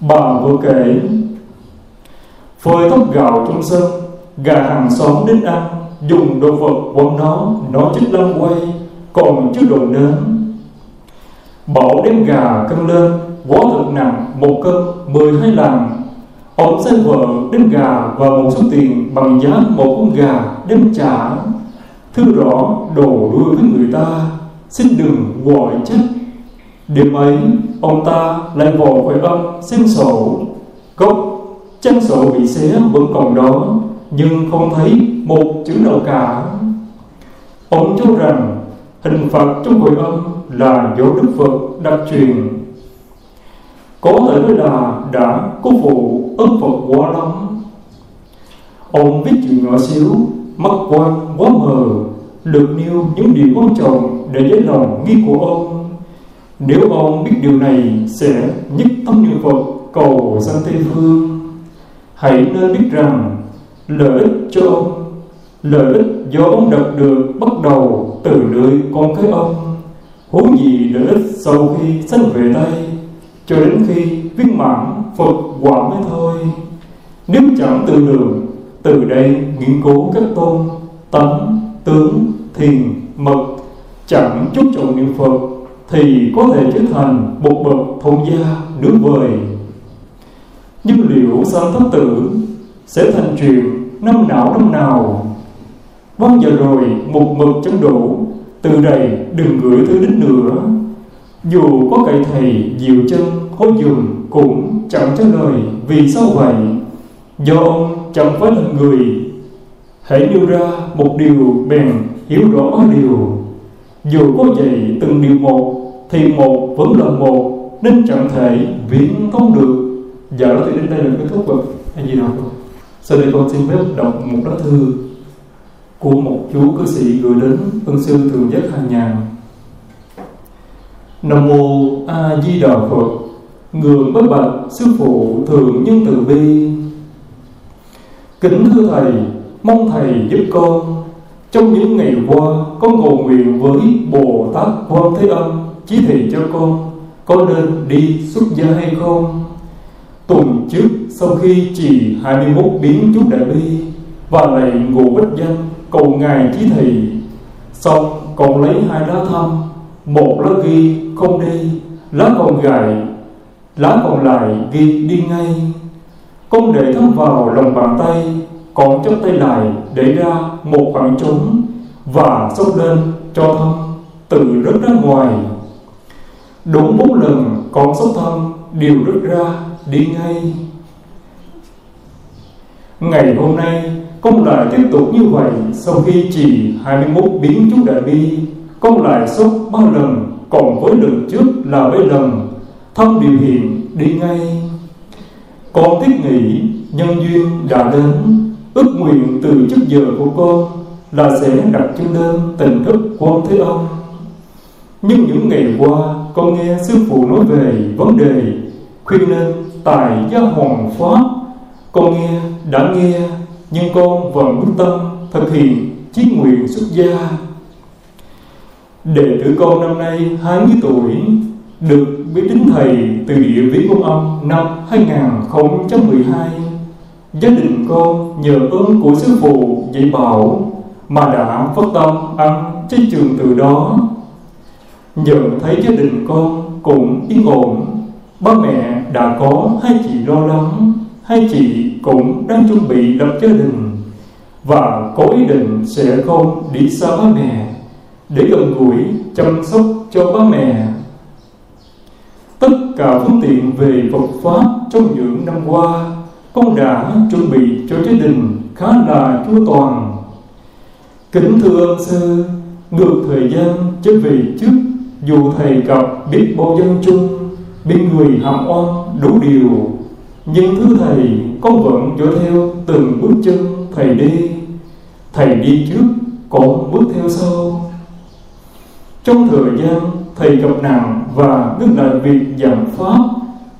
Bà vừa kể, phơi tóc gạo trong sân, gà hàng xóm đến ăn, dùng đồ vật quăng nó nó chết lăn quay, còn chưa đồ nến bảo đem gà cân lên võ lực nặng một cân mười hai lạng. Ông sai vợ, đem gà và một số tiền bằng giá một con gà đem trả. Thư rõ đồ đuôi với người ta, xin đừng gọi trách. Đêm ấy, ông ta lại vò với âm xem sổ. Cốc, chân sổ bị xé vẫn còn đó, nhưng không thấy một chữ nào cả. Ông cho rằng hình phạt trong hội âm là do đức phật đặc truyền. Có thể nói là đã có phụ ân phật quá lắm. Ông viết chuyện nhỏ xíu, mắt quan quá mờ được nêu những điều quan trọng để lấy lòng nghi của ông. Nếu ông biết điều này sẽ nhất tâm niệm phật cầu sanh tây phương. Hãy nên biết rằng lợi ích cho ông, lợi ích do ông đạt được bắt đầu từ nơi con cái ông. Huống gì lợi ích sau khi sanh về đây, cho đến khi viên mãn phật quả mới thôi. Nếu chẳng tự đường từ đây nghiên cứu các tôn, tánh, tướng, thiền, mật, chẳng chút trọng niệm phật, thì có thể trở thành một bậc thông gia nước vời. Nhưng liệu sanh thất tử sẽ thành chuyện năm nào năm nào? Bao giờ rồi một mực chẳng đủ, từ đây đừng gửi thứ đến nữa. Dù có cậy thầy diệu chân hối dùm cũng chẳng trả lời vì sao vậy? Do ông chẳng phải là người. Hãy nêu ra một điều bèn hiểu rõ điều. Dù có dạy từng điều một, thì một vẫn là một, nên chẳng thể viễn không được. Giờ đó thì đến đây là kết thúc rồi hay gì nào không sau đây con xin phép đọc một lá thư của một chú cư sĩ gửi đến ân sư thường giác hàng nhàn nam mô a di đà phật người bất bạch sư phụ thường nhân từ bi. Kính thưa thầy, mong thầy giúp con. Trong những ngày qua, con cầu nguyện với bồ tát quan thế âm chỉ thị cho con, có nên đi xuất gia hay không? Tuần trước, sau khi trì 21 biến chú đại bi và lạy ngủ bích danh cầu ngài chí thị xong còn lấy hai lá thăm, một lá ghi không đi, lá còn gậy lá còn lại ghi đi ngay. Con để thăm vào lòng bàn tay còn chắp tay lại để ra một khoảng trống và xốc lên cho thăm từ rớt ra ngoài. Đúng bốn lần con xốc thăm đều rớt ra đi ngay. Ngày hôm nay công lại tiếp tục như vậy, sau khi chỉ 21 biến chú đại bi, công lại sốc ba lần còn với lần trước là bảy lần. Thông điều hiện đi ngay. Con thiết nghĩ nhân duyên đã đến. Ước nguyện từ trước giờ của con là sẽ đặt chân lên tình thức quan thế âm. Nhưng những ngày qua, con nghe sư phụ nói về vấn đề khuyên nên tài gia hoàng pháp. Con nghe, đã nghe nhưng con vẫn quyết tâm thực hiện chí nguyện xuất gia. Đệ tử con năm nay 20 tuổi, được biết đến thầy từ địa vị công âm năm 2012 gia đình con nhờ ơn của sư phụ dạy bảo mà đã phát tâm ăn trên trường từ đó. Nhận thấy gia đình con cũng yên ổn, ba mẹ đã có hai chị lo lắng, hai chị cũng đang chuẩn bị lập gia đình. Và có ý định sẽ không đi xa ba mẹ, để gần gũi chăm sóc cho ba mẹ. Tất cả phương tiện về Phật pháp trong những năm qua con đã chuẩn bị cho gia đình khá là chu toàn. Kính thưa ông sư, ngược thời gian trở về trước, dù thầy gặp biết bao dân chung bên người hàm oan đủ điều, nhưng thứ thầy con vẫn dõi theo từng bước chân thầy đi. Thầy đi trước con bước theo sau. Trong thời gian thầy gặp nạn và ngưng lại việc giảng pháp,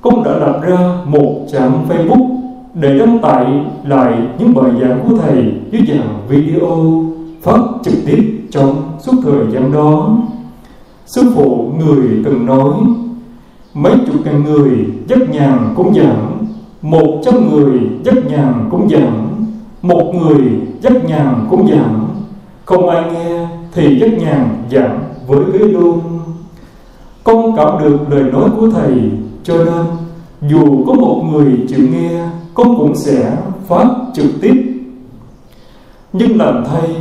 con đã lập ra một trang facebook để đăng tải lại những bài giảng của thầy dưới dạng video phát trực tiếp trong suốt thời gian đó. Sư phụ người từng nói, Mấy chục ngàn người dắt nhàn cũng giảng một trăm người dắt nhàn cũng giảm, Một người dắt nhàn cũng giảm. Không ai nghe thì dắt nhàn giảm với ghế luôn Con cảm được lời nói của Thầy, Cho nên dù có một người chịu nghe, Con cũng sẽ phát trực tiếp. Nhưng làm thay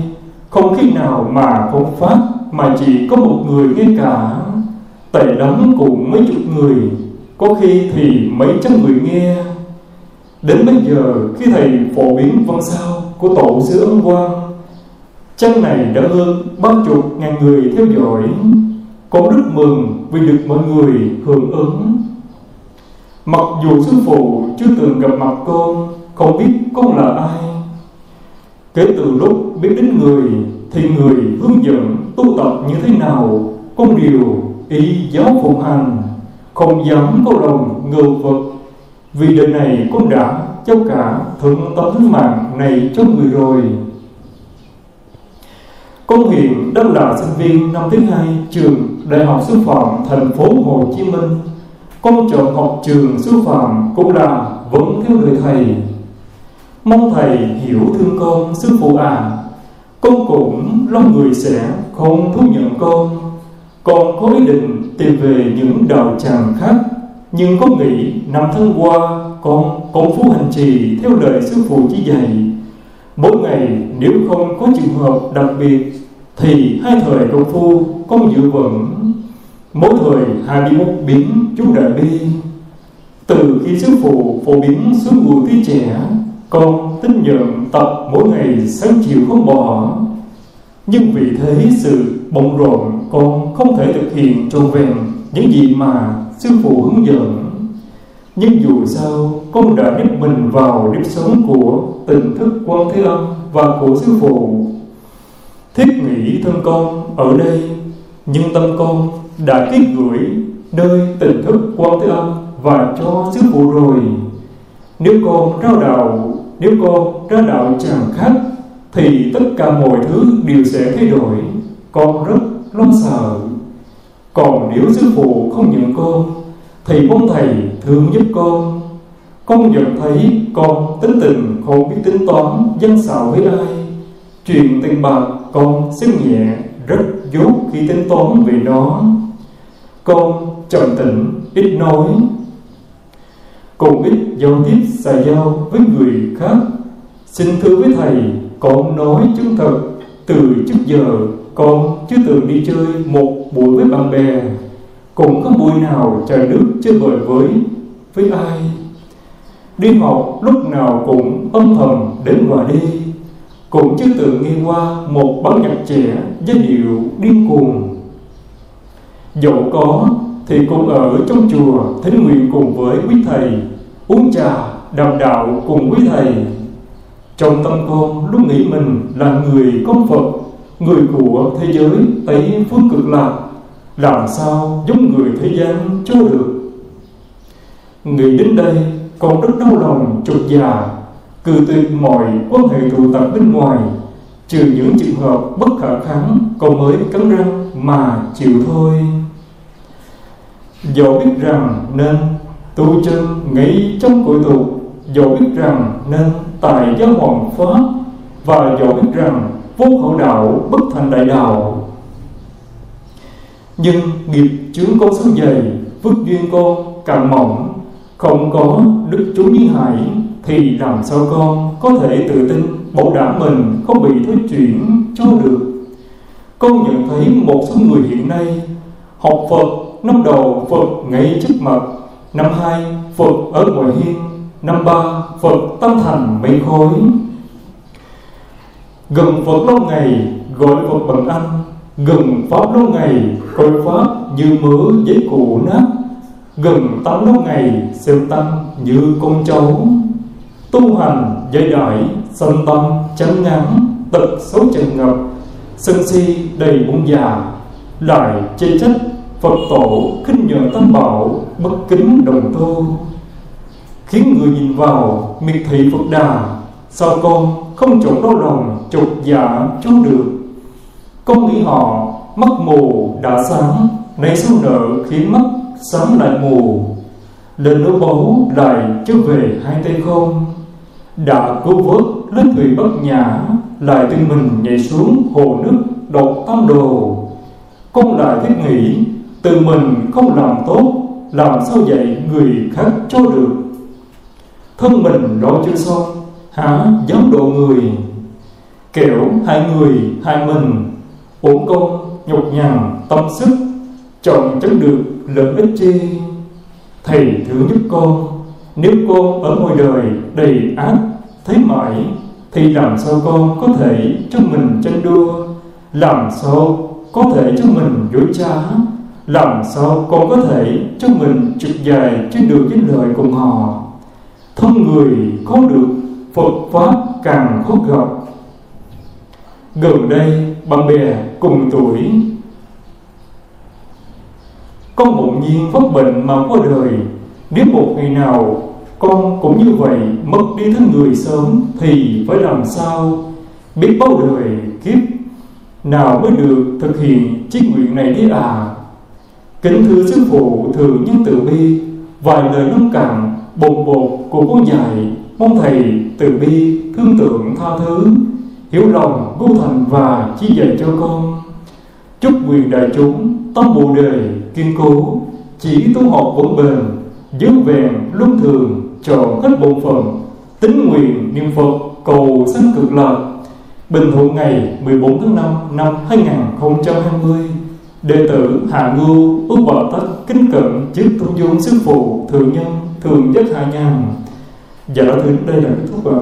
Không khi nào mà không phát, Mà chỉ có một người nghe cả. Tệ lắm cũng mấy chục người, Có khi thì mấy trăm người nghe. Đến bây giờ, khi thầy phổ biến văn sao Của tổ sư ân quang Chân này đã hơn ba chục ngàn người theo dõi. Con rất mừng vì được mọi người hưởng ứng. Mặc dù sư phụ chưa từng gặp mặt con, Không biết con là ai. Kể từ lúc biết đến người, Thì người hướng dẫn tu tập như thế nào, Con đều ý giáo phụng hành, Không dám có lòng ngờ vật vì đời này con đã cho cả thượng tấm mạng này cho người rồi. Con hiện đang là sinh viên năm thứ hai, trường Đại học Sư phạm thành phố Hồ Chí Minh, Con chọn học trường sư phạm cũng là vẫn theo lời thầy. Mong thầy hiểu thương con, sư phụ à Con cũng lo người sẽ không thú nhận con Con có ý định tìm về những đạo tràng khác. Nhưng có nghĩ năm tháng qua Con công phu hành trì theo lời sư phụ chỉ dạy, Mỗi ngày nếu không có trường hợp đặc biệt, Thì hai thời công phu con giữ vững Mỗi thời 21 biến chú đại bi. Từ khi sư phụ phổ biến xuống buổi tí trẻ, con tin nhận tập mỗi ngày sáng chiều không bỏ. Nhưng vì thế sự bận rộn, Con không thể thực hiện trọn vẹn Những gì mà sư phụ hướng dẫn. Nhưng dù sao, Con đã nếp mình vào nếp sống của Tình thức quan thế âm Và của sư phụ. Thiết nghĩ thân con ở đây, Nhưng tâm con đã ký gửi Nơi tình thức quan thế âm Và cho sư phụ rồi. Nếu con ra đạo, nếu con ra đạo chẳng khác, Thì tất cả mọi thứ đều sẽ thay đổi. Con rất lo sợ. Còn nếu sư phụ không nhận con Thì mong thầy thương giúp con. Con nhận thấy con tính tình không biết tính toán dân xạo với ai. Chuyện tiền bạc con xếp nhẹ rất dốt khi tính toán về nó. Con trầm tĩnh, ít nói. Cùng ít giao tiếp xà giao với người khác. Xin thưa với thầy con nói chân thật. Từ trước giờ con chưa từng đi chơi một buổi với bạn bè, cũng có buổi nào trời nước chơi bời với với ai? Đi học lúc nào cũng âm thầm đến và đi, cũng chưa từng nghe qua một bản nhạc trẻ giai điệu điên cuồng. Dẫu có thì cũng ở trong chùa thính nguyện cùng với quý thầy, uống trà đàm đạo cùng quý thầy. Trong tâm con lúc nghĩ mình là người con phật, người của thế giới tây phương cực lạc làm sao giống người thế gian chúa được? Nghĩ đến đây, con rất đau lòng trục già cự tuyệt mọi quan hệ tụ tập bên ngoài, trừ những trường hợp bất khả kháng, con mới cắn răng mà chịu thôi. Dẫu biết rằng nên tu chân nghĩ trong cội tục dẫu biết rằng nên tài giáo hoàng pháp, và dẫu biết rằng vô khẩu đạo bất thành đại đạo nhưng nghiệp chướng con số dày, phước duyên con càng mỏng. Không có đức trú như hải thì làm sao con có thể tự tin bảo đảm mình không bị thối chuyển cho được. Con nhận thấy một số người hiện nay, học Phật, năm đầu Phật ngay trước mặt. Năm hai, Phật ở ngoài hiên. Năm ba, Phật tâm thành mây khối Gần Phật lâu ngày, gọi Phật bằng anh. Gần Pháp lâu ngày, coi Pháp như mớ giấy cũ nát. Gần tám lâu ngày, xem tâm như con cháu. Tu hành dây đại, sanh tâm chán ngắn, Tật xấu trần ngập. Sân si đầy bụng già, Lại chê trách. Phật tổ khinh nhờ tam bảo, bất kính đồng tu. Khiến người nhìn vào, miệt thị Phật đà. Sao con không chọn đau lòng, chột dạ cho được? Con nghĩ họ mắt mù đã sáng nay số nợ khiến mắt sáng lại mù. Lên núi báu lại chưa về hai tay không. Đã cứu vớt lên thủy bất nhã, lại tự mình nhảy xuống hồ nước độc tam đồ. Con lại thiết nghĩ, tự mình không làm tốt, làm sao vậy người khác cho được? Thân mình lo chưa xong hả dám độ người? Kẻo hai người, hai mình uổng công nhục nhằn, tâm sức, chồng chẳng được lợi ích chi. Thầy thương giúp con, nếu con ở ngoài đời đầy ác thấy mãi, thì làm sao con có thể cho mình tranh đua? Làm sao có thể cho mình dối trá? Làm sao con có thể cho mình trượt dài trên đường với lời cùng họ? Thân người không được, Phật Pháp càng khó gặp. Gần đây bạn bè cùng tuổi. Con bỗng nhiên phát bệnh mà qua đời. Nếu một ngày nào con cũng như vậy mất đi thân người sớm Thì phải làm sao? Biết bao đời kiếp nào mới được thực hiện chí nguyện này đi à? Kính thưa sư phụ thường nhân từ bi, Vài lời nông cạn bột bột của cô dạy Mong thầy từ bi thương tượng tha thứ. Hiểu lòng vô thành và chỉ dạy cho con. Chúc quyền đại chúng tâm bồ đề kiên cố, Chỉ tu học vững bền, Giữ vẹn luân thường, chọn hết bổn phận, Tính nguyện niệm Phật cầu sanh cực lạc. Bình Thuận ngày 14 tháng 5 năm 2020 Đệ tử Hạ Ngưu ước bảo tất kính cận trước tôn dung sư phụ thượng nhân, thường nhất hạ nhàn. Dạ đó thưa đây là kết thúc ạ